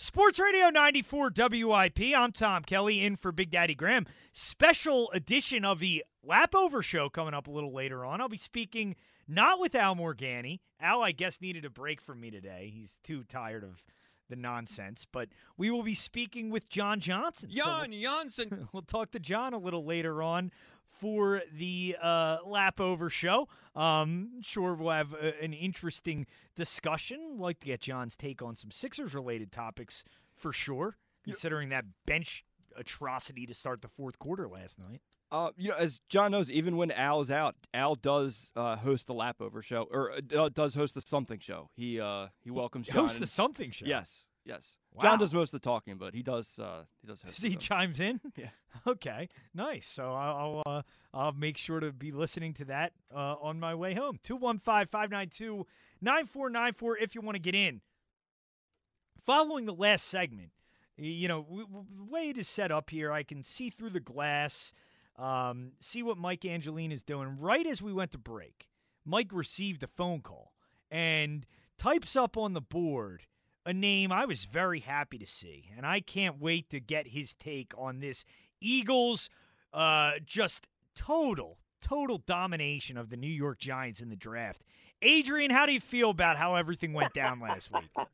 Sports Radio 94 WIP. I'm Tom Kelly in for Big Daddy Graham. Special edition of the Lap Over Show coming up a little later on. I'll be speaking not with Al Morganti. Al, I guess, needed a break from me today. He's too tired of the nonsense. But we will be speaking with John Johnson. So
Jan
we'll-
Janssen.
we'll talk to John a little later on for the uh, lap over show. Um, sure, we'll have a, an interesting discussion. Like to get John's take on some Sixers related topics for sure, considering that bench atrocity to start the fourth quarter last night.
Uh, you know, as John knows, even when Al's out, Al does uh, host the lap over show, or uh, does host the something show. He uh, he welcomes John.
hosts the something show?
Yes, yes.
Wow.
John does most of the talking, but he does uh, he does
he chimes in.
Yeah.
Okay. Nice. So I'll I'll, uh, I'll make sure to be listening to that uh, on my way home. 215-592-9494 if you want to get in. Following the last segment, you know, w- w- the way it is set up here, I can see through the glass, um, see what Mike Angeline is doing. Right as we went to break, Mike received a phone call and types up on the board a name I was very happy to see, and I can't wait to get his take on this Eagles uh, just total, total domination of the New York Giants in the draft. Adrian, how do you feel about how everything went down last week?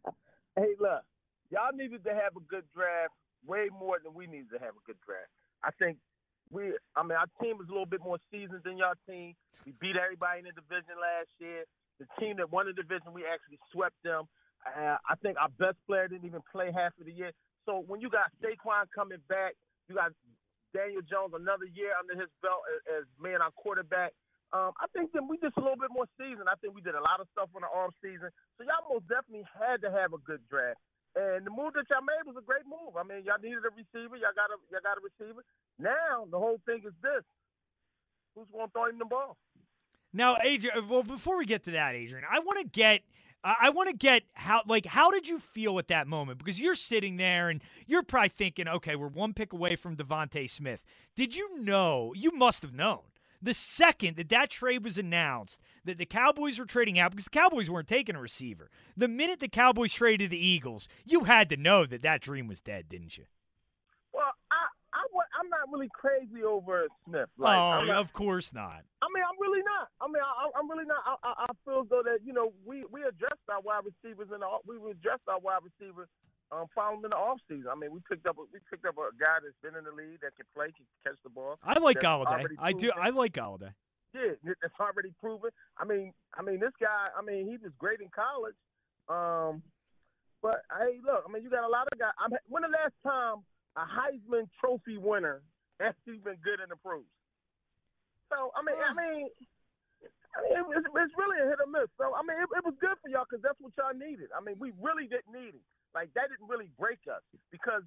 Hey, look, y'all needed to have a good draft way more than we needed to have a good draft. I think we, I mean, our team was a little bit more seasoned than y'all team. We beat everybody in the division last year. The team that won the division, we actually swept them. Uh, I think our best player didn't even play half of the year. So when you got Saquon coming back, you got Daniel Jones another year under his belt as, as man our quarterback. Um, I think that we just a little bit more seasoned. I think we did a lot of stuff on the off season. So y'all most definitely had to have a good draft. And the move that y'all made was a great move. I mean, y'all needed a receiver. Y'all got a y'all got a receiver. Now the whole thing is this: who's going to throw him the ball?
Now, Adrian, well, before we get to that, Adrian, I want to get. I want to get how like how did you feel at that moment because you're sitting there and you're probably thinking, okay, we're one pick away from DeVonta Smith. Did you know? You must have known the second that that trade was announced that the Cowboys were trading out because the Cowboys weren't taking a receiver. The minute the Cowboys traded the Eagles, you had to know that that dream was dead, didn't you?
Well, I, I wa- I'm not really crazy over Smith.
oh,
Like, not,
of course not.
I mean, I'm really not. I mean, I, I'm really not. I, I, I feel as though that you know we we addressed our wide receivers and we addressed our wide receivers um found them in the offseason. I mean, we picked up a, we picked up a guy that's been in the league that can play, can catch the ball.
I like
Golladay.
I do. I like Golladay.
Yeah, that's already proven. I mean, I mean, this guy. I mean, he was great in college. Um, but hey, look. I mean, you got a lot of guys. I'm, when the last time a Heisman Trophy winner actually been good in the pros? So I mean, I mean, I mean, it, it's, it's really a hit or miss. So I mean, it, it was good for y'all because that's what y'all needed. I mean, we really didn't need him. Like that didn't really break us because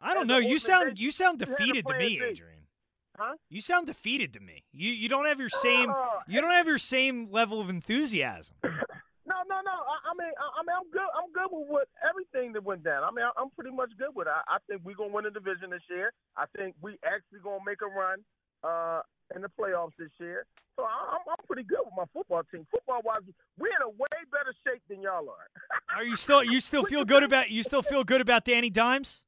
I don't know. You sound you sound
you had a
defeated to me. Adrian.
Huh?
You sound defeated to me. You you don't have your same
No,
you don't have your same level of enthusiasm.
I, mean, I, I mean, I'm good. I'm good with what everything that went down. I mean, I, I'm pretty much good with it. I, I think we're gonna win the division this year. I think we actually gonna make a run uh, in the playoffs this year. So I, I'm, I'm pretty good with my football team. Football wise, we're in a way better shape than y'all are.
Are you still you still feel good about you still feel good about Danny Dimes?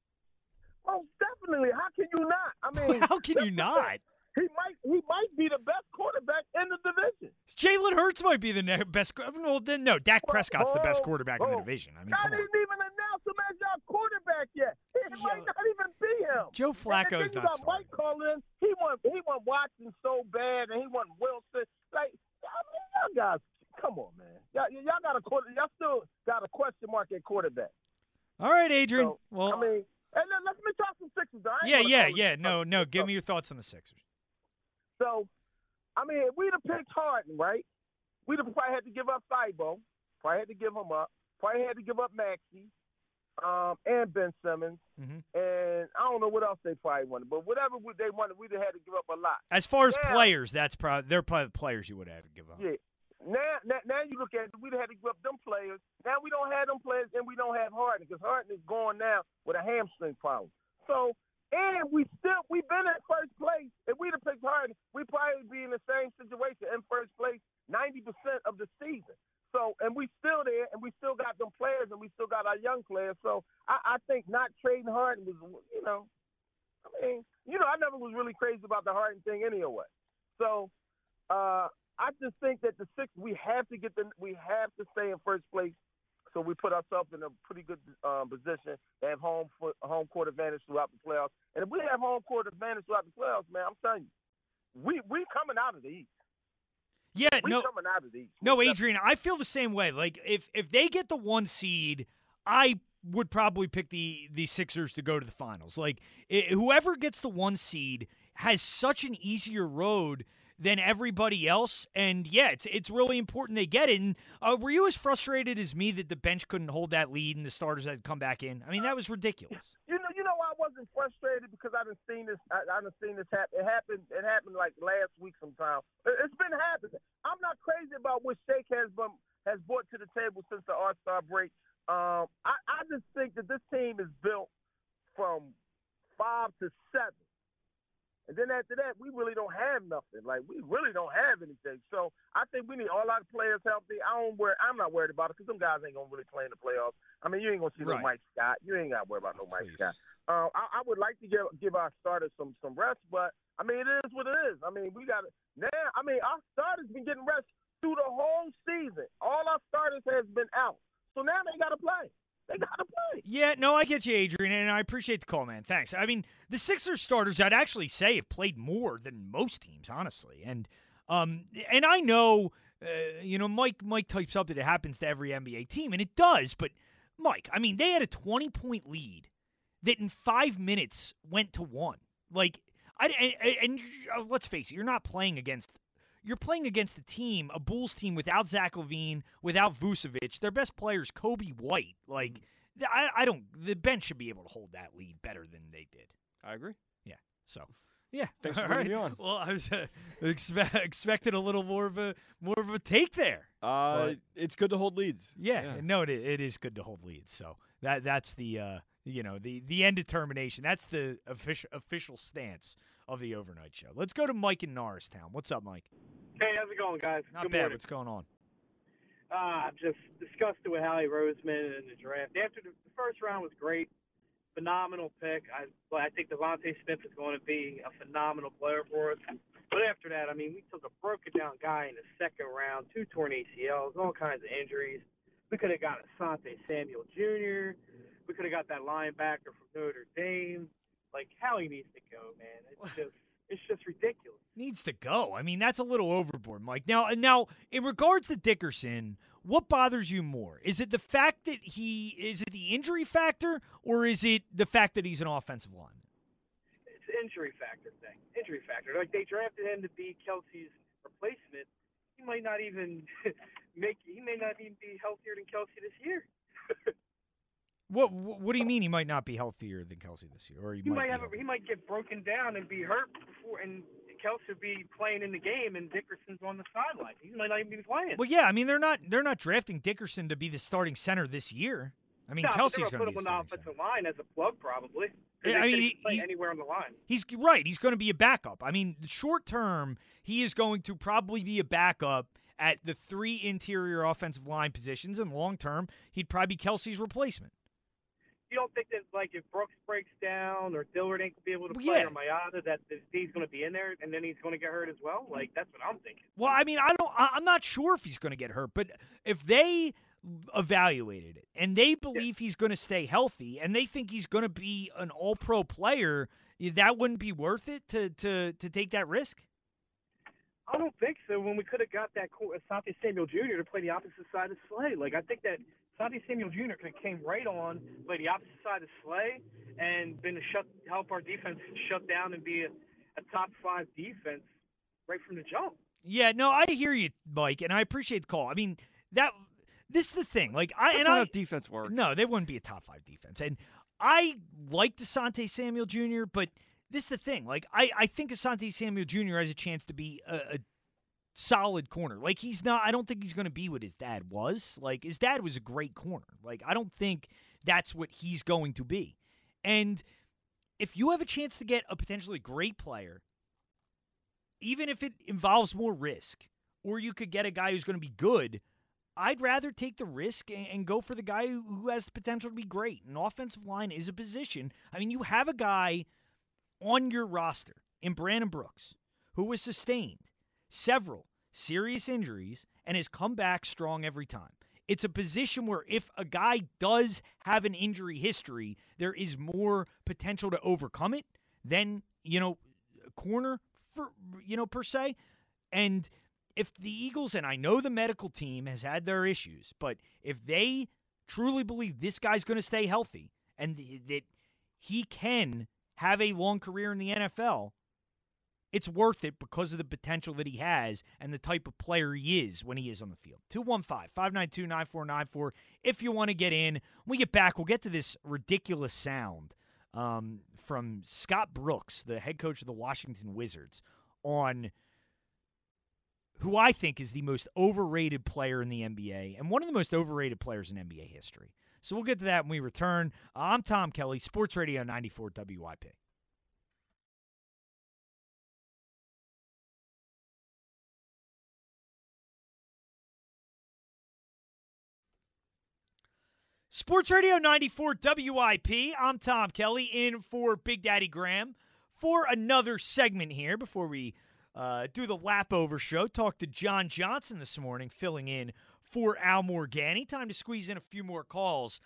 Most definitely. How can you not? I mean,
How can you not?
He might. He might be the best quarterback in the division.
Jalen Hurts might be the ne- best. Well, then no, Dak Prescott's the best
oh,
quarterback in the
oh.
division. I mean, on.
didn't even announce him as y'all quarterback yet. It might not even be him.
Joe
And
Flacco's
then you
not
got Mike calling. He want he want Watson so bad, and he want Wilson. Like I mean, y'all guys, come on, man. Y'all, y'all got a quarter. Y'all still got a question mark at quarterback.
All right, Adrian.
So,
well,
I mean, and then let's me talk some Sixers. though. I ain't
yeah, yeah, yeah. No, no. Give me your thoughts on the Sixers.
So, I mean, if we'd have picked Harden, right? We'd have probably had to give up Thibault. Probably had to give him up. Probably had to give up Maxey. um, and Ben Simmons,
Mhm.
and I don't know what else they probably wanted, but whatever they wanted, we'd have had to give up a lot.
As far as
Now-
players, that's probably they're probably the players you would have to give up.
Yeah. Now, now, now you look at it, we'd have had to give up them players. Now we don't have them players, and we don't have Harden because Harden is going now with a hamstring problem. So, and we still we've been in first place. If we'd have picked Harden, we'd probably be in the same situation in first place ninety percent of the season. So, and we still there, and we still got them players, and we still got our young players. So, I, I think not trading Harden was, you know, I mean, you know, I never was really crazy about the Harden thing anyway. So, uh, I just think that the six we have to get the we have to stay in first place, so we put ourselves in a pretty good um, position to have home foot, home court advantage throughout the playoffs. And if we have home court advantage throughout the playoffs, man, I'm telling you, we we coming out of the East.
Yeah,
we
no,
coming out of the East.
no, Adrian, I feel the same way. Like if if they get the one seed, I would probably pick the the Sixers to go to the finals. Like i whoever gets the one seed has such an easier road than everybody else, and yeah, it's it's really important they get it. And uh, were you as frustrated as me that the bench couldn't hold that lead and the starters had come back in? I mean, that was ridiculous.
You know, you know, I wasn't frustrated because I done seen this. I, I done seen this happen. It happened. It happened like last week sometime. It, it's been happening. I'm not crazy about what Shake has been has brought to the table since the All Star break. Um, I, I just think that this team is built from five to seven. And then after that, we really don't have nothing. Like we really don't have anything. So I think we need all our players healthy. I don't worry. I'm not worried about it because some guys ain't gonna really play in the playoffs. I mean, you ain't gonna see no Mike Scott. You ain't got to worry about no Mike Scott. Uh, I, I would like to give give our starters some some rest, but I mean, it is what it is. I mean, we got now. I mean, our starters been getting rest through the whole season. All our starters has been out, so now they got to play. They got to play.
Yeah, no, I get you, Adrian, and I appreciate the call, man. Thanks. I mean, the Sixers starters, I'd actually say, have played more than most teams, honestly. And um, and I know, uh, you know, Mike Mike types up that it happens to every NBA team, and it does. But Mike, I mean, they had a twenty point lead that in five minutes went to one. Like, I and, and uh, let's face it, you're not playing against. You're playing against a team, a Bulls team without Zach LaVine, without Vucevic. Their best player is Coby White. Like, mm-hmm. I, I don't. The bench should be able to hold that lead better than they did.
I agree.
Yeah. So. Yeah.
Thanks for
All
bringing
right.
me on.
Well, I was uh, expe- expected a little more of a more of a take there.
Uh,
But-
it's good to hold leads.
Yeah, no, it, it is good to hold leads. So that that's the uh, you know the the end determination. That's the official official stance of the overnight show. Let's go to Mike in Norristown. What's up, Mike?
Hey, how's it going, guys?
Not
Good
bad.
morning.
What's going on?
Uh, I'm just disgusted with Howie Roseman and the draft. After the, the first round was great, phenomenal pick. I but I think DeVonta Smith is going to be a phenomenal player for us. But after that, I mean, we took a broken down guy in the second round, two torn ACLs, all kinds of injuries. We could have got Asante Samuel Jr. We could have got that linebacker from Notre Dame. Like how he needs to go, man. It's just it's just ridiculous.
Needs to go. I mean, that's a little overboard, Mike. Now, now, in regards to Dickerson, what bothers you more? Is it the fact that he is it the injury factor, or is it the fact that he's an offensive lineman?
it's injury factor thing. Injury factor. Like they drafted him to be Kelce's replacement. He might not even make. He may not even be healthier than Kelce this year.
What What do you mean he might not be healthier than Kelce this year, or he,
He
might?
might have. A, he might get broken down and be hurt before, and Kelce would be playing in the game, and Dickerson's on the sideline. He might not even be playing.
Well, yeah, I mean they're not they're not drafting Dickerson to be the starting center this year. I mean
no, Kelce's
going to be.
on the offensive line as a plug, probably.
Yeah, I mean,
he
he-
anywhere on the line.
He's right. He's going to be a backup. I mean, short term, he is going to probably be a backup at the three interior offensive line positions, and long term, he'd probably be Kelce's replacement.
You don't think that like if Brooks breaks down or Dillard ain't gonna be able to play
yeah.
or Mailata that he's going to be in there and then he's going to get hurt as well? Like that's what I'm thinking.
Well, I mean, I don't. I'm not sure if he's going to get hurt, but if they evaluated it and they believe he's going to stay healthy and they think he's going to be an All Pro player, that wouldn't be worth it to to to take that risk.
I don't think so. When we could have got that co- Asante Samuel Jr. to play the opposite side of Slay, like I think that Asante Samuel Jr. could have came right on, play the opposite side of Slay, and been to shut help our defense shut down and be a, a top five defense right from the jump.
Yeah, no, I hear you, Mike, and I appreciate the call. I mean that this is the thing. Like I
That's
and
not
I
how defense works.
No, they wouldn't be a top five defense. And I like Desante Samuel Jr., but this is the thing. Like I, I think Asante Samuel Jr. has a chance to be a, a solid corner. Like he's not. I don't think he's going to be what his dad was. Like his dad was a great corner. Like I don't think that's what he's going to be. And if you have a chance to get a potentially great player, even if it involves more risk, or you could get a guy who's going to be good, I'd rather take the risk and, go for the guy who has the potential to be great. An offensive line is a position. I mean, you have a guy on your roster in Brandon Brooks who was sustained several serious injuries and has come back strong every time. It's a position where if a guy does have an injury history, there is more potential to overcome it than, you know, corner for you know per se. And if the Eagles and I know the medical team has had their issues, but if they truly believe this guy's going to stay healthy and th- that he can have a long career in the NFL, it's worth it because of the potential that he has and the type of player he is when he is on the field. 215 592 9494. If you want to get in, when we get back, we'll get to this ridiculous sound um, from Scott Brooks, the head coach of the Washington Wizards, on who I think is the most overrated player in the NBA and one of the most overrated players in NBA history. So we'll get to that when we return. I'm Tom Kelly, Sports Radio 94 WIP. Sports Radio 94 WIP. I'm Tom Kelly in for Big Daddy Graham for another segment here before we uh, do the lap over show. Talk to John Johnson this morning, filling in for Al Morganti. Time to squeeze in a few more calls.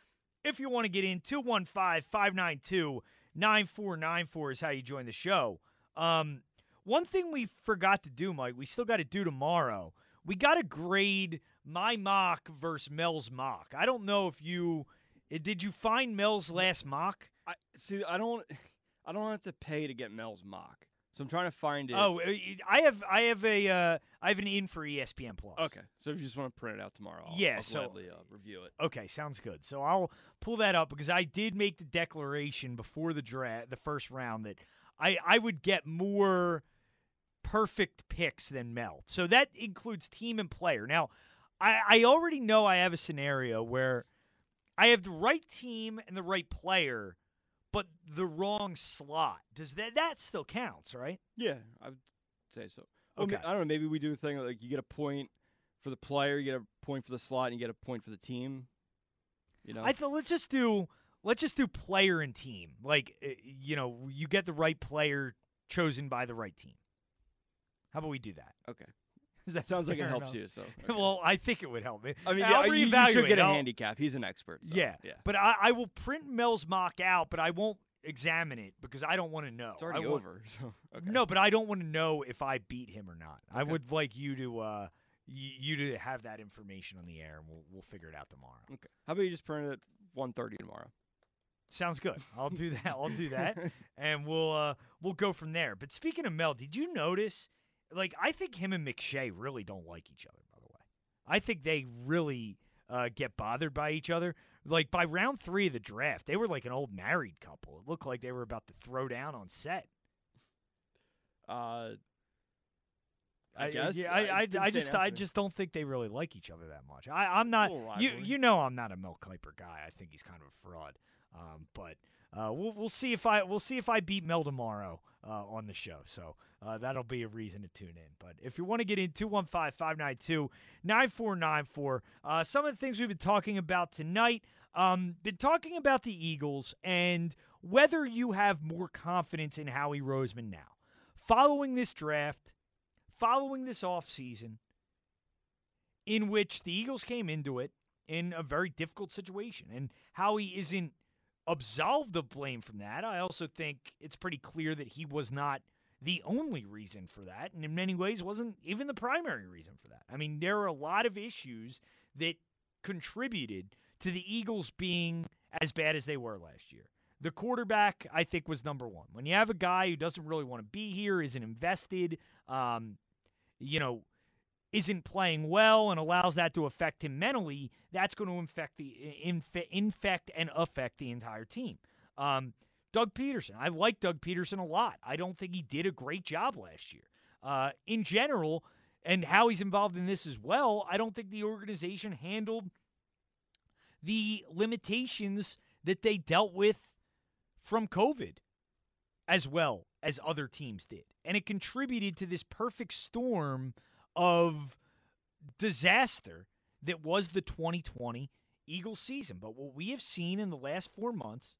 If you want to get in, 215 592 9494 is how you join the show. Um, one thing we forgot to do, Mike, we still got to do tomorrow. We got to grade my mock versus Mel's mock. I don't know if you eh, did you find Mel's last mock?
I see. I don't. I don't have to pay to get Mel's mock, so I'm trying to find it.
Oh, uh, I have I have a uh, I have an in for ESPN Plus.
okay. So if you just want to print it out tomorrow, I'll,
Yeah,
I'll
so-
gladly uh, review it.
Okay, sounds good. So I'll pull that up because I did make the declaration before the draft, the first round, that I I would get more perfect picks than Mel. So that includes team and player. Now, I I already know I have a scenario where I have the right team and the right player, but the wrong slot. Does that that still counts, right?
Yeah, I would say so. Well,
Okay.
I don't know. Maybe we do a thing like you get a point for the player, you get a point for the slot, and you get a point for the team. You know,
I thought let's just do let's just do player and team. Like uh, you know, you get the right player chosen by the right team. How about we do that?
Okay.
That
Sounds like it helps
enough?
you, so,
well, I think it would help me.
I mean,
I'll
yeah, you- you
reevaluate.
should get a
I'll-
handicap. He's an expert. so,
yeah,
yeah.
But I, I will print Mel's mock out, but I won't examine it because I don't want to know.
It's already
want-
over. So okay.
No, but I don't want to know if I beat him or not. I would like you to uh, y- you to have that information on the air, and we'll we'll figure it out tomorrow.
Okay. How about you just print it at 1.30 tomorrow?
Sounds good. I'll do that. I'll do that, and we'll uh, we'll go from there. But speaking of Mel, did you notice? Like, I think him and McShay really don't like each other. By the way, I think they really uh, get bothered by each other. Like by round three of the draft, they were like an old married couple. It looked like they were about to throw down on set.
Uh, I guess.
yeah,
I
I, I, I just, I just don't think they really like each other that much. I, I'm not. You, you know, I'm not a Mel Kiper guy. I think he's kind of a fraud. Um, but uh, we'll, we'll see if I, we'll see if I beat Mel tomorrow uh, on the show. So uh, that'll be a reason to tune in. But if you want to get in, 215 592 9494. Uh, Some of the things we've been talking about tonight. Um, been talking about the Eagles and whether you have more confidence in Howie Roseman now. Following this draft, following this offseason, in which the Eagles came into it in a very difficult situation, and Howie isn't absolved of blame from that. I also think it's pretty clear that he was not the only reason for that, and in many ways wasn't even the primary reason for that. I mean, there are a lot of issues that contributed to the Eagles being as bad as they were last year. The quarterback, I think, was number one. When you have a guy who doesn't really want to be here, isn't invested, um, you know, isn't playing well and allows that to affect him mentally, that's going to infect the inf- infect and affect the entire team. Um, Doug Pederson, I like Doug Pederson a lot. I don't think he did a great job last year. Uh, in general, and how he's involved in this as well, I don't think the organization handled the limitations that they dealt with from COVID as well as other teams did. And it contributed to this perfect storm of disaster that was the 2020 Eagles season. But what we have seen in the last four months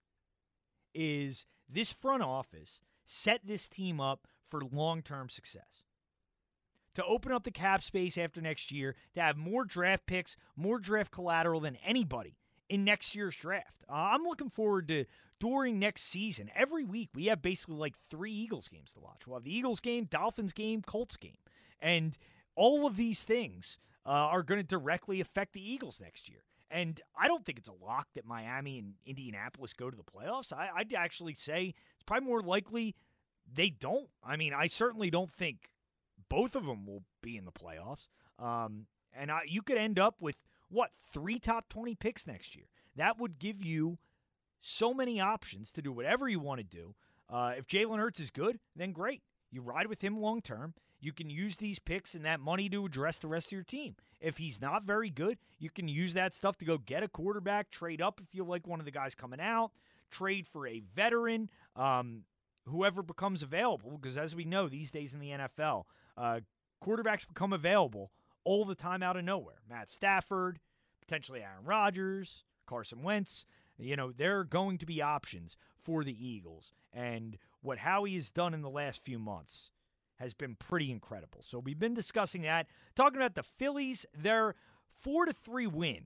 is this front office set this team up for long term success. To open up the cap space after next year, to have more draft picks, more draft collateral than anybody in next year's draft. Uh, I'm looking forward to during next season. Every week, we have basically like three Eagles games to watch. We'll have the Eagles game, Dolphins game, Colts game. And all of these things uh, are going to directly affect the Eagles next year. And I don't think it's a lock that Miami and Indianapolis go to the playoffs. I, I'd actually say it's probably more likely they don't. I mean, I certainly don't think both of them will be in the playoffs. Um, and I, you could end up with what three top 20 picks next year. That would give you so many options to do whatever you want to do. Uh, if Jalen Hurts is good, then great. You ride with him long term. You can use these picks and that money to address the rest of your team. If he's not very good, you can use that stuff to go get a quarterback, trade up if you like one of the guys coming out, trade for a veteran, um, whoever becomes available. Because as we know, these days in the NFL, uh, quarterbacks become available all the time out of nowhere. Matt Stafford, potentially Aaron Rodgers, Carson Wentz. You know, there are going to be options for the Eagles. And what Howie has done in the last few months has been pretty incredible. So we've been discussing that, talking about the Phillies, their 4 to 3 win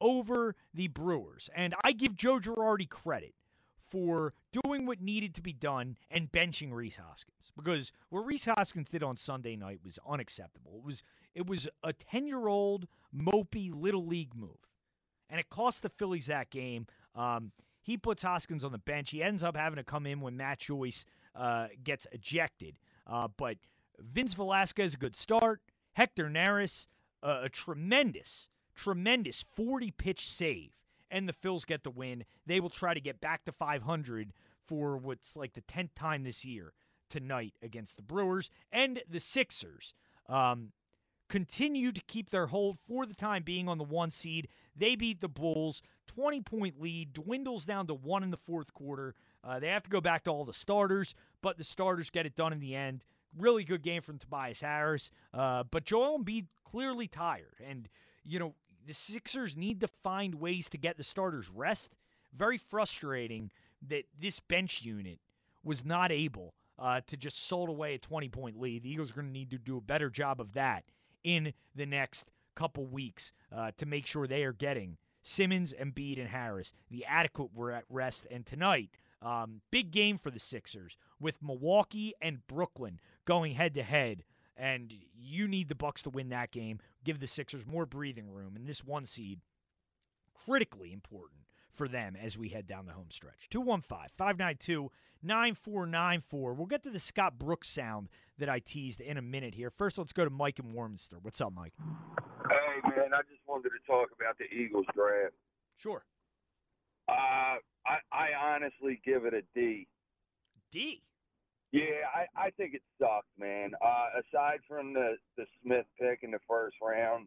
over the Brewers. And I give Joe Girardi credit for doing what needed to be done and benching Rhys Hoskins because what Rhys Hoskins did on Sunday night was unacceptable. It was it was a 10-year-old mopey little league move. And it cost the Phillies that game. Um, he puts Hoskins on the bench. He ends up having to come in when Matt Joyce uh, gets ejected. Uh, but Vince Velasquez, a good start. Hector Neris, uh, a tremendous, tremendous 40 pitch save. And the Phils get the win. They will try to get back to 500 for what's like the 10th time this year tonight against the Brewers. And the Sixers um, continue to keep their hold for the time being on the one seed. They beat the Bulls. 20 point lead dwindles down to one in the fourth quarter. Uh, they have to go back to all the starters, but the starters get it done in the end. Really good game from Tobias Harris. Uh, but Joel Embiid clearly tired. And, you know, the Sixers need to find ways to get the starters rest. Very frustrating that this bench unit was not able uh, to just sold away a 20 point lead. The Eagles are going to need to do a better job of that in the next couple weeks uh, to make sure they are getting Simmons, and Embiid, and Harris the adequate rest. And tonight, um, big game for the Sixers with Milwaukee and Brooklyn going head to head. And you need the Bucks to win that game. Give the Sixers more breathing room. And this one seed, critically important for them as we head down the home stretch. 215 592 9494. We'll get to the Scott Brooks sound that I teased in a minute here. First, let's go to Mike in Warminster. What's up, Mike?
Hey, man, I just wanted to talk about the Eagles draft.
Sure.
Uh, I, I honestly give it a D.
D?
Yeah, I, I think it sucked, man. Uh, aside from the, the Smith pick in the first round,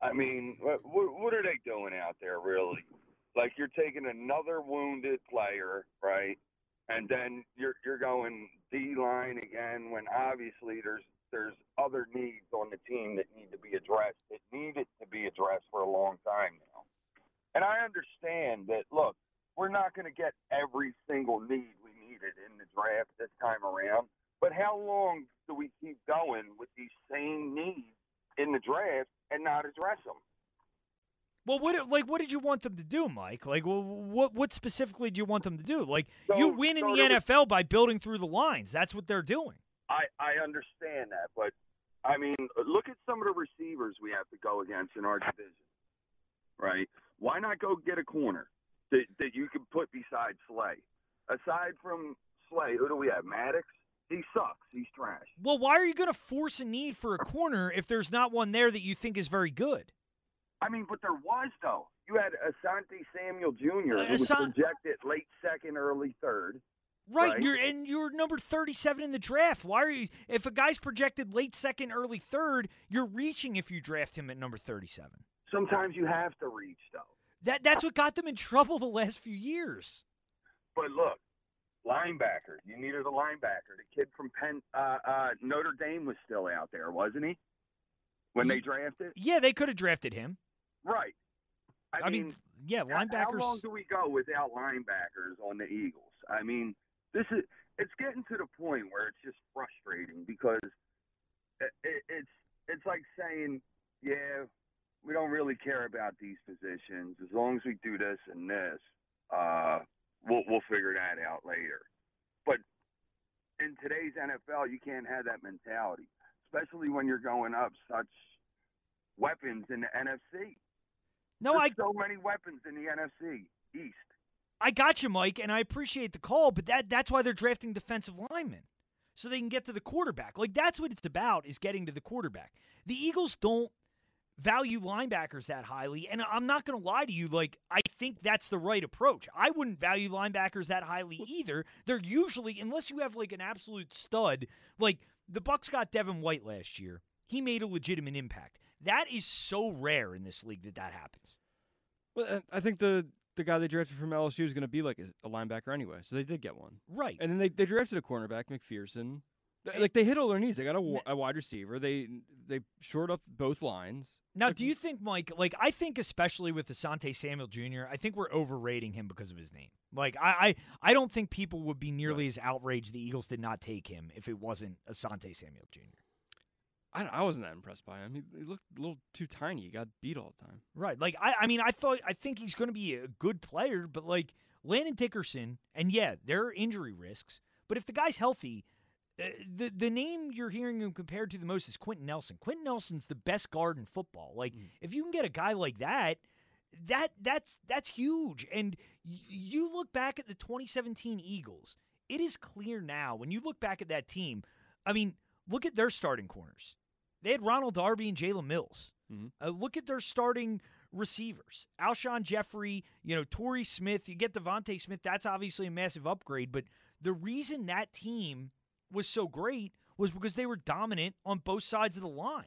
I mean, what, what are they doing out there, really? Like, you're taking another wounded player, right? and then you're you're going D line again when obviously there's there's other needs on the team that need to be addressed that needed to be addressed for a long time now. And I understand that look, we're not going to get every single need we needed in the draft this time around, but how long do we keep going with these same needs in the draft and not address them?
Well, what like what did you want them to do, Mike? Like, well, what what specifically do you want them to do? Like,
so,
you win in the NFL by building through the lines. That's what they're doing.
I I understand that, but I mean, look at some of the receivers we have to go against in our division, right? Why not go get a corner that that you can put beside Slay? Aside from Slay, who do we have? Maddox. He sucks. He's trash.
Well, why are you going to force a need for a corner if there's not one there that you think is very good?
I mean, but there was though. You had Asante Samuel Jr.
Uh,
who was projected late second, early third.
Right,
Right.
you're and you're number 37 in the draft. Why are you if a guy's projected late second, early third, you're reaching if you draft him at number 37.
Sometimes you have to reach though.
That that's what got them in trouble the last few years.
But look, linebacker. You needed a linebacker. The kid from Penn, uh, uh, Notre Dame was still out there, wasn't he? When they drafted,
Yeah, they could have drafted him.
right?
I, mean, yeah,
How- How long do we go without linebackers on the Eagles? I mean, this is it's getting to the point where it's just frustrating because it, it, it's it's like saying, yeah, we don't really care about these positions as long as we do this and this. Uh, we'll we'll figure that out later. But in today's NFL, you can't have that mentality, especially when you're going up such weapons in the NFC.
No,
There's
I
so many weapons in the NFC East.
I got you, Mike, and I appreciate the call, but that that's why they're drafting defensive linemen. So they can get to the quarterback. Like that's what it's about is getting to the quarterback. The Eagles don't value linebackers that highly, and I'm not going to lie to you like I think that's the right approach. I wouldn't value linebackers that highly either. They're usually unless you have like an absolute stud, like the Bucks got Devin White last year. He made a legitimate impact. That is so rare in this league that that happens.
Well, I think the the guy they drafted from LSU is going to be like a, linebacker anyway, so they did get one.
Right.
And then they, they drafted a cornerback, McPhearson. Like they hit all their needs. They got a, a wide receiver. They they shored up both lines.
Now, do you think, Mike? Like, I think especially with Asante Samuel Jr., I think we're overrating him because of his name. Like, I, I, I don't think people would be nearly as outraged the Eagles did not take him if it wasn't Asante Samuel Jr.
I, I wasn't that impressed by him. He, he looked a little too tiny. He got beat all the time.
Right. Like, I, I mean, I thought, I think he's going to be a good player, but like Landon Dickerson, and yeah, there are injury risks, but if the guy's healthy, Uh, the the name you're hearing him compared to the most is Quenton Nelson. Quenton Nelson's the best guard in football. Like, mm. if you can get a guy like that, that that's that's huge. And y- you look back at the 2017 Eagles, it is clear now when you look back at that team. I mean, look at their starting corners. They had Ronald Darby and Jalen Mills. Mm-hmm. Uh, look at their starting receivers. Alshon Jeffery, you know, Torrey Smith. You get DeVonta Smith. That's obviously a massive upgrade. But the reason that team was so great was because they were dominant on both sides of the line.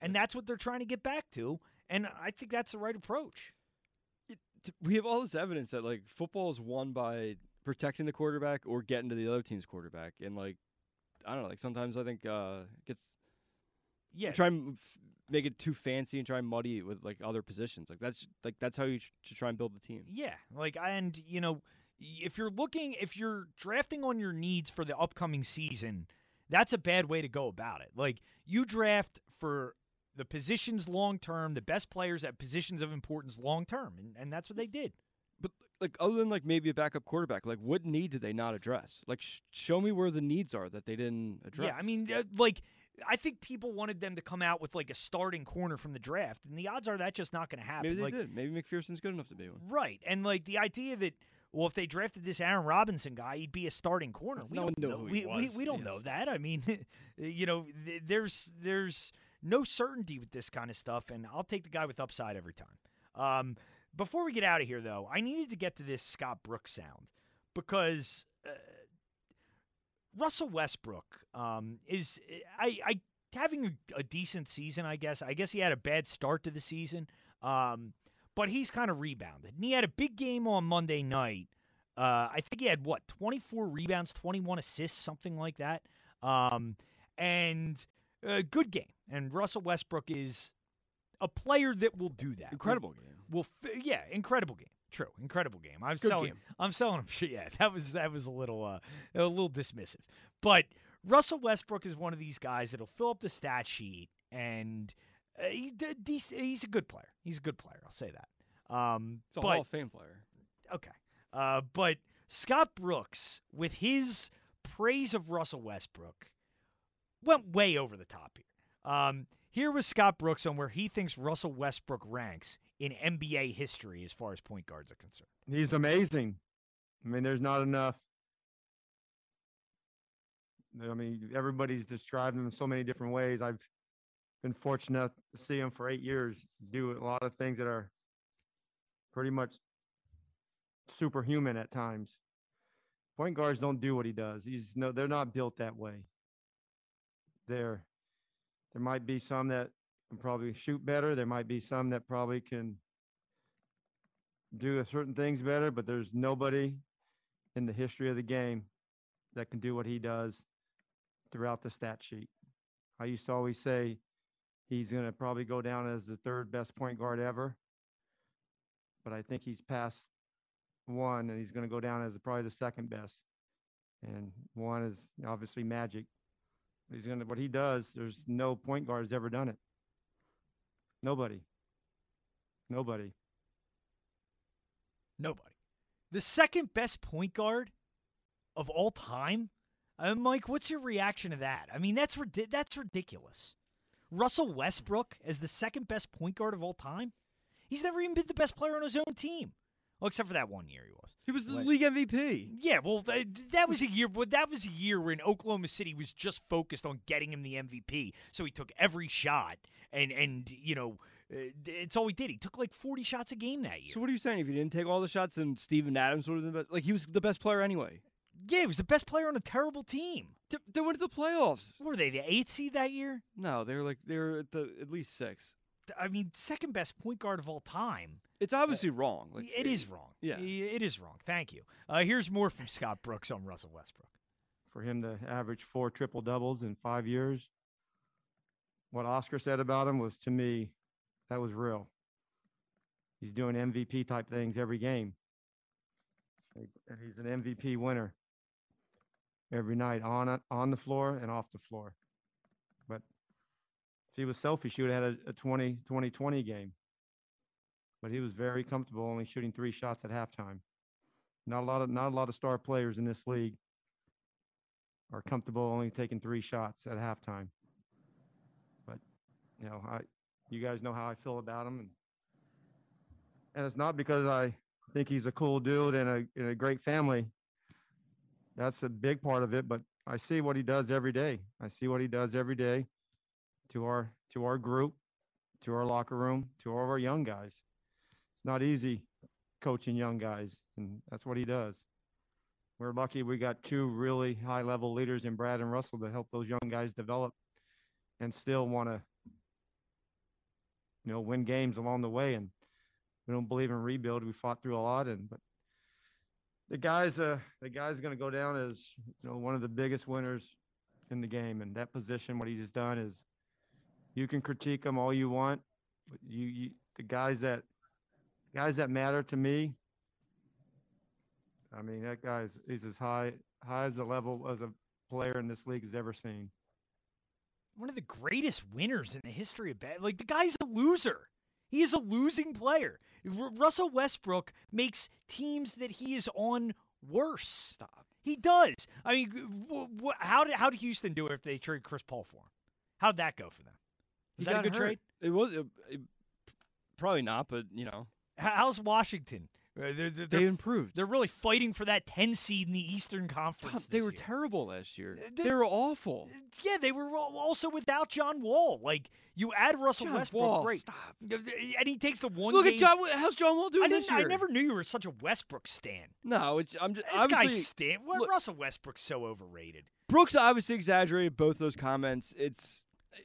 And that's what they're trying to get back to. And I think that's the right approach.
T- We have all this evidence that like football is won by protecting the quarterback or getting to the other team's quarterback, and like I don't know, like sometimes I think uh it gets
Yeah,
try and f- make it too fancy and try and muddy it with like other positions. Like that's like that's how you sh- should try and build the team.
Yeah, like and you know, if you're looking, if you're drafting on your needs for the upcoming season, that's a bad way to go about it. Like you draft for the positions long term, the best players at positions of importance long term, and, and that's what they did.
But like other than like maybe a backup quarterback, like what need did they not address? Like sh- show me where the needs are that they didn't address.
Yeah, I mean, uh, like I think people wanted them to come out with like a starting corner from the draft, and the odds are that's just not going to happen.
maybe they
like,
did. Maybe McPhearson's good enough to be one.
Right, and like the idea that well, if they drafted this Aaron Robinson guy, he'd be a starting corner. We
No
don't know.
who
we,
he
we,
was,
we don't know that. I mean, you know, th- there's there's no certainty with this kind of stuff, and I'll take the guy with upside every time. Um, before we get out of here, though, I needed to get to this Scott Brooks sound because uh, Russell Westbrook um, is I, I having a, a decent season. I guess. I guess he had a bad start to the season, um, but he's kind of rebounded. And he had a big game on Monday night. Uh, I think he had what twenty four rebounds, twenty one assists, something like that. Um, and a good game. And Russell Westbrook is a player that will do that.
Incredible game.
Will yeah, incredible game. True, incredible game. I'm
Good
selling.
game.
I'm selling him. shit. Yeah, that was that was a little uh, a little dismissive. But Russell Westbrook is one of these guys that'll fill up the stat sheet, and uh, he, d- he's a good player. He's a good player. I'll say that. Um,
It's a
but,
Hall of Fame player.
Okay. Uh, but Scott Brooks, with his praise of Russell Westbrook, went way over the top here. Um, here was Scott Brooks on where he thinks Russell Westbrook ranks in NBA history as far as point guards are concerned.
He's amazing. I mean, there's not enough I mean, everybody's described him in so many different ways. I've been fortunate to see him for eight years do a lot of things that are pretty much superhuman at times. Point guards don't do what he does. He's no, they're not built that way. There, there might be some that can probably shoot better. There might be some that probably can do certain things better, but there's nobody in the history of the game that can do what he does throughout the stat sheet. I used to always say he's going to probably go down as the third best point guard ever, but I think he's past one and he's going to go down as probably the second best. And one is obviously Magic. He's going to what he does. There's no point guard has ever done it. Nobody. Nobody.
Nobody. The second best point guard of all time. Uh, Mike, what's your reaction to that? I mean, that's that's ridiculous. Russell Westbrook as the second best point guard of all time. He's never even been the best player on his own team. Well, except for that one year he was.
He was the league MVP.
Yeah, well, th- that was a year. But that was a year when Oklahoma City was just focused on getting him the MVP. So he took every shot, and and you know, uh, it's all he did. He took like forty shots a game that year.
So what are you saying? If he didn't take all the shots, then Steven Adams would have been the best. Like he was the best player anyway.
Yeah, he was the best player on a terrible team.
They, they went to the playoffs.
What were they? The eighth seed that year?
No, they were like they were at the at least six.
I mean, second best point guard of all time.
It's obviously wrong. Like
It is wrong.
Yeah.
It is wrong. Thank you. Uh, here's more from Scott Brooks on Russell Westbrook.
for him to average four triple doubles in five years. What Oscar said about him was to me, that was real. He's doing MVP type things every game. And he's an MVP winner every night on on the floor and off the floor. But if he was selfish, he would have had a, a 20 20 20 game. But he was very comfortable only shooting three shots at halftime. Not a lot of not a lot of star players in this league are comfortable only taking three shots at halftime. But you know, I you guys know how I feel about him, and and it's not because I think he's a cool dude and a and a great family. That's a big part of it, but I see what he does every day. I see what he does every day to our to our group, to our locker room, to all of our young guys. It's not easy coaching young guys, and that's what he does we're lucky we got two really high level leaders in Brad and Russell to help those young guys develop and still want to you know win games along the way and we don't believe in rebuild we fought through a lot and but the guys uh the guy's going to go down as you know one of the biggest winners in the game and that position what he's done is you can critique him all you want but you, you the guys that guys that matter to me I mean, that guy's he's as high high as the level as a player in this league has ever seen.
One of the greatest winners in the history of bad. Like the guy's a loser. He is a losing player. R- Russell Westbrook makes teams that he is on worse. Stop. He does. I mean, w- w- how did how did Houston do it if they traded Chris Paul for him? How'd that go for them? Was
He
that a good
hurt.
trade?
It was uh, it- probably not, but you know,
How's Washington? Uh, They're, they're,
they improved.
They're really fighting for that 10 seed in the Eastern Conference.
God, they were
year.
terrible last year.
they-
They were awful.
Yeah, they were also without John Wall. Like you add Russell
John
Westbrook,
Wall,
great.
stop.
And he takes the one.
Look
game-
at John. How's John Wall doing
I
this
didn't. I never knew you were such a Westbrook stan.
No, it's I'm just
This guy's stan.
Look-
Russell Westbrook's so overrated.
Brooks obviously exaggerated both those comments. It's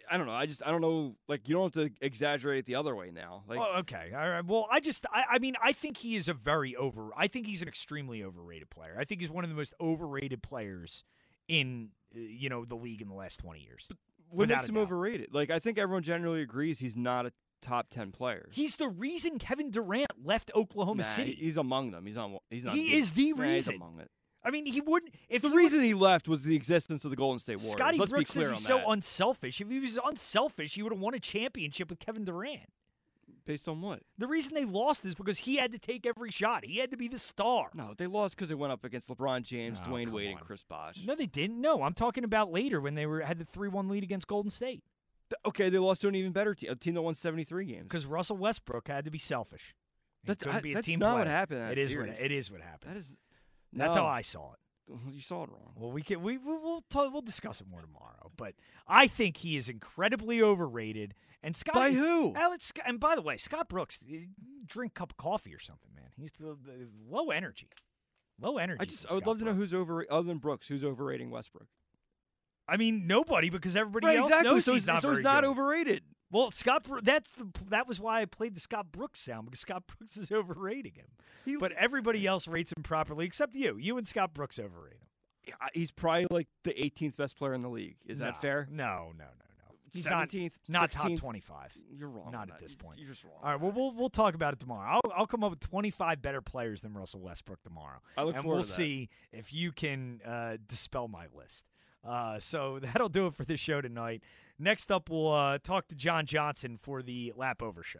I don't know. I just I don't know. Like you don't have to exaggerate it the other way now. Like
oh, okay. All right. Well, I just, I, I mean, I think he is a very over. I think he's an extremely overrated player. I think he's one of the most overrated players in, uh, you know, the league in the last twenty years.
what makes him
doubt.
overrated? Like I think everyone generally agrees he's not a top ten player.
He's the reason Kevin Durant left Oklahoma
Nah,
City.
He's among them. He's on. He's not.
He
good.
is the
Nah, he's
reason.
among it.
I mean, he wouldn't. If
the reason he left was the existence of the Golden State Warriors.
Scotty
Let's
Brooks
be clear
says he's so unselfish. If he was unselfish, he would have won a championship with Kevin Durant.
Based on what?
The reason they lost is because he had to take every shot. He had to be the star.
No, they lost because they went up against LeBron James,
Oh, Dwyane
Wade, and. Chris Bosh.
No, they didn't. No, I'm talking about later when they were had the three-one lead against Golden State
Okay, they lost to an even better team, a team that won 73 games.
because Russell Westbrook had to be selfish. He
That's- I-
be a
that's not what
player.
happened in that
it, is what, it is what happened.
That is
That's how I saw it.
You saw it wrong.
Well, we can we we- we'll talk, we'll discuss it more tomorrow. But I think he is incredibly overrated. And Scott
By who?
Alex, and by the way, Scott Brooks, eh, drink a cup of coffee or something, man. He's the, the low energy, low energy.
I just I would
Scott
love to know who's over other than Brooks. Who's overrating Westbrook?
I mean, nobody because everybody
Right,
else
exactly.
knows
So
he's
he's-
not
so he's not
good.
overrated.
Well, Scott, that's the that was why I played the Scott Brooks sound because Scott Brooks is overrating him. but everybody else rates him properly except you. You and Scott Brooks overrate him.
He's probably like the 18th best player in the league. Is
No,
that fair?
No, no, no, no. He's not
17th,
not top 25.
You're wrong.
Not at this point.
You're just wrong.
All right, well, we'll we'll talk about it tomorrow. I'll I'll come up with 25 better players than Russell Westbrook tomorrow.
I look
and
forward
we'll
to that.
see if you can uh, dispel my list. Uh, so that'll do it for this show tonight. Next up, we'll uh, talk to John Johnson for the Lap Over Show.